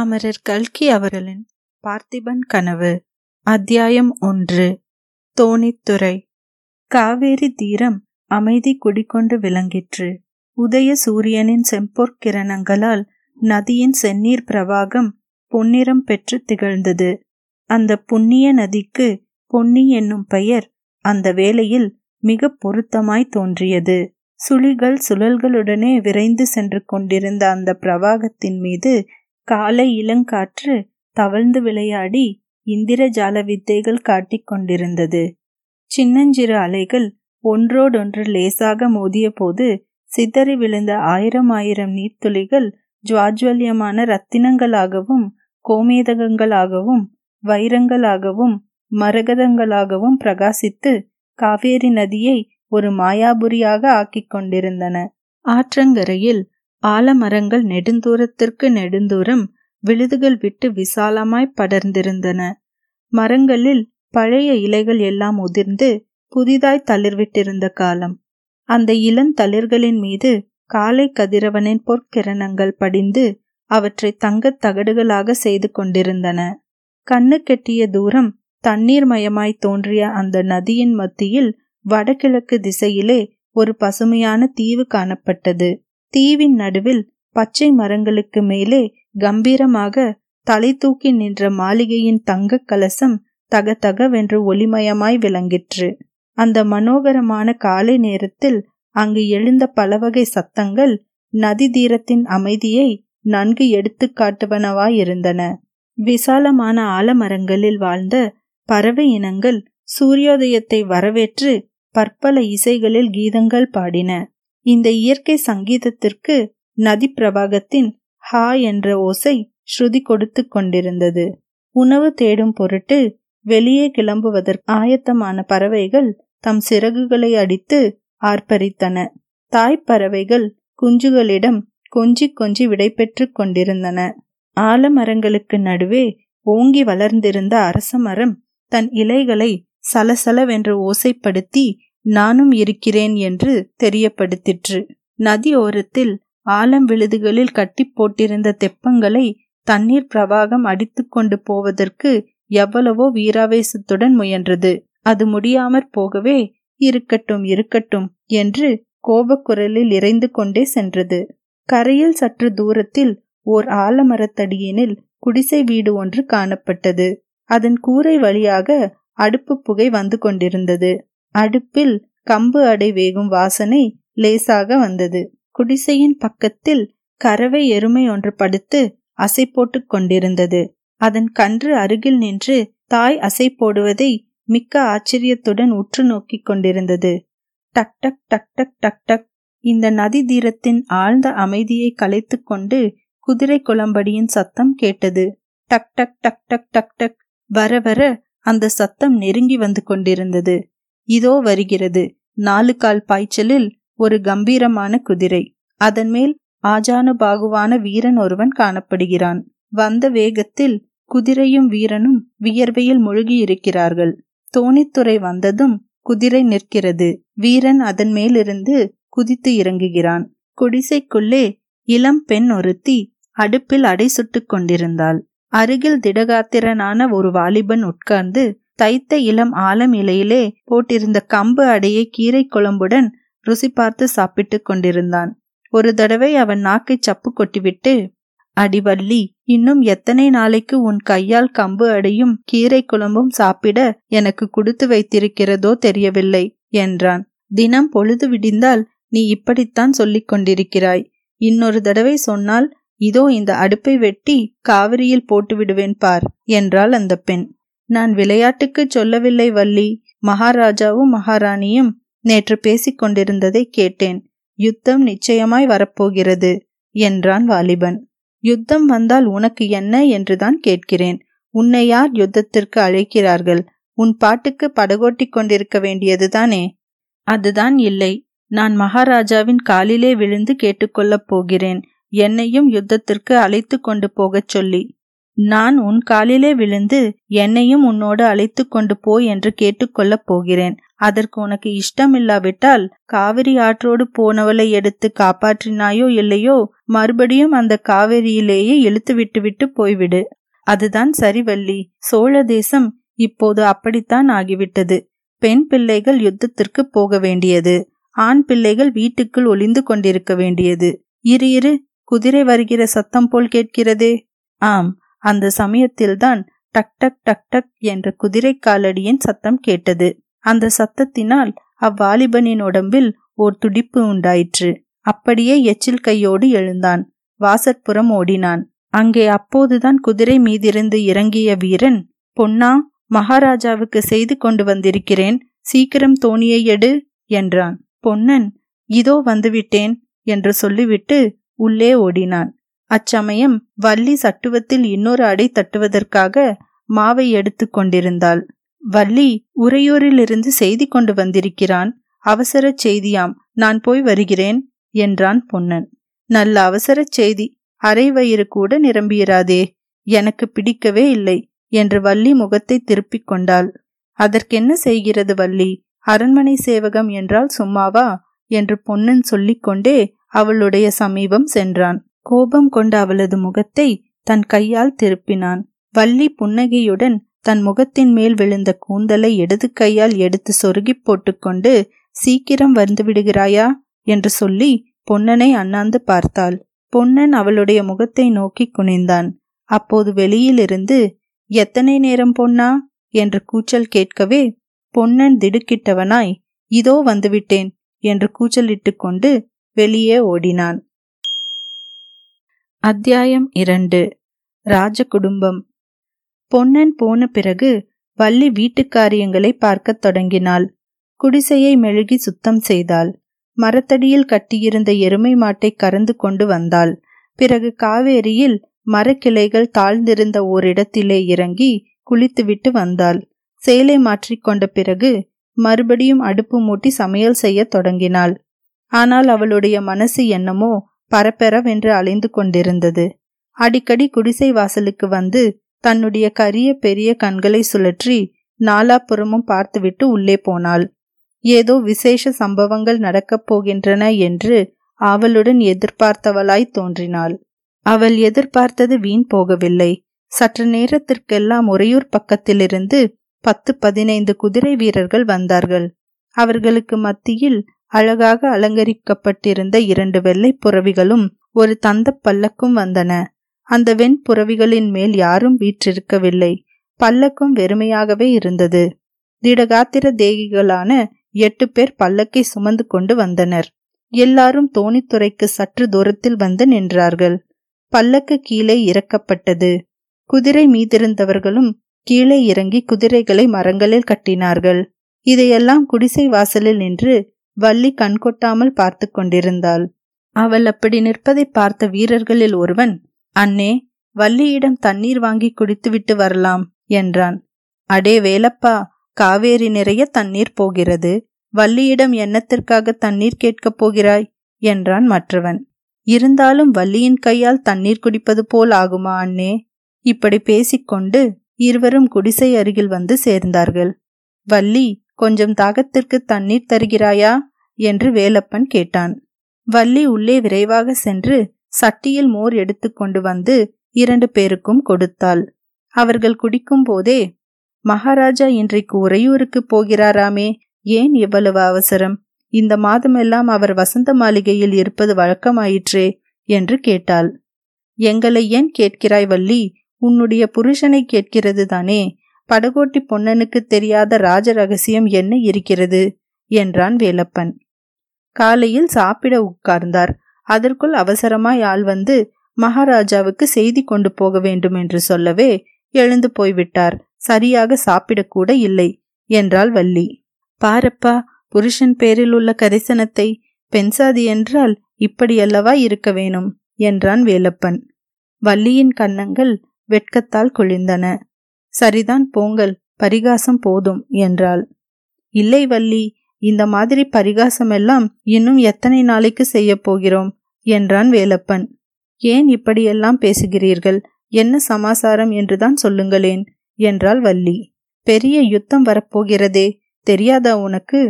அமரர் கல்கி அவர்களின் பார்த்திபன் கனவு அத்தியாயம் ஒன்று தோணித்துறை. காவேரி தீரம் அமைதி குடிக்கொண்டு விளங்கிற்று. உதய சூரியனின் செம்பொற்கிரணங்களால் நதியின் செந்நீர் பிரவாகம் பொன்னிறம் பெற்று திகழ்ந்தது. அந்த புண்ணிய நதிக்கு பொன்னி என்னும் பெயர் அந்த வேளையில் மிக பொருத்தமாய் தோன்றியது. சுழிகள் சுழல்களுடனே விரைந்து சென்று கொண்டிருந்த அந்த பிரவாகத்தின் மீது காலை இளங்காற்று தவழ்ந்து விளையாடி இந்திரஜால வித்தைகள் காட்டிக் கொண்டிருந்தது. சின்னஞ்சிறு அலைகள் ஒன்றோடொன்று லேசாக மோதிய போது சிதறி விழுந்த ஆயிரம் ஆயிரம் நீர்த்துளிகள் ஜுவாஜ்வல்யமான ரத்தினங்களாகவும் கோமேதகங்களாகவும் வைரங்களாகவும் மரகதங்களாகவும் பிரகாசித்து காவேரி நதியை ஒரு மாயாபுரியாக ஆக்கிக் கொண்டிருந்தன. ஆற்றங்கரையில் ஆலமரங்கள் நெடுந்தூரத்திற்கு நெடுந்தூரம் விழுதுகள் விட்டு விசாலமாய் படர்ந்திருந்தன. மரங்களில் பழைய இலைகள் எல்லாம் உதிர்ந்து புதிதாய் தளிர்விட்டிருந்த காலம். அந்த இளந்தளிர்களின் மீது காலை கதிரவனின் பொற்கிரணங்கள் படிந்து அவற்றை தங்கத் தகடுகளாக செய்து கொண்டிருந்தன. கண்ணு கெட்டிய தூரம் தண்ணீர் மயமாய் தோன்றிய அந்த நதியின் மத்தியில் வடகிழக்கு திசையிலே ஒரு பசுமையான தீவு காணப்பட்டது. தீவின் நடுவில் பச்சை மரங்களுக்கு மேலே கம்பீரமாக தலை தூக்கி நின்ற மாளிகையின் தங்கக் கலசம் தகதகவென்று ஒளிமயமாய் விளங்கிற்று. அந்த மனோகரமான காலை நேரத்தில் அங்கு எழுந்த பலவகை சத்தங்கள் நதி தீரத்தின் அமைதியை நன்கு எடுத்து காட்டுவனவாயிருந்தன. விசாலமான ஆலமரங்களில் வாழ்ந்த பறவை இனங்கள் சூரியோதயத்தை வரவேற்று பற்பல இசைகளில் கீதங்கள் பாடின. இந்த இயற்கை சங்கீதத்திற்கு நதி பிரவாகத்தின் ஹா என்ற ஓசை ஸ்ருதி கொடுத்து கொண்டிருந்தது. உணவு தேடும் பொருட்டு வெளியே கிளம்புவதற்கு ஆயத்தமான பறவைகள் தம் சிறகுகளை அடித்து ஆர்ப்பரித்தன. தாய்ப்பறவைகள் குஞ்சுகளிடம் கொஞ்சி கொஞ்சி விடைபெற்று கொண்டிருந்தன. ஆலமரங்களுக்கு நடுவே ஓங்கி வளர்ந்திருந்த அரச மரம் தன் இலைகளை சலசலவென்று ஓசைப்படுத்தி நானும் இருக்கிறேன் என்று தெரியப்படுத்திற்று. நதி ஓரத்தில் ஆலம் விழுதுகளில் கட்டி போட்டிருந்த தெப்பங்களை தண்ணீர் பிரவாகம் அடித்து கொண்டு போவதற்கு எவ்வளவோ வீராவேசத்துடன் முயன்றது. அது முடியாமற் போகவே இருக்கட்டும் இருக்கட்டும் என்று கோபக்குரலில் இறைந்து கொண்டே சென்றது. கரையில் சற்று தூரத்தில் ஓர் ஆலமரத்தடியினில் குடிசை வீடு ஒன்று காணப்பட்டது. அதன் கூரை வழியாக அடுப்பு புகை வந்து கொண்டிருந்தது. அடுப்பில் கம்பு அடை வேகும் வாசனை லேசாக வந்தது. குடிசையின் பக்கத்தில் கறவை எருமை ஒன்று படுத்து அசை போட்டுக் கொண்டிருந்தது. அதன் கன்று அருகில் நின்று தாய் அசை போடுவதை மிக்க ஆச்சரியத்துடன் உற்று நோக்கிக் கொண்டிருந்தது. டக் டக் டக் டக் டக் டக். இந்த நதி தீரத்தின் ஆழ்ந்த அமைதியை கலைத்து கொண்டு குதிரை குளம்படியின் சத்தம் கேட்டது. டக் டக் டக் டக் டக் டக். வர வர அந்த சத்தம் நெருங்கி வந்து கொண்டிருந்தது. இதோ வருகிறது. நாலு கால் பாய்ச்சலில் ஒரு கம்பீரமான குதிரை. அதன் மேல் ஆஜானுபாகுவான வீரன் ஒருவன் காணப்படுகிறான். வந்த வேகத்தில் குதிரையும் வீரனும் வியர்வையில் மூழ்கியிருக்கிறார்கள். தோணித்துறை வந்ததும் குதிரை நிற்கிறது. வீரன் அதன் மேலிருந்து குதித்து இறங்குகிறான். குடிசைக்குள்ளே இளம் பெண் ஒருத்தி அடுப்பில் அடை சுட்டுக் கொண்டிருந்தாள். அருகில் திடகாத்திரனான ஒரு வாலிபன் உட்கார்ந்து தைத்த இளம் ஆலம் இலையிலே போட்டிருந்த கம்பு அடையை கீரை குழம்புடன் ருசி பார்த்து சாப்பிட்டு கொண்டிருந்தான். ஒரு தடவை அவன் நாக்கை சப்பு கொட்டிவிட்டு அடிவள்ளி இன்னும் எத்தனை நாளைக்கு உன் கையால் கம்பு அடையும் கீரை குழம்பும் சாப்பிட எனக்கு கொடுத்து வைத்திருக்கிறதோ தெரியவில்லை என்றான். தினம் பொழுது விடிந்தால் நீ இப்படித்தான் சொல்லிக் கொண்டிருக்கிறாய். இன்னொரு தடவை சொன்னால் இதோ இந்த அடுப்பை வெட்டி காவிரியில் போட்டு விடுவேன் பார் என்றாள் அந்த பெண். நான் விளையாட்டுக்கு சொல்லவில்லை வள்ளி. மகாராஜாவும் மகாராணியும் நேற்று பேசிக் கொண்டிருந்ததை கேட்டேன். யுத்தம் நிச்சயமாய் வரப்போகிறது என்றான் வாலிபன். யுத்தம் வந்தால் உனக்கு என்ன என்றுதான் கேட்கிறேன். உன்னை யார் யுத்தத்திற்கு அழைக்கிறார்கள்? உன் பாட்டுக்கு படகோட்டி கொண்டிருக்க வேண்டியதுதானே? அதுதான் இல்லை. நான் மகாராஜாவின் காலிலே விழுந்து கேட்டுக்கொள்ளப் போகிறேன். என்னையும் யுத்தத்திற்கு அழைத்து கொண்டு போகச் சொல்லி. நான் உன் காலிலே விழுந்து என்னையும் உன்னோடு அழைத்து கொண்டு போய் என்று கேட்டுக்கொள்ளப் போகிறேன். அதற்கு உனக்கு இஷ்டமில்லாவிட்டால் காவிரி ஆற்றோடு போனவளை எடுத்து காப்பாற்றினாயோ இல்லையோ மறுபடியும் அந்த காவிரியிலேயே இழுத்து விட்டுவிட்டு போய்விடு. அதுதான் சரிவல்லி. சோழ தேசம் இப்போது அப்படித்தான் ஆகிவிட்டது. பெண் பிள்ளைகள் யுத்தத்திற்கு போக வேண்டியது. ஆண் பிள்ளைகள் வீட்டுக்குள் ஒளிந்து கொண்டிருக்க வேண்டியது. இரு இரு குதிரை வருகிற சத்தம் போல் கேட்கிறதே. ஆம். அந்த சமயத்தில்தான் டக் டக் டக் டக் என்ற குதிரை காலடியின் சத்தம் கேட்டது. அந்த சத்தத்தினால் அவ்வாலிபனின் உடம்பில் ஓர் துடிப்பு உண்டாயிற்று. அப்படியே எச்சில் கையோடு எழுந்தான். வாசற்புறம் ஓடினான். அங்கே அப்போதுதான் குதிரை மீதிருந்து இறங்கிய வீரன் பொன்னா மகாராஜாவுக்கு செய்து கொண்டு வந்திருக்கிறேன். சீக்கிரம் தோணியை எடு என்றான். பொன்னன் இதோ வந்துவிட்டேன் என்று சொல்லிவிட்டு உள்ளே ஓடினான். அச்சமயம் வள்ளி சட்டுவத்தில் இன்னொரு அடை தட்டுவதற்காக மாவை எடுத்து கொண்டிருந்தாள். வள்ளி உறையூரிலிருந்து செய்தி கொண்டு வந்திருக்கிறான். அவசர செய்தியாம் நான் போய் வருகிறேன் என்றான் பொன்னன். நல்ல அவசர செய்தி. அரை வயிறு கூட நிரம்பியிராதே எனக்கு பிடிக்கவே இல்லை என்று வள்ளி முகத்தை திருப்பிக் கொண்டாள். அதற்கென்ன செய்கிறது வள்ளி? அரண்மனை சேவகம் என்றால் சும்மாவா? என்று பொன்னன் சொல்லிக்கொண்டே அவளுடைய சமீபம் சென்றான். கோபம் கொண்ட அவளது முகத்தை தன் கையால் திருப்பினான். வள்ளி புன்னகையுடன் தன் முகத்தின் மேல் விழுந்த கூந்தலை இடது கையால் எடுத்து சொருகி போட்டுக்கொண்டு சீக்கிரம் வந்து விடுகிறாயா? என்று சொல்லி பொன்னனை அண்ணாந்து பார்த்தாள். பொன்னன் அவளுடைய முகத்தை நோக்கி குனிந்தான். அப்போது வெளியிலிருந்து எத்தனை நேரம் பொன்னா? என்று கூச்சல் கேட்கவே பொன்னன் திடுக்கிட்டவனாய் இதோ வந்துவிட்டேன் என்று கூச்சலிட்டு கொண்டு வெளியே ஓடினான். அத்தியாயம் இரண்டு. ராஜ குடும்பம் பொன்னன் போன பிறகு வள்ளி வீட்டுக்காரியங்களை பார்க்கத் தொடங்கினாள். குடிசையை மெழுகி சுத்தம் செய்தாள். மரத்தடியில் கட்டியிருந்த எருமை மாட்டை கறந்து கொண்டு வந்தாள். பிறகு காவேரியில் மரக்கிளைகள் தாழ்ந்திருந்த ஓரிடத்திலே இறங்கி குளித்துவிட்டு வந்தாள். சேலை மாற்றிக்கொண்ட பிறகு மறுபடியும் அடுப்பு மூட்டி சமையல் செய்யத் தொடங்கினாள். ஆனால் அவளுடைய மனசு என்னமோ பரபரவென்று அலைந்து கொண்டிருந்தது. அடிக்கடி குடிசை வாசலுக்கு வந்து தன்னுடைய கரிய பெரிய கண்களை சுழற்றி நாலாபுறமும் பார்த்துவிட்டு உள்ளே போனாள். ஏதோ விசேஷ சம்பவங்கள் நடக்கப் போகின்றன என்று அவளுடன் எதிர்பார்த்தவளாய் தோன்றினாள். அவள் எதிர்பார்த்தது வீண் போகவில்லை. சற்று நேரத்திற்கெல்லாம் உறையூர் பக்கத்திலிருந்து பத்து பதினைந்து குதிரை வீரர்கள் வந்தார்கள். அவர்களுக்கு மத்தியில் அழகாக அலங்கரிக்கப்பட்டிருந்த இரண்டு வெள்ளை புறவிகளும் ஒரு தந்த பல்லக்கும் வந்தன. அந்த வெண் புறவிகளின் மேல் யாரும் வீற்றிருக்கவில்லை. பல்லக்கும் வெறுமையாகவே இருந்தது. திடகாத்திர தேகிகளான எட்டு பேர் பல்லக்கை சுமந்து கொண்டு வந்தனர். எல்லாரும் தோணித்துறைக்கு சற்று தூரத்தில் வந்து நின்றார்கள். பல்லக்கு கீழே இறக்கப்பட்டது. குதிரை மீதிருந்தவர்களும் கீழே இறங்கி குதிரைகளை மரங்களில் கட்டினார்கள். இதையெல்லாம் குடிசை வாசலில் நின்று வள்ளி கண்கொட்டாமல் பார்த்து கொண்டிருந்தாள். அவள் அப்படி நிற்பதை பார்த்த வீரர்களில் ஒருவன் அண்ணே வள்ளியிடம் தண்ணீர் வாங்கி குடித்துவிட்டு வரலாம் என்றான். அடே வேலப்பா காவேரி நிறைய தண்ணீர் போகிறது வள்ளியிடம் எண்ணத்திற்காக தண்ணீர் கேட்கப் போகிறாய்? என்றான் மற்றவன். இருந்தாலும் வள்ளியின் கையால் தண்ணீர் குடிப்பது போல் ஆகுமா அண்ணே? இப்படி பேசிக்கொண்டு இருவரும் குடிசை அருகில் வந்து சேர்ந்தார்கள். வள்ளி கொஞ்சம் தாகத்திற்கு தண்ணீர் தருகிறாயா? என்று வேலப்பன் கேட்டான். வள்ளி உள்ளே விரைவாக சென்று சட்டியில் மோர் எடுத்துக்கொண்டு வந்து இரண்டு பேருக்கும் கொடுத்தாள். அவர்கள் குடிக்கும் போதே மகாராஜா இன்றைக்கு உறையூருக்கு போகிறாராமே ஏன் இவ்வளவு அவசரம்? இந்த மாதமெல்லாம் அவர் வசந்த மாளிகையில் இருப்பது வழக்கமாயிற்றே? என்று கேட்டாள். எங்களை ஏன் கேட்கிறாய் வள்ளி? உன்னுடைய புருஷனை கேட்கிறது தானே படகோட்டி பொன்னனுக்கு தெரியாத ராஜ ரகசியம் என்ன இருக்கிறது? என்றான் வேலப்பன். காலையில் சாப்பிட உட்கார்ந்தார். அதற்குள் அவசரமாய் ஆள் வந்து மகாராஜாவுக்கு செய்தி கொண்டு போக வேண்டும் என்று சொல்லவே எழுந்து போய்விட்டார். சரியாக சாப்பிடக்கூட இல்லை என்றாள் வள்ளி. பாரப்பா புருஷன் பேரில் உள்ள கரிசனத்தை பெண்சாதி என்றால் இப்படியல்லவா இருக்க வேணும்? என்றான் வேலப்பன். வள்ளியின் கன்னங்கள் வெட்கத்தால் குளிர்ந்தன. சரிதான் போங்கள் பரிகாசம் போதும் என்றாள். இல்லை வள்ளி இந்த மாதிரி பரிகாசமெல்லாம் இன்னும் எத்தனை நாளைக்கு செய்ய போகிறோம் என்றான் வேலப்பன். ஏன் இப்படியெல்லாம் பேசுகிறீர்கள் என்ன சமாசாரம் என்றுதான் சொல்லுங்களேன் என்றாள் வள்ளி. பெரிய யுத்தம் வரப்போகிறதே தெரியாதா உனக்கு?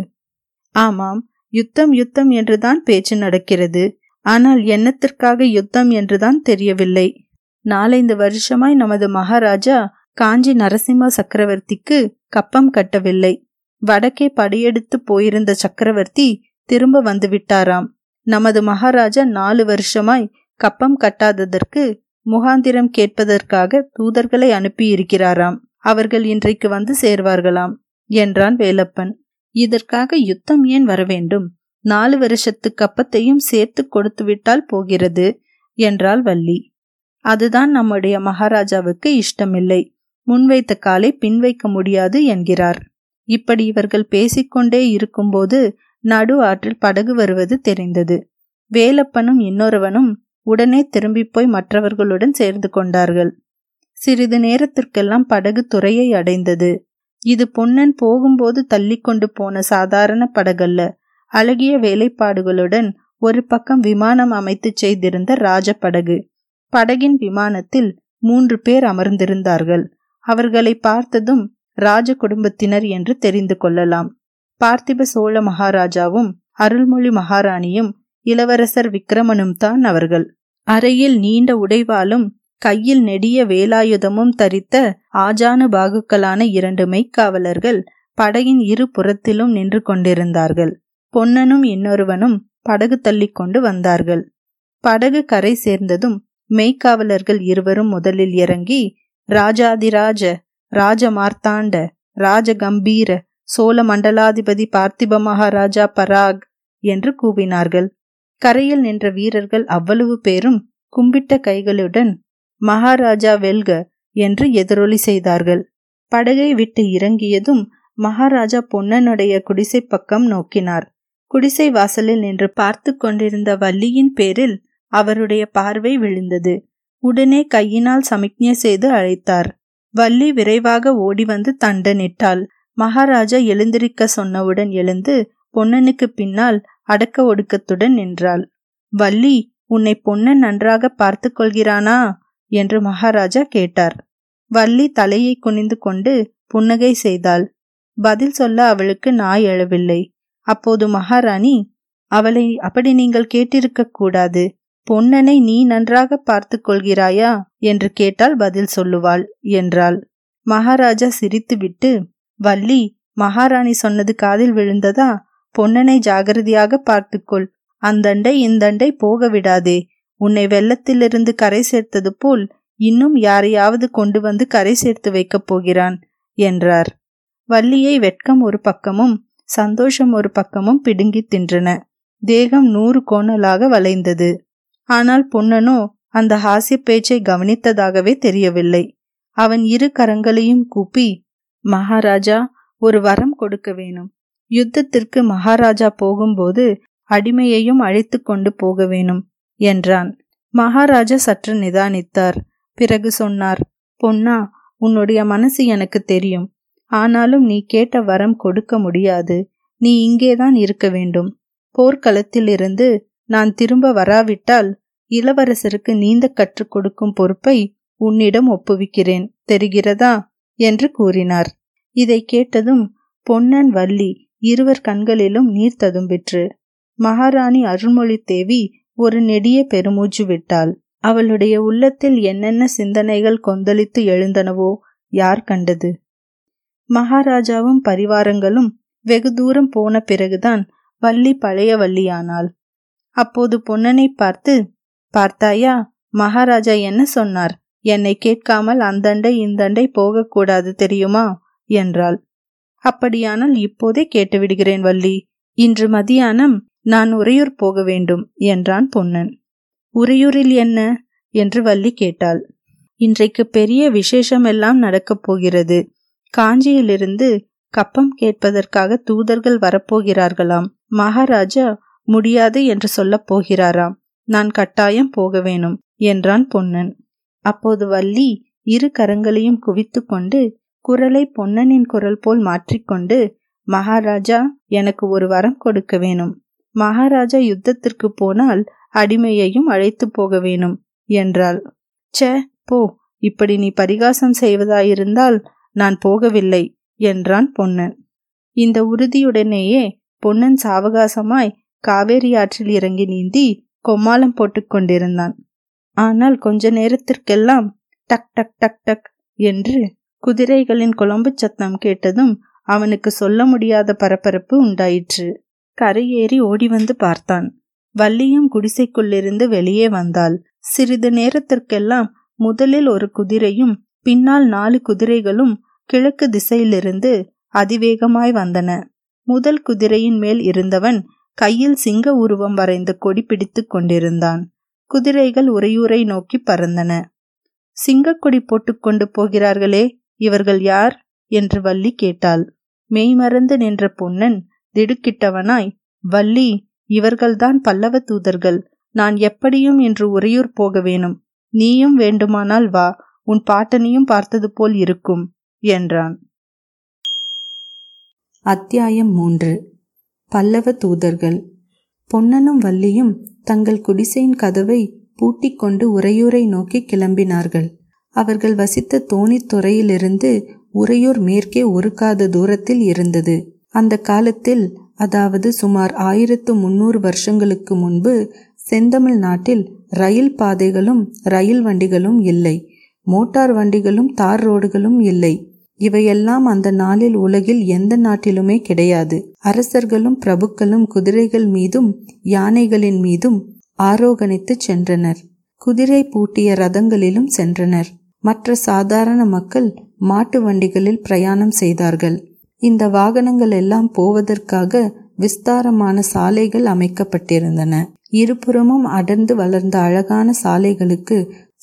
ஆமாம் யுத்தம் யுத்தம் என்றுதான் பேச்சு நடக்கிறது ஆனால் என்னத்திற்காக யுத்தம் என்றுதான் தெரியவில்லை. நாலைந்து வருஷமாய் நமது மகாராஜா காஞ்சி நரசிம்ம சக்கரவர்த்திக்கு கப்பம் கட்டவில்லை. வடக்கே படையெடுத்து போயிருந்த சக்கரவர்த்தி திரும்ப வந்துவிட்டாராம். நமது மகாராஜா நாலு வருஷமாய் கப்பம் கட்டாததற்கு முகாந்திரம் கேட்பதற்காக தூதர்களை அனுப்பியிருக்கிறாராம். அவர்கள் இன்றைக்கு வந்து சேர்வார்களாம் என்றான் வேலப்பன். இதற்காக யுத்தம் ஏன் வரவேண்டும்? நாலு வருஷத்து கப்பத்தையும் சேர்த்து கொடுத்துவிட்டால் போகிறது என்றாள் வள்ளி. அதுதான் நம்முடைய மகாராஜாவுக்கு இஷ்டமில்லை. முன்வைத்த காலை பின்வைக்க முடியாது என்கிறார். இப்படி இவர்கள் பேசிக்கொண்டே இருக்கும்போது நடு ஆற்றில் படகு வருவது தெரிந்தது. வேலப்பனும் இன்னொருவனும் உடனே திரும்பி போய் மற்றவர்களுடன் சேர்ந்து கொண்டார்கள். சிறிது நேரத்திற்கெல்லாம் படகு துறையை அடைந்தது. இது பொன்னன் போகும்போது தள்ளிக்கொண்டு போன சாதாரண படகல்ல. அழகிய வேலைப்பாடுகளுடன் ஒரு பக்கம் விமானம் அமைத்து செய்திருந்த ராஜபடகு படகின் விமானத்தில் மூன்று பேர் அமர்ந்திருந்தார்கள். அவர்களை பார்த்ததும் ராஜ குடும்பத்தினர் என்று தெரிந்து கொள்ளலாம். பார்த்திப சோழ மகாராஜாவும் அருள்மொழி மகாராணியும் இளவரசர் விக்ரமனும் தான் அவர்கள். அறையில் நீண்ட உடைவாலும் கையில் நெடிய வேலாயுதமும் தரித்த ஆஜானு பாகுக்களான இரண்டு மெய்க்காவலர்கள் படகின் இரு புறத்திலும் நின்று கொண்டிருந்தார்கள். பொன்னனும் இன்னொருவனும் படகு தள்ளிக்கொண்டு வந்தார்கள். படகு கரை சேர்ந்ததும் மெய்க்காவலர்கள் இருவரும் முதலில் இறங்கி ராஜாதிராஜ ராஜ மார்த்தாண்ட ராஜ கம்பீர சோழ மண்டலாதிபதி பார்த்திப மகாராஜா பராக் என்று கூவினார்கள். கரையில் நின்ற வீரர்கள் அவ்வளவு பேரும் கும்பிட்ட கைகளுடன் மகாராஜா வெல்க என்று எதிரொலி செய்தார்கள். படகை விட்டு இறங்கியதும் மகாராஜா பொன்னனுடைய குடிசை பக்கம் நோக்கினார். குடிசை வாசலில் நின்று பார்த்து கொண்டிருந்த வள்ளியின் பேரில் அவருடைய பார்வை விழுந்தது. உடனே கையினால் சமிக்ஞை செய்து அழைத்தார். வள்ளி விரைவாக ஓடி வந்து தண்டனிட்டாள். மகாராஜா எழுந்திருக்க சொன்னவுடன் எழுந்து பொன்னனுக்கு பின்னால் அடக்க ஒடுக்கத்துடன் நின்றாள். வள்ளி உன்னை பொன்னன் நன்றாக பார்த்து கொள்கிறானா? என்று மகாராஜா கேட்டார். வள்ளி தலையை குனிந்து கொண்டு புன்னகை செய்தாள். பதில் சொல்ல அவளுக்கு நாய் எழவில்லை. அப்போது மகாராணி அவளை அப்படி நீங்கள் கேட்டிருக்க கூடாது. பொன்னனை நீ நன்றாக பார்த்து கொள்கிறாயா என்று கேட்டால் பதில் சொல்லுவாள் என்றாள். மகாராஜா சிரித்துவிட்டு வள்ளி மகாராணி சொன்னது காதில் விழுந்ததா? பொன்னனை ஜாகிரதையாக பார்த்துக்கொள். அந்தண்டை இந்தண்டை போக விடாதே உன்னை வெள்ளத்திலிருந்து கரை சேர்த்தது போல் இன்னும் யாரையாவது கொண்டு வந்து கரை சேர்த்து வைக்கப் போகிறான் என்றார். வள்ளியை வெட்கம் ஒரு பக்கமும் சந்தோஷம் ஒரு பக்கமும் பிடுங்கி தின்றன. தேகம் நூறு கோணலாக வளைந்தது. ஆனால் பொன்னனோ அந்த ஹாசிய பேச்சை கவனித்ததாகவே தெரியவில்லை. அவன் இரு கரங்களையும் கூப்பி மகாராஜா ஒரு வரம் கொடுக்க வேணும். யுத்தத்திற்கு மகாராஜா போகும்போது அடிமையையும் அழைத்து கொண்டு போக வேணும் என்றான். மகாராஜா சற்று நிதானித்தார். பிறகு சொன்னார் பொன்னா உன்னுடைய மனசு எனக்கு தெரியும். ஆனாலும் நீ கேட்ட வரம் கொடுக்க முடியாது. நீ இங்கேதான் இருக்க வேண்டும். போர்க்களத்திலிருந்து நான் திரும்ப வராவிட்டால் இளவரசருக்கு நீந்த கற்றுக் கொடுக்கும் பொறுப்பை உன்னிடம் ஒப்புவிக்கிறேன். தெரிகிறதா? என்று கூறினார். இதை கேட்டதும் பொன்னன் வள்ளி இருவர் கண்களிலும் நீர் ததும்பிற்று. மகாராணி அருள்மொழி தேவி ஒரு நெடிய பெருமூச்சு விட்டாள். அவளுடைய உள்ளத்தில் என்னென்ன சிந்தனைகள் கொந்தளித்து எழுந்தனவோ யார் கண்டது? மகாராஜாவும் பரிவாரங்களும் வெகு தூரம் போன பிறகுதான் வள்ளி பழைய வள்ளியானாள். அப்போது பொன்னனை பார்த்து பார்த்தாயா மகாராஜா என்ன சொன்னார்? என்னை கேட்காமல் அந்தண்டை இந்தண்டை போகக்கூடாது தெரியுமா? என்றாள். அப்படியானால் இப்போதே கேட்டுவிடுகிறேன் வள்ளி. இன்று மதியானம் நான் உறையூர் போக வேண்டும் என்றான் பொன்னன். உறையூரில் என்ன? என்று வள்ளி கேட்டாள். இன்றைக்கு பெரிய விசேஷமெல்லாம் நடக்கப் போகிறது. காஞ்சியிலிருந்து கப்பம் கேட்பதற்காக தூதர்கள் வரப்போகிறார்களாம். மகாராஜா முடியாது என்று சொல்லப் போகிறாராம். நான் கட்டாயம் போக வேணும் என்றான் பொன்னன். அப்போது வள்ளி இரு கரங்களையும் குவித்து கொண்டு குரலை பொன்னனின் குரல் போல் மாற்றிக்கொண்டு மகாராஜா எனக்கு ஒரு வரம் கொடுக்க வேணும். மகாராஜா யுத்தத்திற்கு போனால் அடிமையையும் அழைத்து போக வேணும் என்றாள். சே போ இப்படி நீ பரிகாசம் செய்வதாயிருந்தால் நான் போகவில்லை என்றான் பொன்னன். இந்த உறுதியுடனேயே பொன்னன் சாவகாசமாய் காவேரி ஆற்றில் இறங்கி நீந்தி கொம்மாளம் போட்டுக் கொண்டிருந்தான். ஆனால் கொஞ்ச நேரத்திற்கெல்லாம் டக் டக் டக் டக் என்று குதிரைகளின் குழம்பு சத்தம் கேட்டதும் அவனுக்கு சொல்ல முடியாத பரபரப்பு உண்டாயிற்று. கரையேறி ஓடி வந்து பார்த்தான். வள்ளியும் குடிசைக்குள்ளிருந்து வெளியே வந்தாள். சிறிது நேரத்திற்கெல்லாம் முதலில் ஒரு குதிரையும் பின்னால் நாலு குதிரைகளும் கிழக்கு திசையிலிருந்து அதிவேகமாய் வந்தன. முதல் குதிரையின் மேல் இருந்தவன் கையில் சிங்க உருவம் வரைந்த கொடி பிடித்துக் கொண்டிருந்தான். குதிரைகள் உரையூரை நோக்கி பறந்தன. சிங்கக்கொடி போட்டுக்கொண்டு போகிறார்களே இவர்கள் யார்? என்று வள்ளி கேட்டாள். மெய்மறந்து நின்ற பொன்னன் திடுக்கிட்டவனாய் வள்ளி இவர்கள்தான் பல்லவ தூதர்கள். நான் எப்படியும் இன்று உறையூர் போக வேணும். நீயும் வேண்டுமானால் வா உன் பாட்டனையும் பார்த்தது போல் இருக்கும் என்றான். அத்தியாயம் மூன்று. பல்லவ தூதர்கள். பொன்னனும் வள்ளியும் தங்கள் குடிசையின் கதவை பூட்டிக்கொண்டு உறையூரை நோக்கி கிளம்பினார்கள். அவர்கள் வசித்த தோணித்துறையிலிருந்து உறையூர் மேற்கே ஒரு காத தூரத்தில் இருந்தது. அந்த காலத்தில் அதாவது சுமார் ஆயிரத்து முன்னூறு வருஷங்களுக்கு முன்பு செந்தமிழ் நாட்டில் ரயில் பாதைகளும் ரயில் வண்டிகளும் இல்லை. மோட்டார் வண்டிகளும் தார் ரோடுகளும் இல்லை. இவையெல்லாம் அந்த நாளில் உலகில் எந்த நாட்டிலுமே கிடையாது. அரசர்களும் பிரபுக்களும் குதிரைகள் மீதும் யானைகளின் மீதும் ஆரோகணித்து சென்றனர். குதிரை பூட்டிய ரதங்களிலும் சென்றனர். மற்ற சாதாரண மக்கள் மாட்டு வண்டிகளில் பிரயாணம் செய்தார்கள். இந்த வாகனங்கள் எல்லாம் போவதற்காக விஸ்தாரமான சாலைகள் அமைக்கப்பட்டிருந்தன. இருபுறமும் அடர்ந்து வளர்ந்த அழகான சாலைகளுக்கு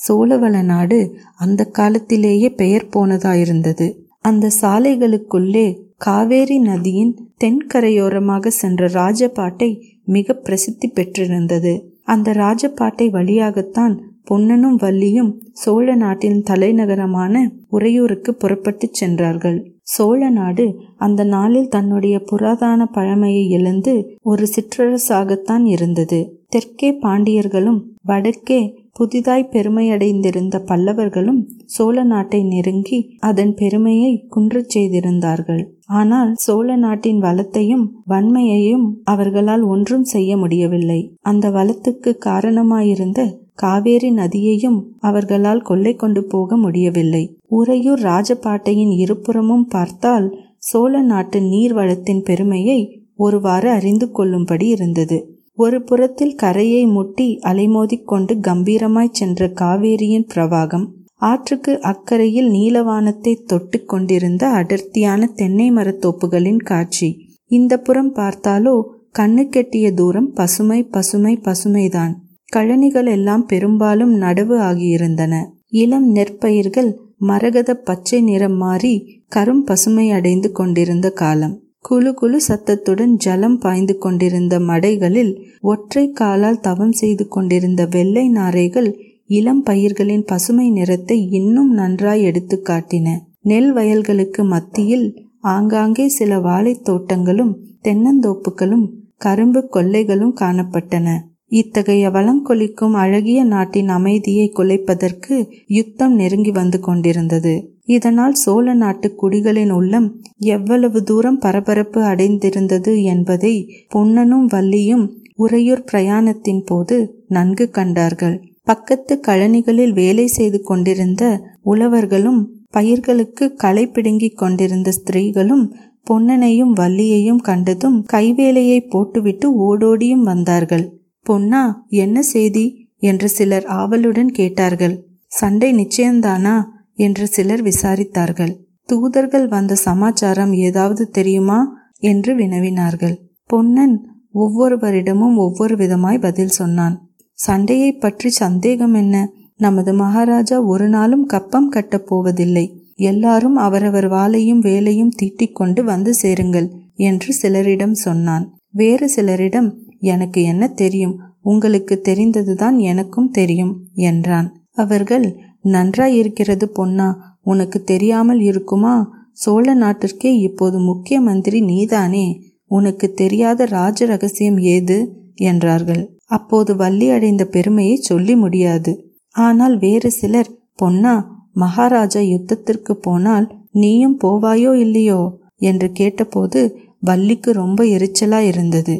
சோழவள நாடு அந்த காலத்திலேயே பெயர் போனதாயிருந்தது. அந்த சாலைகளுக்குள்ளே காவேரி நதியின் தென்கரையோரமாக சென்ற ராஜபாட்டை மிக பிரசித்தி பெற்றிருந்தது. அந்த ராஜபாட்டை வழியாகத்தான் பொன்னனும் வள்ளியும் சோழ நாட்டின் தலைநகரமான உறையூருக்கு புறப்பட்டுச் சென்றார்கள். சோழ நாடு அந்த நாளில் தன்னுடைய புராதான பழமையை இழந்து ஒரு சிற்றரசாகத்தான் இருந்தது. தெற்கே பாண்டியர்களும் வடக்கே புதிதாய் பெருமையடைந்திருந்த பல்லவர்களும் சோழ நாட்டை நெருங்கி அதன் பெருமையை குன்றச் செய்திருந்தார்கள். ஆனால் சோழ நாட்டின் வளத்தையும் வன்மையையும் அவர்களால் ஒன்றும் செய்ய முடியவில்லை. அந்த வளத்துக்கு காரணமாயிருந்த காவேரி நதியையும் அவர்களால் கொள்ளை கொண்டு போக முடியவில்லை. உறையூர் ராஜபாட்டையின் இருபுறமும் பார்த்தால் சோழ நாட்டு நீர் வளத்தின் பெருமையை ஒருவாறு அறிந்து கொள்ளும்படி இருந்தது. ஒரு புறத்தில் கரையை முட்டி அலைமோதிக்கொண்டு கம்பீரமாய் சென்ற காவேரியின் பிரவாகம் ஆற்றுக்கு அக்கறையில் நீலவானத்தை தொட்டு கொண்டிருந்த அடர்த்தியான தென்னை மரத்தோப்புகளின் காட்சி. இந்த புறம் பார்த்தாலோ கண்ணு கெட்டிய தூரம் பசுமை பசுமை பசுமைதான். கழனிகள் எல்லாம் பெரும்பாலும் நடவு ஆகியிருந்தன. இளம் நெற்பயிர்கள் மரகத பச்சை நிறம் மாறி கரும் பசுமை அடைந்து கொண்டிருந்த காலம். குழு குழு சத்தத்துடன் ஜலம் பாய்ந்து கொண்டிருந்த மடைகளில் ஒற்றை காலால் தவம் செய்து கொண்டிருந்த வெள்ளை நாரைகள் இளம் பயிர்களின் பசுமை நிறத்தை இன்னும் நன்றாய் எடுத்து காட்டின. நெல் வயல்களுக்கு மத்தியில் ஆங்காங்கே சில வாழைத் தோட்டங்களும் தென்னந்தோப்புகளும் கரும்பு கொள்ளைகளும் காணப்பட்டன. இத்தகைய வளங்கொலிக்கும் அழகிய நாட்டின் அமைதியை குலைப்பதற்கு யுத்தம் நெருங்கி வந்து கொண்டிருந்தது. இதனால் சோழ நாட்டு குடிகளின் உள்ளம் எவ்வளவு தூரம் பரபரப்பு அடைந்திருந்தது என்பதை பொன்னனும் வள்ளியும் உறையூர் பிரயாணத்தின் போது நன்கு கண்டார்கள். பக்கத்து கழனிகளில் வேலை செய்து கொண்டிருந்த உழவர்களும் பயிர்களுக்கு களை பிடுங்கிக் கொண்டிருந்த ஸ்திரீகளும் பொன்னனையும் வள்ளியையும் கண்டதும் கைவேலையை போட்டுவிட்டு ஓடோடியும் வந்தார்கள். பொன்னா என்ன செய்தி என்று சிலர் ஆவலுடன் கேட்டார்கள். சண்டை நிச்சயம்தானா? என்று சிலர் விசாரித்தார்கள். தூதர்கள் வந்த சமாச்சாரம் ஏதாவது தெரியுமா? என்று வினவினார்கள். பொன்னன் ஒவ்வொருவரிடமும் ஒவ்வொரு விதமாய் பதில் சொன்னான். சண்டையை பற்றி சந்தேகம் என்ன? நமது மகாராஜா ஒரு நாளும் கப்பம் கட்டப் போவதில்லை. எல்லாரும் அவரவர் வாளையும் வேலையும் தீட்டிக் கொண்டு வந்து சேருங்கள் என்று சிலரிடம் சொன்னான். வேறு சிலரிடம் எனக்கு என்ன தெரியும்? உங்களுக்கு தெரிந்ததுதான் எனக்கும் தெரியும் என்றான். அவர்கள் நன்றாய் இருக்கிறது பொன்னா உனக்கு தெரியாமல் இருக்குமா? சோழ நாட்டிற்கே இப்போது முக்கிய மந்திரி நீதானே? உனக்கு தெரியாத ராஜ ரகசியம் ஏது? என்றார்கள். அப்போது வள்ளி அடைந்த பெருமையை சொல்லி முடியாது. ஆனால் வேறு சிலர் பொன்னா மகாராஜா யுத்தத்திற்கு போனால் நீயும் போவாயோ இல்லையோ? என்று கேட்டபோது வள்ளிக்கு ரொம்ப எரிச்சலா இருந்தது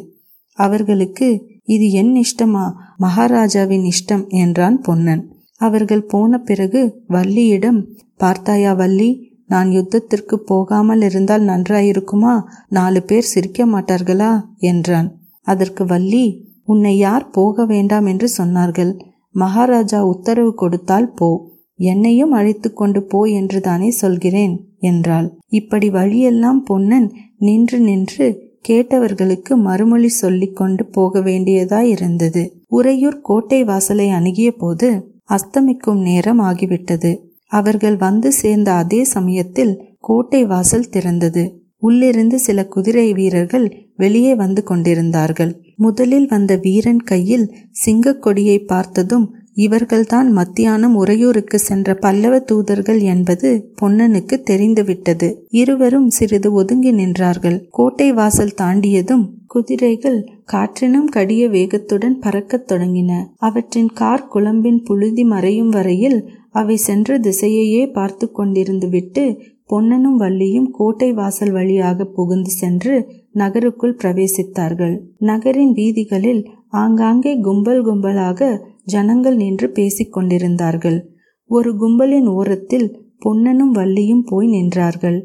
அவர்களுக்கு இது என் இஷ்டமா? மகாராஜாவின் இஷ்டம் என்றான் பொன்னன். அவர்கள் போன பிறகு வள்ளியிடம் பார்த்தாயா வள்ளி நான் யுத்தத்திற்கு போகாமல் இருந்தால் நன்றாயிருக்குமா? நாலு பேர் சிரிக்க மாட்டார்களா? என்றான். அதற்கு வள்ளி உன்னை யார் போக வேண்டாம் என்று சொன்னார்கள். மகாராஜா உத்தரவு கொடுத்தால் போ. என்னையும் அழைத்து கொண்டு போ என்று தானே சொல்கிறேன் என்றாள். இப்படி வழியெல்லாம் பொன்னன் நின்று நின்று கேட்டவர்களுக்கு மறுமொழி சொல்லிக் கொண்டு போக வேண்டியதாயிருந்தது. உறையூர் கோட்டை வாசலை அணுகிய போது அஸ்தமிக்கும் நேரம் ஆகிவிட்டது. அவர்கள் வந்து சேர்ந்த அதே சமயத்தில் கோட்டை வாசல் திறந்தது. உள்ளிருந்து சில குதிரை வீரர்கள் வெளியே வந்து கொண்டிருந்தார்கள். முதலில் வந்த வீரன் கையில் சிங்கக் கொடியை பார்த்ததும் இவர்கள்தான் மத்தியானம் உறையூருக்கு சென்ற பல்லவ தூதர்கள் என்பது பொன்னனுக்கு தெரிந்துவிட்டது. இருவரும் சிறிது ஒதுங்கி நின்றார்கள். கோட்டை வாசல் தாண்டியதும் குதிரைகள் காற்றினும் கடிய வேகத்துடன் பறக்கத் தொடங்கின. அவற்றின் கார் குழம்பின் புழுதி மறையும் வரையில் அவை சென்ற திசையையே பார்த்து கொண்டிருந்து விட்டு பொன்னனும் வள்ளியும் கோட்டை வாசல் வழியாக புகுந்து சென்று நகருக்குள் பிரவேசித்தார்கள். நகரின் வீதிகளில் ஆங்காங்கே கும்பல் கும்பலாக ஜனங்கள் நின்று பேசிக் கொண்டிருந்தார்கள் ஒரு கும்பலின் ஓரத்தில் பொன்னனும் வள்ளியும் போய் நின்றார்கள்.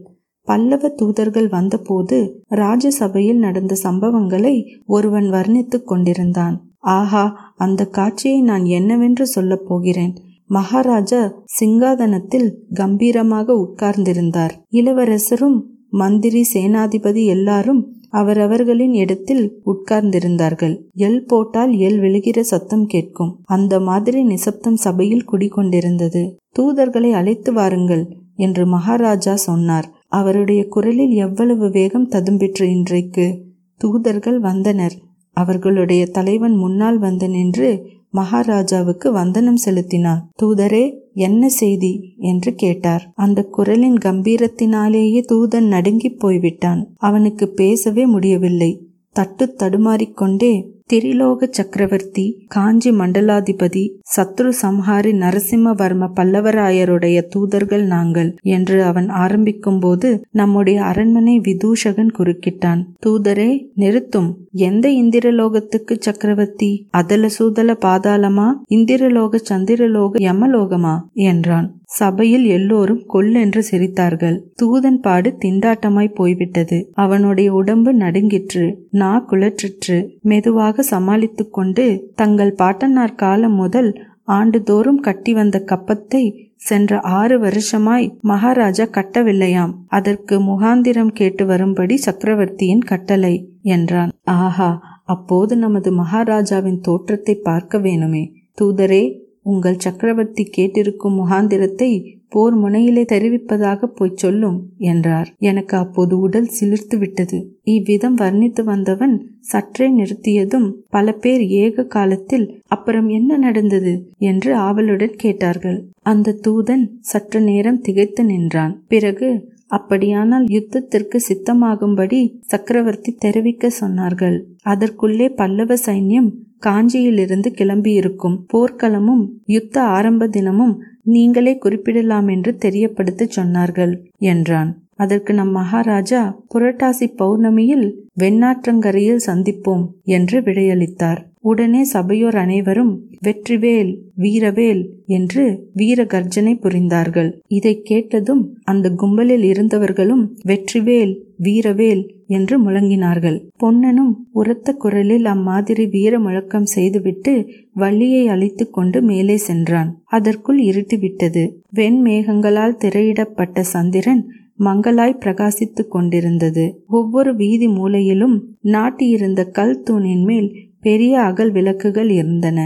பல்லவ தூதர்கள் வந்தபோது ராஜசபையில் நடந்த சம்பவங்களை ஒருவன் வர்ணித்துக் கொண்டிருந்தான். ஆஹா அந்த காட்சியை நான் என்னவென்று சொல்லப் போகிறேன்? மகாராஜா சிங்காதனத்தில் கம்பீரமாக உட்கார்ந்திருந்தார். இளவரசரும் மந்திரி சேனாதிபதி எல்லாரும் அவரவர்களின் இடத்தில் உட்கார்ந்திருந்தார்கள். எல் போட்டால் எல் விழுகிற சத்தம் கேட்கும். அந்த மாதிரி நிசப்தம் சபையில் குடிகொண்டிருந்தது. தூதர்களை அழைத்து வாருங்கள் என்று மகாராஜா சொன்னார். அவருடைய குரலில் எவ்வளவு வேகம் ததும்பிற்று இன்றைக்கு. தூதர்கள் வந்தனர். அவர்களுடைய தலைவன் முன்னால் வந்து நின்று மகாராஜாவுக்கு வந்தனம் செலுத்தினார் தூதரே என்ன செய்தி? என்று கேட்டார். அந்த குரலின் கம்பீரத்தினாலேயே தூதன் நடுங்கிப் போய்விட்டான். அவனுக்கு பேசவே முடியவில்லை. தட்டு தடுமாறிக்கொண்டே திரிலோக சக்கரவர்த்தி காஞ்சி மண்டலாதிபதி சத்ரு சம்ஹாரி நரசிம்மவர்ம பல்லவராயருடைய தூதர்கள் நாங்கள் என்று அவன் ஆரம்பிக்கும் போது நம்முடைய அரண்மனை விதூஷகன் குறுக்கிட்டான். தூதரே நிறுத்தும். எந்த இந்திரலோகத்துக்கு சக்கரவர்த்தி? அதல சூதல பாதாளமா? இந்திரலோக சந்திரலோக யமலோகமா? என்றான். சபையில் எல்லோரும் கொல்லென்று சிரித்தார்கள். தூதன் பாடு திண்டாட்டமாய் போய்விட்டது. அவனுடைய உடம்பு நடுங்கிற்று. நா குளற்றிற்று. மெதுவாக சமாளித்து கொண்டு தங்கள் பாட்டனார் காலம் முதல் ஆண்டுதோறும் கட்டி வந்த கப்பத்தை சென்ற ஆறு வருஷமாய் மகாராஜா கட்டவில்லையாம். அதற்கு முகாந்திரம் கேட்டு வரும்படி சக்கரவர்த்தியின் கட்டளை என்றான். ஆஹா அப்போது நமது மகாராஜாவின் தோற்றத்தை பார்க்க வேணுமே. தூதரே உங்கள் சக்கரவர்த்தி கேட்டிருக்கும் முகாந்திரத்தை போர் முனையிலே தெரிவிப்பதாக போய் சொல்லும் என்றார். எனக்கு அப்போது உடல் சிலிர்த்து விட்டது. இவ்விதம் வர்ணித்து வந்தவன் சற்றே நிறுத்தியதும் பல பேர் ஏக காலத்தில் அப்புறம் என்ன நடந்தது என்று ஆவலுடன் கேட்டார்கள். அந்த தூதன் சற்று நேரம் திகைத்து நின்றான். பிறகு அப்படியானால் யுத்தத்திற்கு சித்தமாகும்படி சக்கரவர்த்தி தெரிவிக்க சொன்னார்கள். அதற்குள்ளே பல்லவ சைன்யம் காஞ்சியிலிருந்து கிளம்பியிருக்கும். போர்க்களமும் யுத்த ஆரம்ப தினமும் நீங்களே குறிப்பிடலாம் என்று தெரியப்படுத்த சொன்னார்கள் என்றான். அதற்கு நம் மகாராஜா புரட்டாசி பௌர்ணமியில் வெண்ணாற்றங்கரையில் சந்திப்போம் என்று விடையளித்தார். உடனே சபையோர் அனைவரும் வெற்றிவேல் வீரவேல் என்று வீர கர்ஜனை புரிந்தார்கள். இதை கேட்டதும் அந்த கும்பலில் இருந்தவர்களும் வெற்றிவேல் வீரவேல் என்று முழங்கினார்கள். பொன்னனும் உரத்த குரலில் அம்மாதிரி வீர முழக்கம் செய்துவிட்டு வள்ளியை அழைத்து கொண்டு மேலே சென்றான். அதற்குள் இருட்டிவிட்டது. வெண்மேகங்களால் திரையிடப்பட்ட சந்திரன் மங்களாய் பிரகாசித்துக் கொண்டிருந்தது. ஒவ்வொரு வீதி மூலையிலும் நாட்டியிருந்த கல் தூணின் மேல் பெரிய அகல் விளக்குகள் இருந்தன.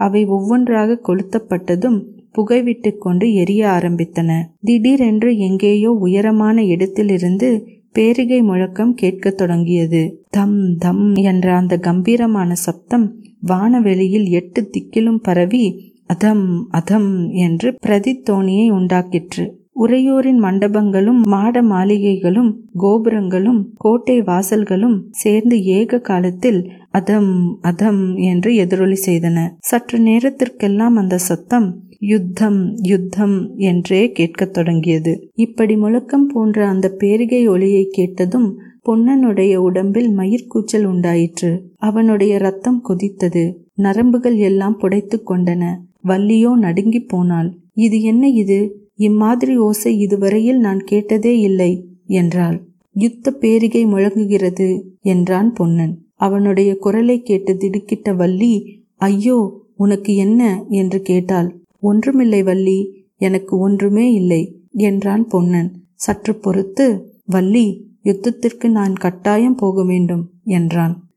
அவை ஒவ்வொன்றாக கொளுத்தப்பட்டதும் புகைவிட்டு கொண்டு எரிய ஆரம்பித்தன. திடீரென்று எங்கேயோ உயரமான இடத்திலிருந்து பேரிகை முழக்கம் கேட்கத் தொடங்கியது. தம் தம் என்ற அந்த கம்பீரமான சப்தம் வானவெளியில் எட்டு திக்கிலும் பரவி அதம் அதம் என்று பிரதித்தோணியை உண்டாக்கிற்று. உறையூரின் மண்டபங்களும் மாட மாளிகைகளும் கோபுரங்களும் கோட்டை வாசல்களும் சேர்ந்து ஏக காலத்தில் அதம் அதம் என்று எதிரொலி செய்தன. சற்று நேரத்திற்கெல்லாம் அந்த சத்தம் யுத்தம் யுத்தம் என்றே கேட்கத் தொடங்கியது. இப்படி முழக்கம் போன்ற அந்த பேரிகை ஒளியை கேட்டதும் பொன்னனுடைய உடம்பில் மயிர்கூச்சல் உண்டாயிற்று. அவனுடைய ரத்தம் கொதித்தது. நரம்புகள் எல்லாம் புடைத்து கொண்டன. வள்ளியோ நடுங்கி போனாள். இது என்ன இது? இம்மாதிரி ஓசை இதுவரையில் நான் கேட்டதே இல்லை என்றாள். யுத்த பேரிகை முழங்குகிறது என்றான் பொன்னன். அவனுடைய குரலை கேட்டு திடுக்கிட்ட வள்ளி ஐயோ உனக்கு என்ன? என்று கேட்டாள். ஒன்றுமில்லை வள்ளி எனக்கு ஒன்றுமே இல்லை என்றான் பொன்னன். சற்று பொறுத்து வள்ளி யுத்தத்திற்கு நான் கட்டாயம் போக வேண்டும் என்றான்.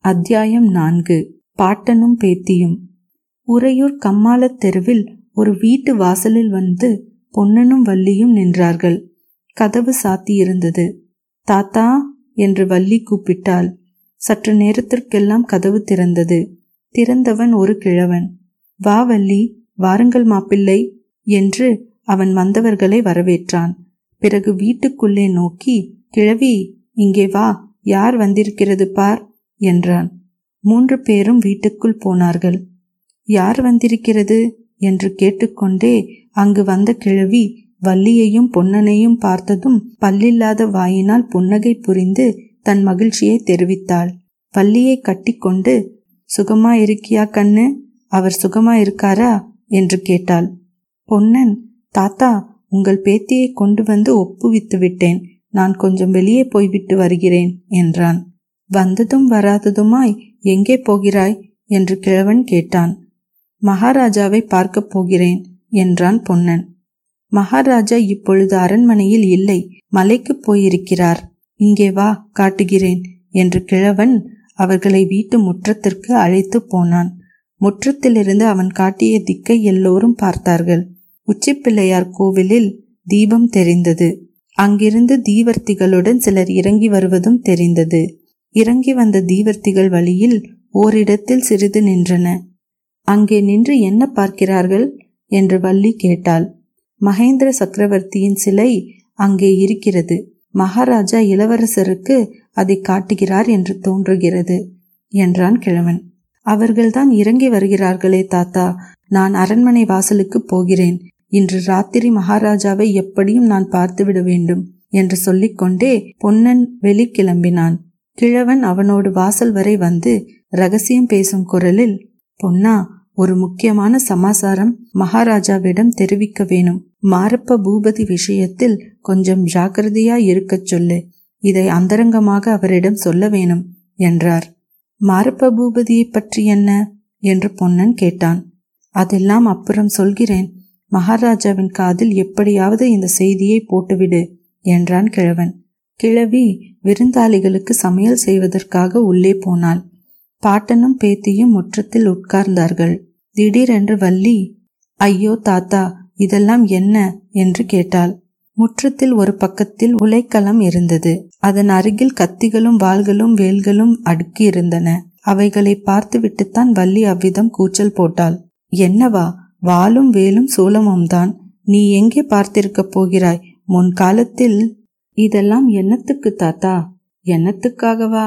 அத்தியாயம் நான்கு. பாட்டனும் பேத்தியும். உறையூர் கம்மாளத் தெருவில் ஒரு வீட்டு வாசலில் வந்து பொன்னனும் வள்ளியும் நின்றார்கள். கதவு சாத்தியிருந்தது. தாத்தா என்று வள்ளி கூப்பிட்டாள். சற்று நேரத்திற்கெல்லாம் கதவு திறந்தது. திறந்தவன் ஒரு கிழவன். வா வள்ளி வாருங்கள் மாப்பிள்ளை என்று அவன் வந்தவர்களை வரவேற்றான். பிறகு வீட்டுக்குள்ளே நோக்கி கிழவி இங்கே வா யார் வந்திருக்கிறது பார் என்றான். மூன்று பேரும் வீட்டுக்குள் போனார்கள். யார் வந்திருக்கிறது? என்று கேட்டுக்கொண்டே அங்கு வந்த கிழவி வள்ளியையும் பொன்னனையும் பார்த்ததும் பல்லில்லாத வாயினால் புன்னகை புரிந்து தன் மகிழ்ச்சியை தெரிவித்தாள். வள்ளியை கட்டிக்கொண்டு சுகமா இருக்கியா கண்ணு? அவர் சுகமா இருக்காரா? என்று கேட்டாள். பொன்னன் தாத்தா உங்கள் பேத்தியை கொண்டு வந்து ஒப்புவித்து விட்டேன். நான் கொஞ்சம் வெளியே போய்விட்டு வருகிறேன் என்றான். வந்ததும் வராததுமாய் எங்கே போகிறாய்? என்று கிழவன் கேட்டான். மகாராஜாவை பார்க்கப் போகிறேன் என்றான் பொன்னன். மகாராஜா இப்பொழுது அரண்மனையில் இல்லை மலைக்கு போயிருக்கிறார். இங்கே வா காட்டுகிறேன் என்று கிழவன் அவர்களை வீட்டு முற்றத்திற்கு அழைத்து போனான். முற்றத்திலிருந்து அவன் காட்டிய திக்கை எல்லோரும் பார்த்தார்கள். உச்சிப்பிள்ளையார் கோவிலில் தீபம் தெரிந்தது. அங்கிருந்து தீவர்த்திகளுடன் சிலர் இறங்கி வருவதும் தெரிந்தது. இறங்கி வந்த தீவர்த்திகள் வழியில் ஓரிடத்தில் சிறிது நின்றன. அங்கே நின்று என்ன பார்க்கிறார்கள்? என்று வள்ளி கேட்டாள். மகேந்திர சக்கரவர்த்தியின் சிலை அங்கே இருக்கிறது. மகாராஜா இளவரசருக்கு அதை காட்டுகிறார் என்று தோன்றுகிறது என்றான் கிழவன். அவர்கள்தான் இறங்கி வருகிறார்களே தாத்தா நான் அரண்மனை வாசலுக்கு போகிறேன். இன்று ராத்திரி மகாராஜாவை எப்படியும் நான் பார்த்துவிட வேண்டும் என்று சொல்லிக்கொண்டே பொன்னன் வெளி கிளம்பினான். கிழவன் அவனோடு வாசல் வரை வந்து ரகசியம் பேசும் குரலில் பொன்னா ஒரு முக்கியமான சமாசாரம் மகாராஜாவிடம் தெரிவிக்க வேணும். மாரப்ப பூபதி விஷயத்தில் கொஞ்சம் ஜாக்கிரதையா இருக்கச் சொல்லு. இதை அந்தரங்கமாக அவரிடம் சொல்ல வேணும் என்றார். மாரப்ப பூபதியை பற்றி என்ன? என்று பொன்னன் கேட்டான். அதெல்லாம் அப்புறம் சொல்கிறேன். மகாராஜாவின் காதில் எப்படியாவது இந்த செய்தியை போட்டுவிடு என்றான் கிழவன். கிழவி விருந்தாளிகளுக்கு சமையல் செய்வதற்காக உள்ளே போனாள். பாட்டனும் பேத்தியும் முற்றத்தில் உட்கார்ந்தார்கள். திடீரென்று வள்ளி ஐயோ தாத்தா இதெல்லாம் என்ன? என்று கேட்டாள். முற்றத்தில் ஒரு பக்கத்தில் உலைக்களம் இருந்தது. அதன் அருகில் கத்திகளும் வாள்களும் வேல்களும் அடுக்கி இருந்தன அவைகளை பார்த்துவிட்டுத்தான் வள்ளி அவ்விதம் கூச்சல் போட்டாள். என்னவா வாளும் வேலும் சூலமும் தான் நீ எங்கே பார்த்திருக்கப் போகிறாய்? முன் காலத்தில் இதெல்லாம் என்னத்துக்கு தாத்தா? என்னத்துக்காகவா?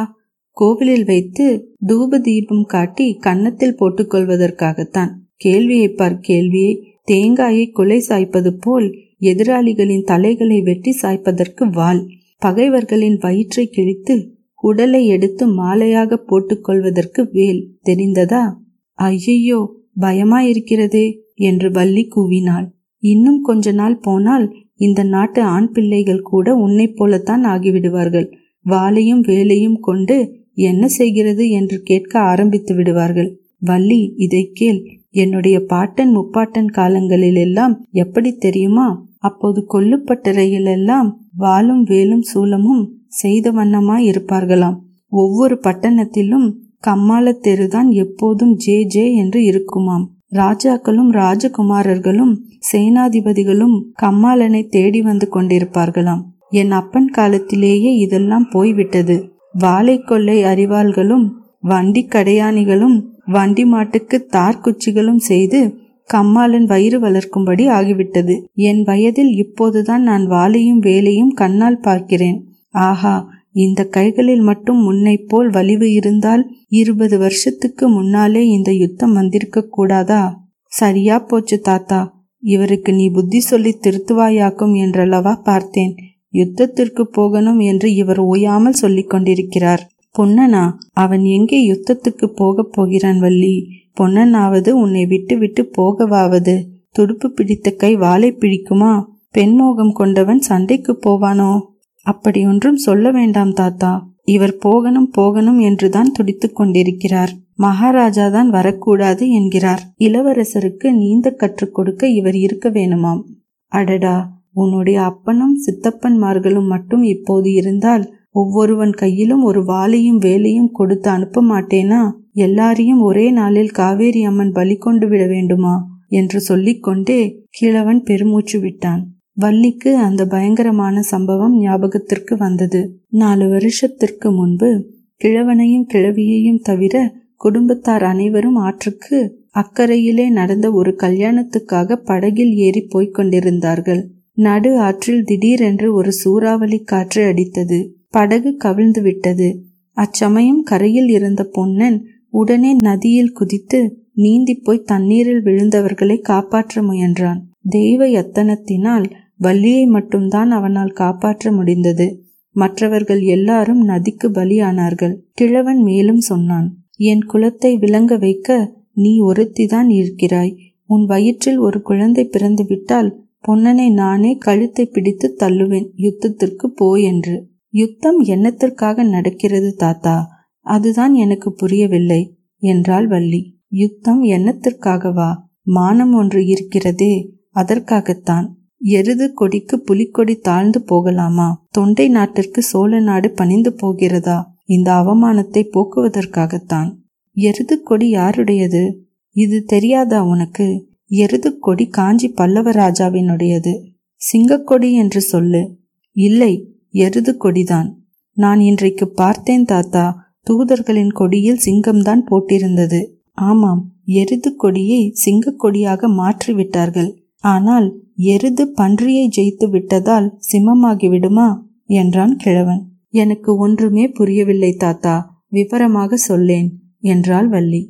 கோவிலில் வைத்து தூப தீபம் காட்டி கன்னத்தில் போட்டுக்கொள்வதற்காகத்தான். கேள்வியை பார் கேள்வியை. தேங்காயை கொலை சாய்ப்பது போல் எதிராளிகளின் தலைகளை வெட்டி சாய்ப்பதற்கு வாள். பகைவர்களின் வயிற்றை கிழித்து உடலை எடுத்து மாலையாக போட்டுக்கொள்வதற்கு வேல். தெரிந்ததா? ஐயையோ பயமாயிருக்கிறதே என்று வள்ளி கூவினாள். இன்னும் கொஞ்ச நாள் போனால் இந்த நாட்டு ஆண் பிள்ளைகள் கூட உன்னைப் போலத்தான் ஆகிவிடுவார்கள். வாளையும் வேலையும் கொண்டு என்ன செய்கிறது என்று கேட்க ஆரம்பித்து விடுவார்கள். வள்ளி இதை கேள். என்னுடைய பாட்டன் முப்பாட்டன் காலங்களிலெல்லாம் எப்படி தெரியுமா? அப்போது கொல்லுப்பட்டறையிலெல்லாம் வாளும் வேலும் சூலமும் செய்த வண்ணமாய் இருப்பார்களாம். ஒவ்வொரு பட்டணத்திலும் கம்மாள தெருதான் எப்போதும் ஜே ஜே என்று இருக்குமாம். ராஜாக்களும் ராஜகுமாரர்களும் சேனாதிபதிகளும் கம்மாளனை தேடி வந்து கொண்டிருப்பார்களாம். என் அப்பன் காலத்திலேயே இதெல்லாம் போய்விட்டது. வாழை கொள்ளை அறிவாள்களும் வண்டி கடையாணிகளும் வண்டி மாட்டுக்கு தார்குச்சிகளும் செய்து கம்மாளன் வயிறு வளர்க்கும்படி ஆகிவிட்டது. என் வயதில் இப்போதுதான் நான் வாளையும் வேலையும் கண்ணால் பார்க்கிறேன். ஆஹா இந்த கைகளில் மட்டும் முன்னை போல் வலிவு இருந்தால் இருபது வருஷத்துக்கு முன்னாலே இந்த யுத்தம் வந்திருக்க கூடாதா? சரியா போச்சு தாத்தா. இவருக்கு நீ புத்தி சொல்லி திருத்துவாயாக்கும் என்றல்லவா பார்த்தேன். யுத்தத்திற்கு போகணும் என்று இவர் ஓயாமல் சொல்லிக் கொண்டிருக்கிறார். பொன்னனா அவன் எங்கே யுத்தத்துக்கு போகப் போகிறான் வள்ளி? பொன்னனாவது உன்னை விட்டு விட்டு போகவாவது? துடுப்பு பிடித்த கை வாளை பிடிக்குமா? பெண்மோகம் கொண்டவன் சண்டைக்கு போவானோ? அப்படி ஒன்றும் சொல்ல வேண்டாம் தாத்தா. இவர் போகணும் போகணும் என்றுதான் துடித்துக் கொண்டிருக்கிறார். மகாராஜா தான் வரக்கூடாது என்கிறார். இளவரசருக்கு நீந்த கற்றுக் கொடுக்க இவர் இருக்க வேணுமாம். அடடா! உன்னுடைய அப்பனும் சித்தப்பன்மார்களும் மட்டும் இப்போது இருந்தால் ஒவ்வொருவன் கையிலும் ஒரு வாளையும் வேலையும் கொடுத்து அனுப்ப மாட்டேனா? எல்லாரையும் ஒரே நாளில் காவேரி அம்மன் பலி கொண்டு விட வேண்டுமா? என்று சொல்லிக்கொண்டே கிழவன் பெருமூச்சு விட்டான். வள்ளிக்கு அந்த பயங்கரமான சம்பவம் ஞாபகத்திற்கு வந்தது. நாலு வருஷத்திற்கு முன்பு கிழவனையும் கிழவியையும் தவிர குடும்பத்தார் அனைவரும் ஆற்றுக்கு அக்கறையிலே நடந்த ஒரு கல்யாணத்துக்காக படகில் ஏறி போய்க் கொண்டிருந்தார்கள். நடு ஆற்றில் திடீரென்று ஒரு சூறாவளி காற்று அடித்தது. படகு கவிழ்ந்து விட்டது அச்சமயம் கரையில் இருந்த பொன்னன் உடனே நதியில் குதித்து நீந்தி போய் தண்ணீரில் விழுந்தவர்களை காப்பாற்ற முயன்றான். தெய்வ யத்தனத்தினால் வள்ளியை மட்டும்தான் அவனால் காப்பாற்ற முடிந்தது. மற்றவர்கள் எல்லாரும் நதிக்கு பலியானார்கள். கிழவன் மேலும் சொன்னான் என் குலத்தை விளங்க வைக்க நீ ஒருத்திதான் இருக்கிறாய். உன் வயிற்றில் ஒரு குழந்தை பிறந்துவிட்டால் பொன்னனை நானே கழுத்தை பிடித்து தள்ளுவேன் யுத்தத்திற்கு போ என்று. யுத்தம் என்னத்திற்காக நடக்கிறது தாத்தா? அதுதான் எனக்கு புரியவில்லை என்றாள் வள்ளி. யுத்தம் என்னத்திற்காகவா? மானம் ஒன்று இருக்கிறதே அதற்காகத்தான். எருது கொடிக்கு புலிக்கொடி தாழ்ந்து போகலாமா? தொண்டை நாட்டிற்கு சோழ நாடு பணிந்து போகிறதா? இந்த அவமானத்தை போக்குவதற்காகத்தான். எருது கொடி யாருடையது? இது தெரியாதா உனக்கு? எருதுக்கொடி காஞ்சி பல்லவ ராஜாவினுடையது சிங்கக்கொடி என்று சொல்லு. இல்லை எருது கொடிதான். நான் இன்றைக்கு பார்த்தேன் தாத்தா தூதர்களின் கொடியில் சிங்கம்தான் போட்டிருந்தது. ஆமாம் எருது கொடியை சிங்கக்கொடியாக மாற்றிவிட்டார்கள். ஆனால் எருது பன்றியை ஜெயித்து விட்டதால் சிம்மமாகி விடுமா என்றான் கிழவன். எனக்கு ஒன்றுமே புரியவில்லை தாத்தா விவரமாக சொல்லேன் என்றாள் வள்ளி.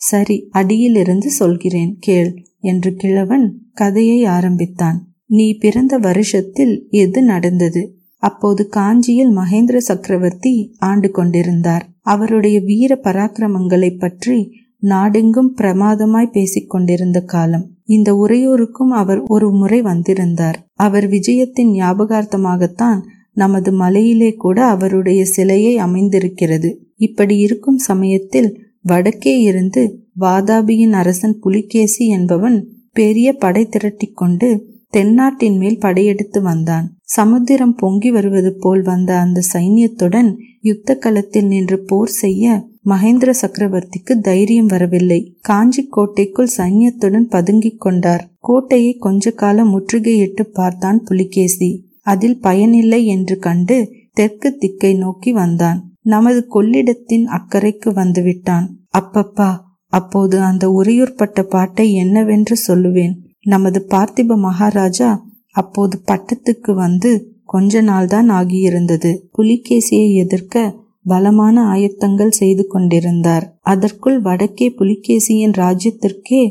சரி அடியிலிருந்து சொல்கிறேன் கேள். என்று கிழவன் கதையை ஆரம்பித்தான். நீ பிறந்த வருஷத்தில் எது நடந்தது? அப்போது காஞ்சியில் மகேந்திர சக்கரவர்த்தி ஆண்டு கொண்டிருந்தார். அவருடைய வீர பராக்கிரமங்களை பற்றி நாடெங்கும் பிரமாதமாய் பேசிக் கொண்டிருந்த காலம். இந்த உரையோருக்கும் அவர் ஒரு முறை வந்திருந்தார். அவர் விஜயத்தின் ஞாபகார்த்தமாகத்தான் நமது மலையிலே கூட அவருடைய சிலையை அமைந்திருக்கிறது. இப்படி இருக்கும் சமயத்தில் வடக்கே இருந்து வாதாபியின் அரசன் புலிகேசி என்பவன் பெரிய படை திரட்டி கொண்டு தென்னாட்டின் மேல் படையெடுத்து வந்தான். சமுத்திரம் பொங்கி வருவது போல் வந்த அந்த சைன்யத்துடன் யுத்த களத்தில் நின்று போர் செய்ய மகேந்திர சக்கரவர்த்திக்கு தைரியம் வரவில்லை. காஞ்சி கோட்டைக்குள் சைன்யத்துடன் பதுங்கிக் கொண்டார். கோட்டையை கொஞ்ச காலம் முற்றுகையிட்டு பார்த்தான் புலிகேசி. அதில் பயனில்லை என்று கண்டு தெற்கு திக்கை நோக்கி வந்தான். நமது கொள்ளிடத்தின் அக்கறைக்கு வந்துவிட்டான். அப்பப்பா அப்போது அந்த உரையூர்பட்ட பாட்டை என்னவென்று சொல்லுவேன். நமது பார்த்திப மகாராஜா அப்போது பட்டத்துக்கு வந்து கொஞ்ச நாள்தான் ஆகியிருந்தது. புலிகேசியை எதிர்க்க பலமான ஆயத்தங்கள் செய்து கொண்டிருந்தார். அதற்குள் வடக்கே புலிகேசியின் ராஜ்யத்திற்கே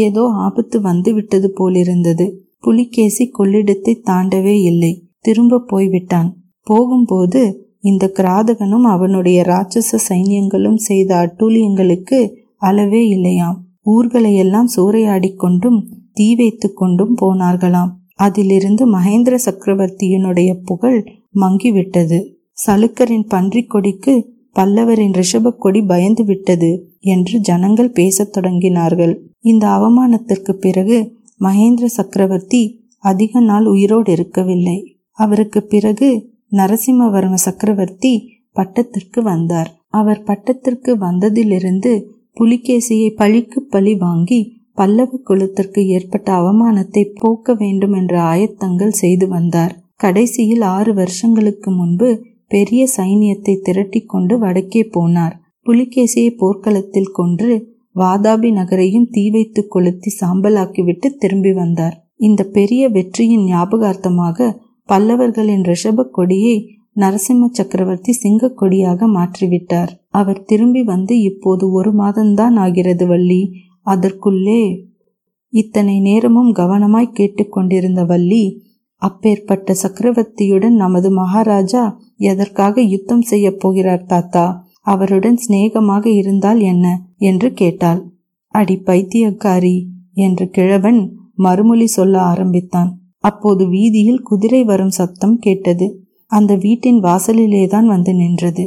ஏதோ ஆபத்து வந்து விட்டது போலிருந்தது. புலிகேசி கொள்ளிடத்தை தாண்டவே இல்லை. திரும்ப போய்விட்டான். போகும்போது இந்த கிராதகனும் அவனுடைய ராட்சச சைன்யங்களும் செய்த அட்டூழியங்களுக்கு அளவே இல்லையாம். ஊர்களையெல்லாம் சூறையாடி கொண்டும் தீ வைத்து கொண்டும் போனார்களாம். அதிலிருந்து மகேந்திர சக்கரவர்த்தியினுடைய புகழ் மங்கிவிட்டது. சலுக்கரின் பன்றிக் கொடிக்கு பல்லவரின் ரிஷப கொடி பயந்து விட்டது என்று ஜனங்கள் பேசத் தொடங்கினார்கள். இந்த அவமானத்திற்கு பிறகு மகேந்திர சக்கரவர்த்தி அதிக நாள் உயிரோடு இருக்கவில்லை. அவருக்கு பிறகு நரசிம்மவர்ம சக்கரவர்த்தி பட்டத்திற்கு வந்தார். அவர் பட்டத்திற்கு வந்ததிலிருந்து புலிகேசியை பழிக்கு பழி வாங்கி பல்லவ குலத்திற்கு ஏற்பட்ட அவமானத்தை போக்க வேண்டும் என்ற ஆயத்தங்கள் செய்து வந்தார். கடைசியில் ஆறு வருஷங்களுக்கு முன்பு பெரிய சைனியத்தை திரட்டி கொண்டு வடக்கே போனார். புலிகேசியை போர்க்களத்தில் கொன்று வாதாபி நகரையும் தீ வைத்து கொளுத்தி சாம்பலாக்கிவிட்டு திரும்பி வந்தார். இந்த பெரிய வெற்றியின் ஞாபகார்த்தமாக பல்லவர்களின் ரிஷப கொடியை நரசிம்ம சக்கரவர்த்தி சிங்கக்கொடியாக மாற்றிவிட்டார். அவர் திரும்பி வந்து இப்போது ஒரு மாதம்தான் ஆகிறது வள்ளி. அதற்குள்ளே இத்தனை நேரமும் கவனமாய் கேட்டுக்கொண்டிருந்த வள்ளி அப்பேற்பட்ட சக்கரவர்த்தியுடன் நமது மகாராஜா எதற்காக யுத்தம் செய்ய போகிறார் தாத்தா? அவருடன் சிநேகமாக இருந்தால் என்ன? என்று கேட்டாள். அடி பைத்தியக்காரி! என்று கிழவன் மறுமொழி சொல்ல ஆரம்பித்தான். அப்போது வீதியில் குதிரை வரும் சத்தம் கேட்டது. அந்த வீட்டின் வாசலிலேதான் வந்து நின்றது.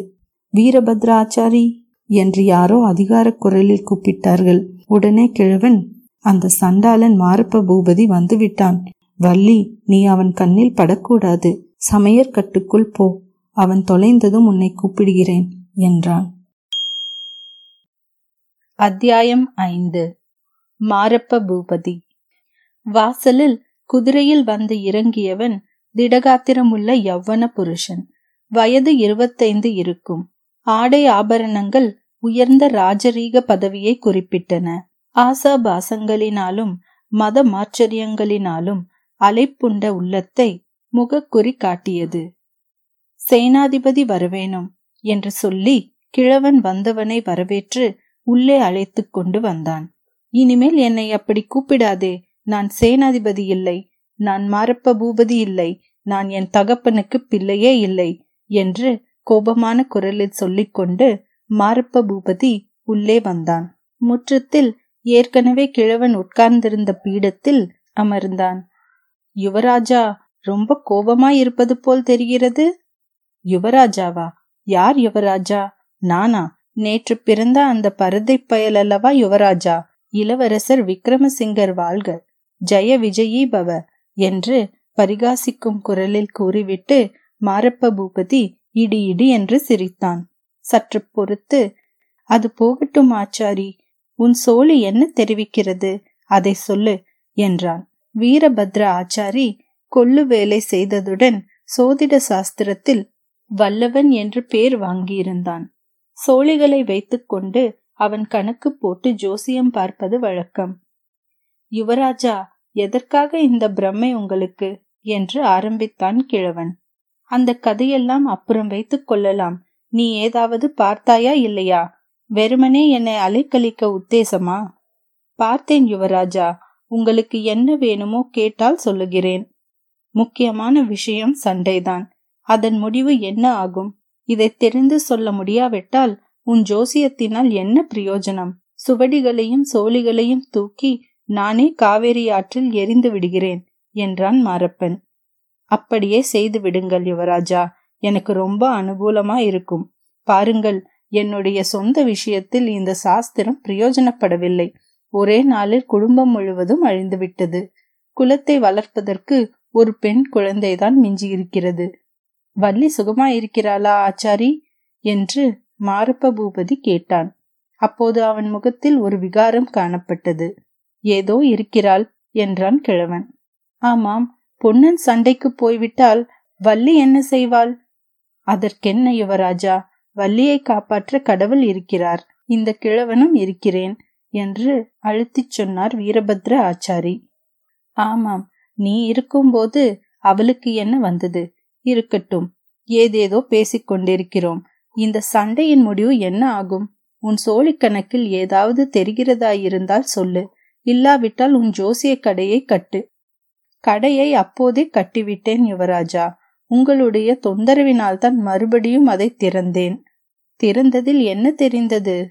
வீரபத்ராச்சாரி என்று யாரோ அதிகார குரலில் கூப்பிட்டார்கள். உடனே கிழவன். அந்த சண்டாளன் மாரப்ப பூபதி வந்துவிட்டான். வள்ளி நீ அவன் கண்ணில் படக்கூடாது. சமையற்கட்டுக்குள் போ. அவன் தொலைந்ததும் உன்னை கூப்பிடுகிறேன் என்றான். அத்தியாயம் ஐந்து. மாரப்ப பூபதி. வாசலில் குதிரையில் வந்து இறங்கியவன் திடகாத்திரமுள்ள யவ்வன புருஷன். வயது இருபத்தைந்து இருக்கும். ஆடை ஆபரணங்கள் உயர்ந்த ராஜரீக பதவியை குறிப்பிட்டன. ஆசாபாசங்களினாலும் மத மாச்சரியங்களினாலும் அலைப்புண்ட உள்ளத்தை முகக்குறி காட்டியது. சேனாதிபதி வரவேணும் என்று சொல்லி கிழவன் வந்தவனை வரவேற்று உள்ளே அழைத்து கொண்டு வந்தான். இனிமேல் என்னை அப்படி கூப்பிடாதே நான் சேனாதிபதி இல்லை. நான் மாரப்ப பூபதி இல்லை. நான் என் தகப்பனுக்கு பிள்ளையே இல்லை என்று கோபமான குரலில் சொல்லிக்கொண்டு மாரப்ப பூபதி உள்ளே வந்தான். முற்றத்தில் ஏற்கனவே கிழவன் உட்கார்ந்திருந்த பீடத்தில் அமர்ந்தான். யுவராஜா ரொம்ப கோபமாய் இருப்பது போல் தெரிகிறது. யுவராஜாவா? யார் யுவராஜா? நானா? நேற்று பிறந்த அந்த பரதை பயல் அல்லவா யுவராஜா? இளவரசர் விக்ரமசிங்கர் வாழ்க. ஜெய விஜயீ பவ என்று பரிகாசிக்கும் குரலில் கூறிவிட்டு மாரப்ப பூபதி இடி இடி என்று சிரித்தான். சற்று பொறுத்து அது போகட்டும் ஆச்சாரி உன் சோழி என்ன தெரிவிக்கிறது? அதை சொல்லு என்றான். வீரபத்ர ஆச்சாரி கொள்ளு வேலை செய்ததுடன் சோதிட சாஸ்திரத்தில் வல்லவன் என்று பேர் வாங்கியிருந்தான். சோழிகளை வைத்துக்கொண்டு அவன் கணக்கு போட்டு ஜோசியம் பார்ப்பது வழக்கம். யுவராஜா எதற்காக இந்த பிரம்மை உங்களுக்கு? என்று ஆரம்பித்தான் கிழவன். அந்த கதையெல்லாம் அப்புறம் வைத்துக் கொள்ளலாம். நீ ஏதாவது பார்த்தாயா இல்லையா? வெறுமனே என்னை அலைக்கழிக்க உத்தேசமா? பார்த்தேன் யுவராஜா. உங்களுக்கு என்ன வேணுமோ கேட்டால் சொல்லுகிறேன். முக்கியமான விஷயம் சண்டைதான். அதன் முடிவு என்ன ஆகும்? இதை தெரிந்து சொல்ல முடியாவிட்டால் உன் ஜோசியத்தினால் என்ன பிரயோஜனம்? சுவடிகளையும் சோழிகளையும் தூக்கி நானே காவேரி ஆற்றில் எரிந்து விடுகிறேன் என்றான் மாரப்பன். அப்படியே செய்து விடுங்கள் யுவராஜா எனக்கு ரொம்ப அனுகூலமா இருக்கும். பாருங்கள் என்னுடைய சொந்த விஷயத்தில் இந்த சாஸ்திரம் பிரயோஜனப்படவில்லை. ஒரே நாளில் குடும்பம் முழுவதும் அழிந்துவிட்டது குலத்தை வளர்ப்பதற்கு ஒரு பெண் குழந்தைதான் மிஞ்சியிருக்கிறது. வள்ளி சுகமாயிருக்கிறாளா ஆச்சாரி? என்று மாரப்ப பூபதி கேட்டான். அப்போது அவன் முகத்தில் ஒரு விகாரம் காணப்பட்டது. ஏதோ இருக்கிறாள் என்றான் கிழவன். ஆமாம் பொன்னன் சண்டைக்கு போய்விட்டால் வள்ளி என்ன செய்வாள்? அதற்கென்ன யுவராஜா வள்ளியை காப்பாற்ற கடவுள் இருக்கிறார் இந்த கிழவனும் இருக்கிறேன் என்று அழுத்திச் சொன்னார் வீரபத்ர ஆச்சாரி. ஆமாம் நீ இருக்கும்போது அவளுக்கு என்ன வந்தது? இருக்கட்டும் ஏதேதோ பேசிக் கொண்டிருக்கிறோம். இந்த சண்டையின் முடிவு என்ன ஆகும்? உன் சோழி கணக்கில் ஏதாவது தெரிகிறதாயிருந்தால் சொல்லு. இல்லாவிட்டால் உன் ஜோசிய கடையை கட்டு. கடையை அப்போதே கட்டிவிட்டேன் யுவராஜா. உங்களுடைய தொந்தரவினால்தான் மறுபடியும் அதை திறந்தேன். திறந்ததில் என்ன தெரிந்தது?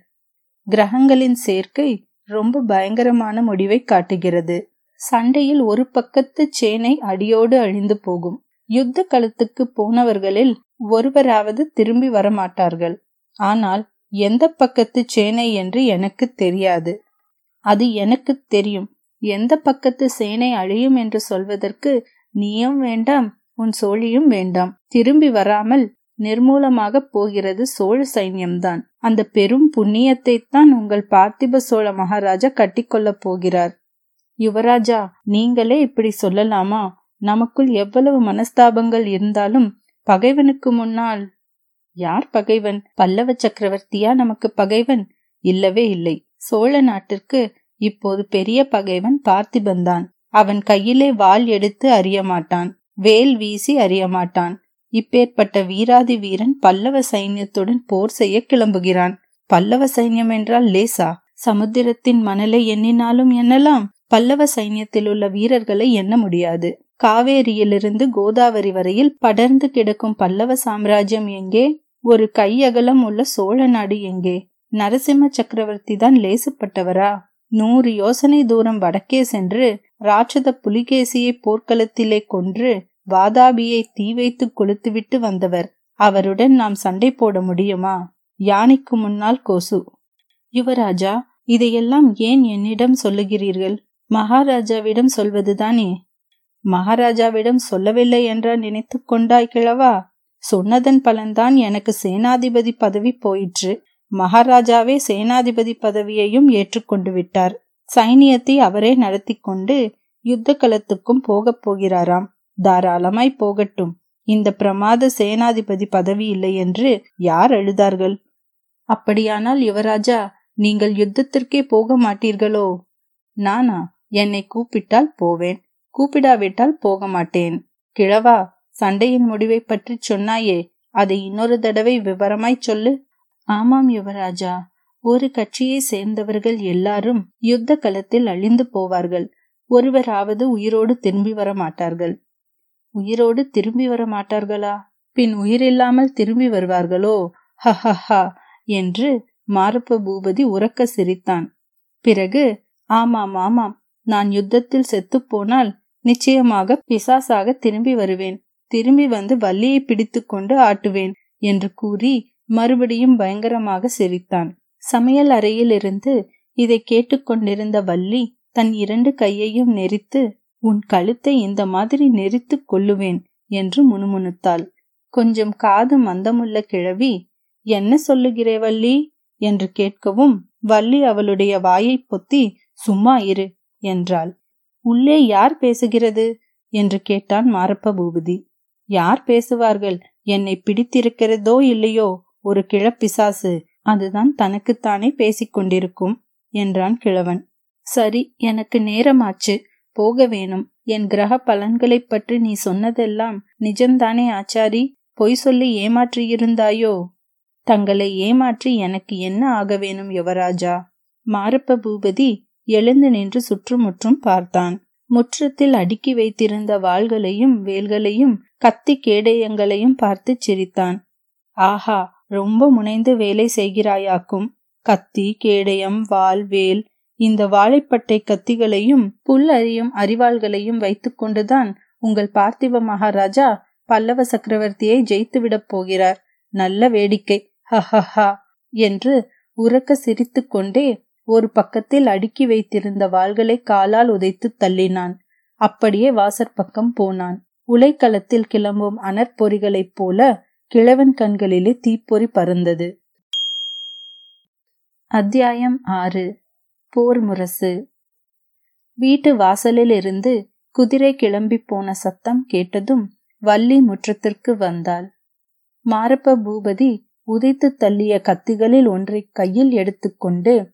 கிரகங்களின் சேர்க்கை ரொம்ப பயங்கரமான முடிவை காட்டுகிறது. சண்டையில் ஒரு பக்கத்து சேனை அடியோடு அழிந்து போகும். யுத்த களத்துக்கு போனவர்களில் ஒருவராவது திரும்பி வரமாட்டார்கள். ஆனால் எந்த பக்கத்து சேனை என்று எனக்கு தெரியாது. அது எனக்கு தெரியும். எந்த பக்கத்து சேனை அழியும் என்று சொல்வதற்கு நீயும் வேண்டாம் உன் சோழியும் வேண்டாம். திரும்பி வராமல் நிர்மூலமாக போகிறது சோழ சைன்யம்தான். அந்த பெரும் புண்ணியத்தை தான் உங்கள் பார்த்திப சோழ மகாராஜா கட்டிக்கொள்ளப் போகிறார். யுவராஜா நீங்களே இப்படி சொல்லலாமா? நமக்குள் எவ்வளவு மனஸ்தாபங்கள் இருந்தாலும் பகைவனுக்கு முன்னால் யார் பகைவன்? பல்லவ சக்கரவர்த்தியா நமக்கு பகைவன்? இல்லவே இல்லை. சோழ நாட்டிற்கு இப்போது பெரிய பகைவன் பார்த்திபந்தான் அவன் கையிலே வாள் எடுத்து அறியமாட்டான். வேல் வீசி அறியமாட்டான். இப்பேற்பட்ட வீராதி வீரன் பல்லவ சைன்யத்துடன் போர் செய்ய கிளம்புகிறான். பல்லவ சைன்யம் என்றால் லேசா? சமுத்திரத்தின் மணலை எண்ணினாலும் எண்ணலாம். பல்லவ சைன்யத்தில் உள்ள வீரர்களை எண்ண முடியாது. காவேரியிலிருந்து கோதாவரி வரையில் படர்ந்து கிடக்கும் பல்லவ சாம்ராஜ்யம் எங்கே? ஒரு கையகலம் உள்ள சோழ நாடு எங்கே? நரசிம்ம சக்கரவர்த்தி தான் லேசுப்பட்டவரா? நூறு யோசனை தூரம் வடக்கே சென்று ராட்சத புலிகேசியை போர்க்களத்திலே கொன்று வாதாபியை தீ வைத்து கொளுத்துவிட்டு வந்தவர். அவருடன் நாம் சண்டை போட முடியுமா? யானைக்கு முன்னால் கோசு. யுவராஜா இதையெல்லாம் ஏன் என்னிடம் சொல்லுகிறீர்கள்? மகாராஜாவிடம் சொல்வதுதானே. மகாராஜாவிடம் சொல்லவில்லை என்றா நினைத்து கொண்டாய் கிழவா? சொன்னதன் பலன்தான் எனக்கு சேனாதிபதி பதவி போயிற்று. மகாராஜாவே சேனாதிபதி பதவியையும் ஏற்றுக்கொண்டு விட்டார். சைனியத்தை அவரே நடத்தி கொண்டு யுத்த களத்துக்கும் போகப் போகிறாராம். தாராளமாய் போகட்டும். இந்த பிரமாத சேனாதிபதி பதவி இல்லை என்று யார் எழுதார்கள் அப்படியானால் யுவராஜா நீங்கள் யுத்தத்திற்கே போக மாட்டீர்களோ? நானா என்னை கூப்பிட்டால் போவேன். கூப்பிடாவிட்டால் போக மாட்டேன். கிழவா சண்டையின் முடிவை பற்றி சொன்னாயே அதை இன்னொரு தடவை விவரமாய் சொல்லு. ஆமாம் யுவராஜா. ஒரு கட்சியை சேர்ந்தவர்கள் எல்லாரும் யுத்த களத்தில் அழிந்து போவார்கள். ஒருவராவது உயிரோடு திரும்பி வர மாட்டார்கள். உயிரோடு திரும்பி வர மாட்டார்களா? பின் உயிரில்லாமல் திரும்பி வருவார்களோ? ஹஹஹா என்று மாரப்ப பூபதி உறக்க சிரித்தான். பிறகு ஆமாம் ஆமாம் நான் யுத்தத்தில் செத்துப்போனால் நிச்சயமாக பிசாசாக திரும்பி வருவேன். திரும்பி வந்து வள்ளியை பிடித்துக்கொண்டு ஆட்டுவேன் என்று கூறி மறுபடியும் பயங்கரமாக சிரித்தான். சமையல் அறையிலிருந்து இதை கேட்டுக்கொண்டிருந்த வள்ளி தன் இரண்டு கையையும் நெரித்து உன் கழுத்தை இந்த மாதிரி நெரித்து கொள்ளுவேன் என்று முணுமுணுத்தாள். கொஞ்சம் காது மந்தமுள்ள கிழவி என்ன சொல்லுகிறே வள்ளி? என்று கேட்கவும் வள்ளி அவளுடைய வாயை பொத்தி சும்மா இரு என்றாள். உள்ளே யார் பேசுகிறது? என்று கேட்டான் மாரப்ப பூபதி. யார் பேசுவார்கள்? என்னை பிடித்திருக்கிறதோ இல்லையோ? ஒரு கிழப்பிசாசு அதுதான் தனக்குத்தானே பேசிக்கொண்டிருக்கும் என்றான் கிழவன். சரி எனக்கு நேரமாச்சு போக வேணும் என் கிரக பலன்களைப் பற்றி நீ சொன்னதெல்லாம் நிஜம்தானே ஆச்சாரி பொய் சொல்லி ஏமாற்றியிருந்தாயோ? தங்களை ஏமாற்றி எனக்கு என்ன ஆக வேணும் யுவராஜா? மாரப்ப பூபதி எழுந்து நின்று சுற்றுமுற்றும் பார்த்தான். முற்றத்தில் அடுக்கி வைத்திருந்த வாள்களையும் வேல்களையும் கத்தி கேடயங்களையும் பார்த்து சிரித்தான். ஆஹா ரொம்ப முனைந்து வேலை செய்கிறாயாக்கும். கத்தி கேடயம் வாள் வேல் இந்த வாழைப்பட்டை கத்திகளையும் புல் அறியும் அறிவாள்களையும் வைத்துக்கொண்டுதான் உங்கள் பார்த்திவ மகாராஜா பல்லவ சக்கரவர்த்தியை ஜெயித்துவிடப் போகிறார். நல்ல வேடிக்கை. ஹஹஹா என்று உறக்க சிரித்து கொண்டே ஒரு பக்கத்தில் அடுக்கி வைத்திருந்த வாள்களை காலால் உதைத்து தள்ளினான். அப்படியே வாசற்பக்கம் போனான். உலைக்களத்தில் கிளம்பும் அனற்பொறிகளைப் போல கிழவன் கண்களிலே தீப்பொறி பறந்தது. அத்தியாயம் ஆறு. போர் முரசு. வீட்டு வாசலில் இருந்து குதிரை கிளம்பி போன சத்தம் கேட்டதும் வள்ளி முற்றத்திற்கு வந்தாள். மாரப்ப பூபதி உதைத்து தள்ளிய கத்திகளில் ஒன்றை கையில் எடுத்துக்கொண்டு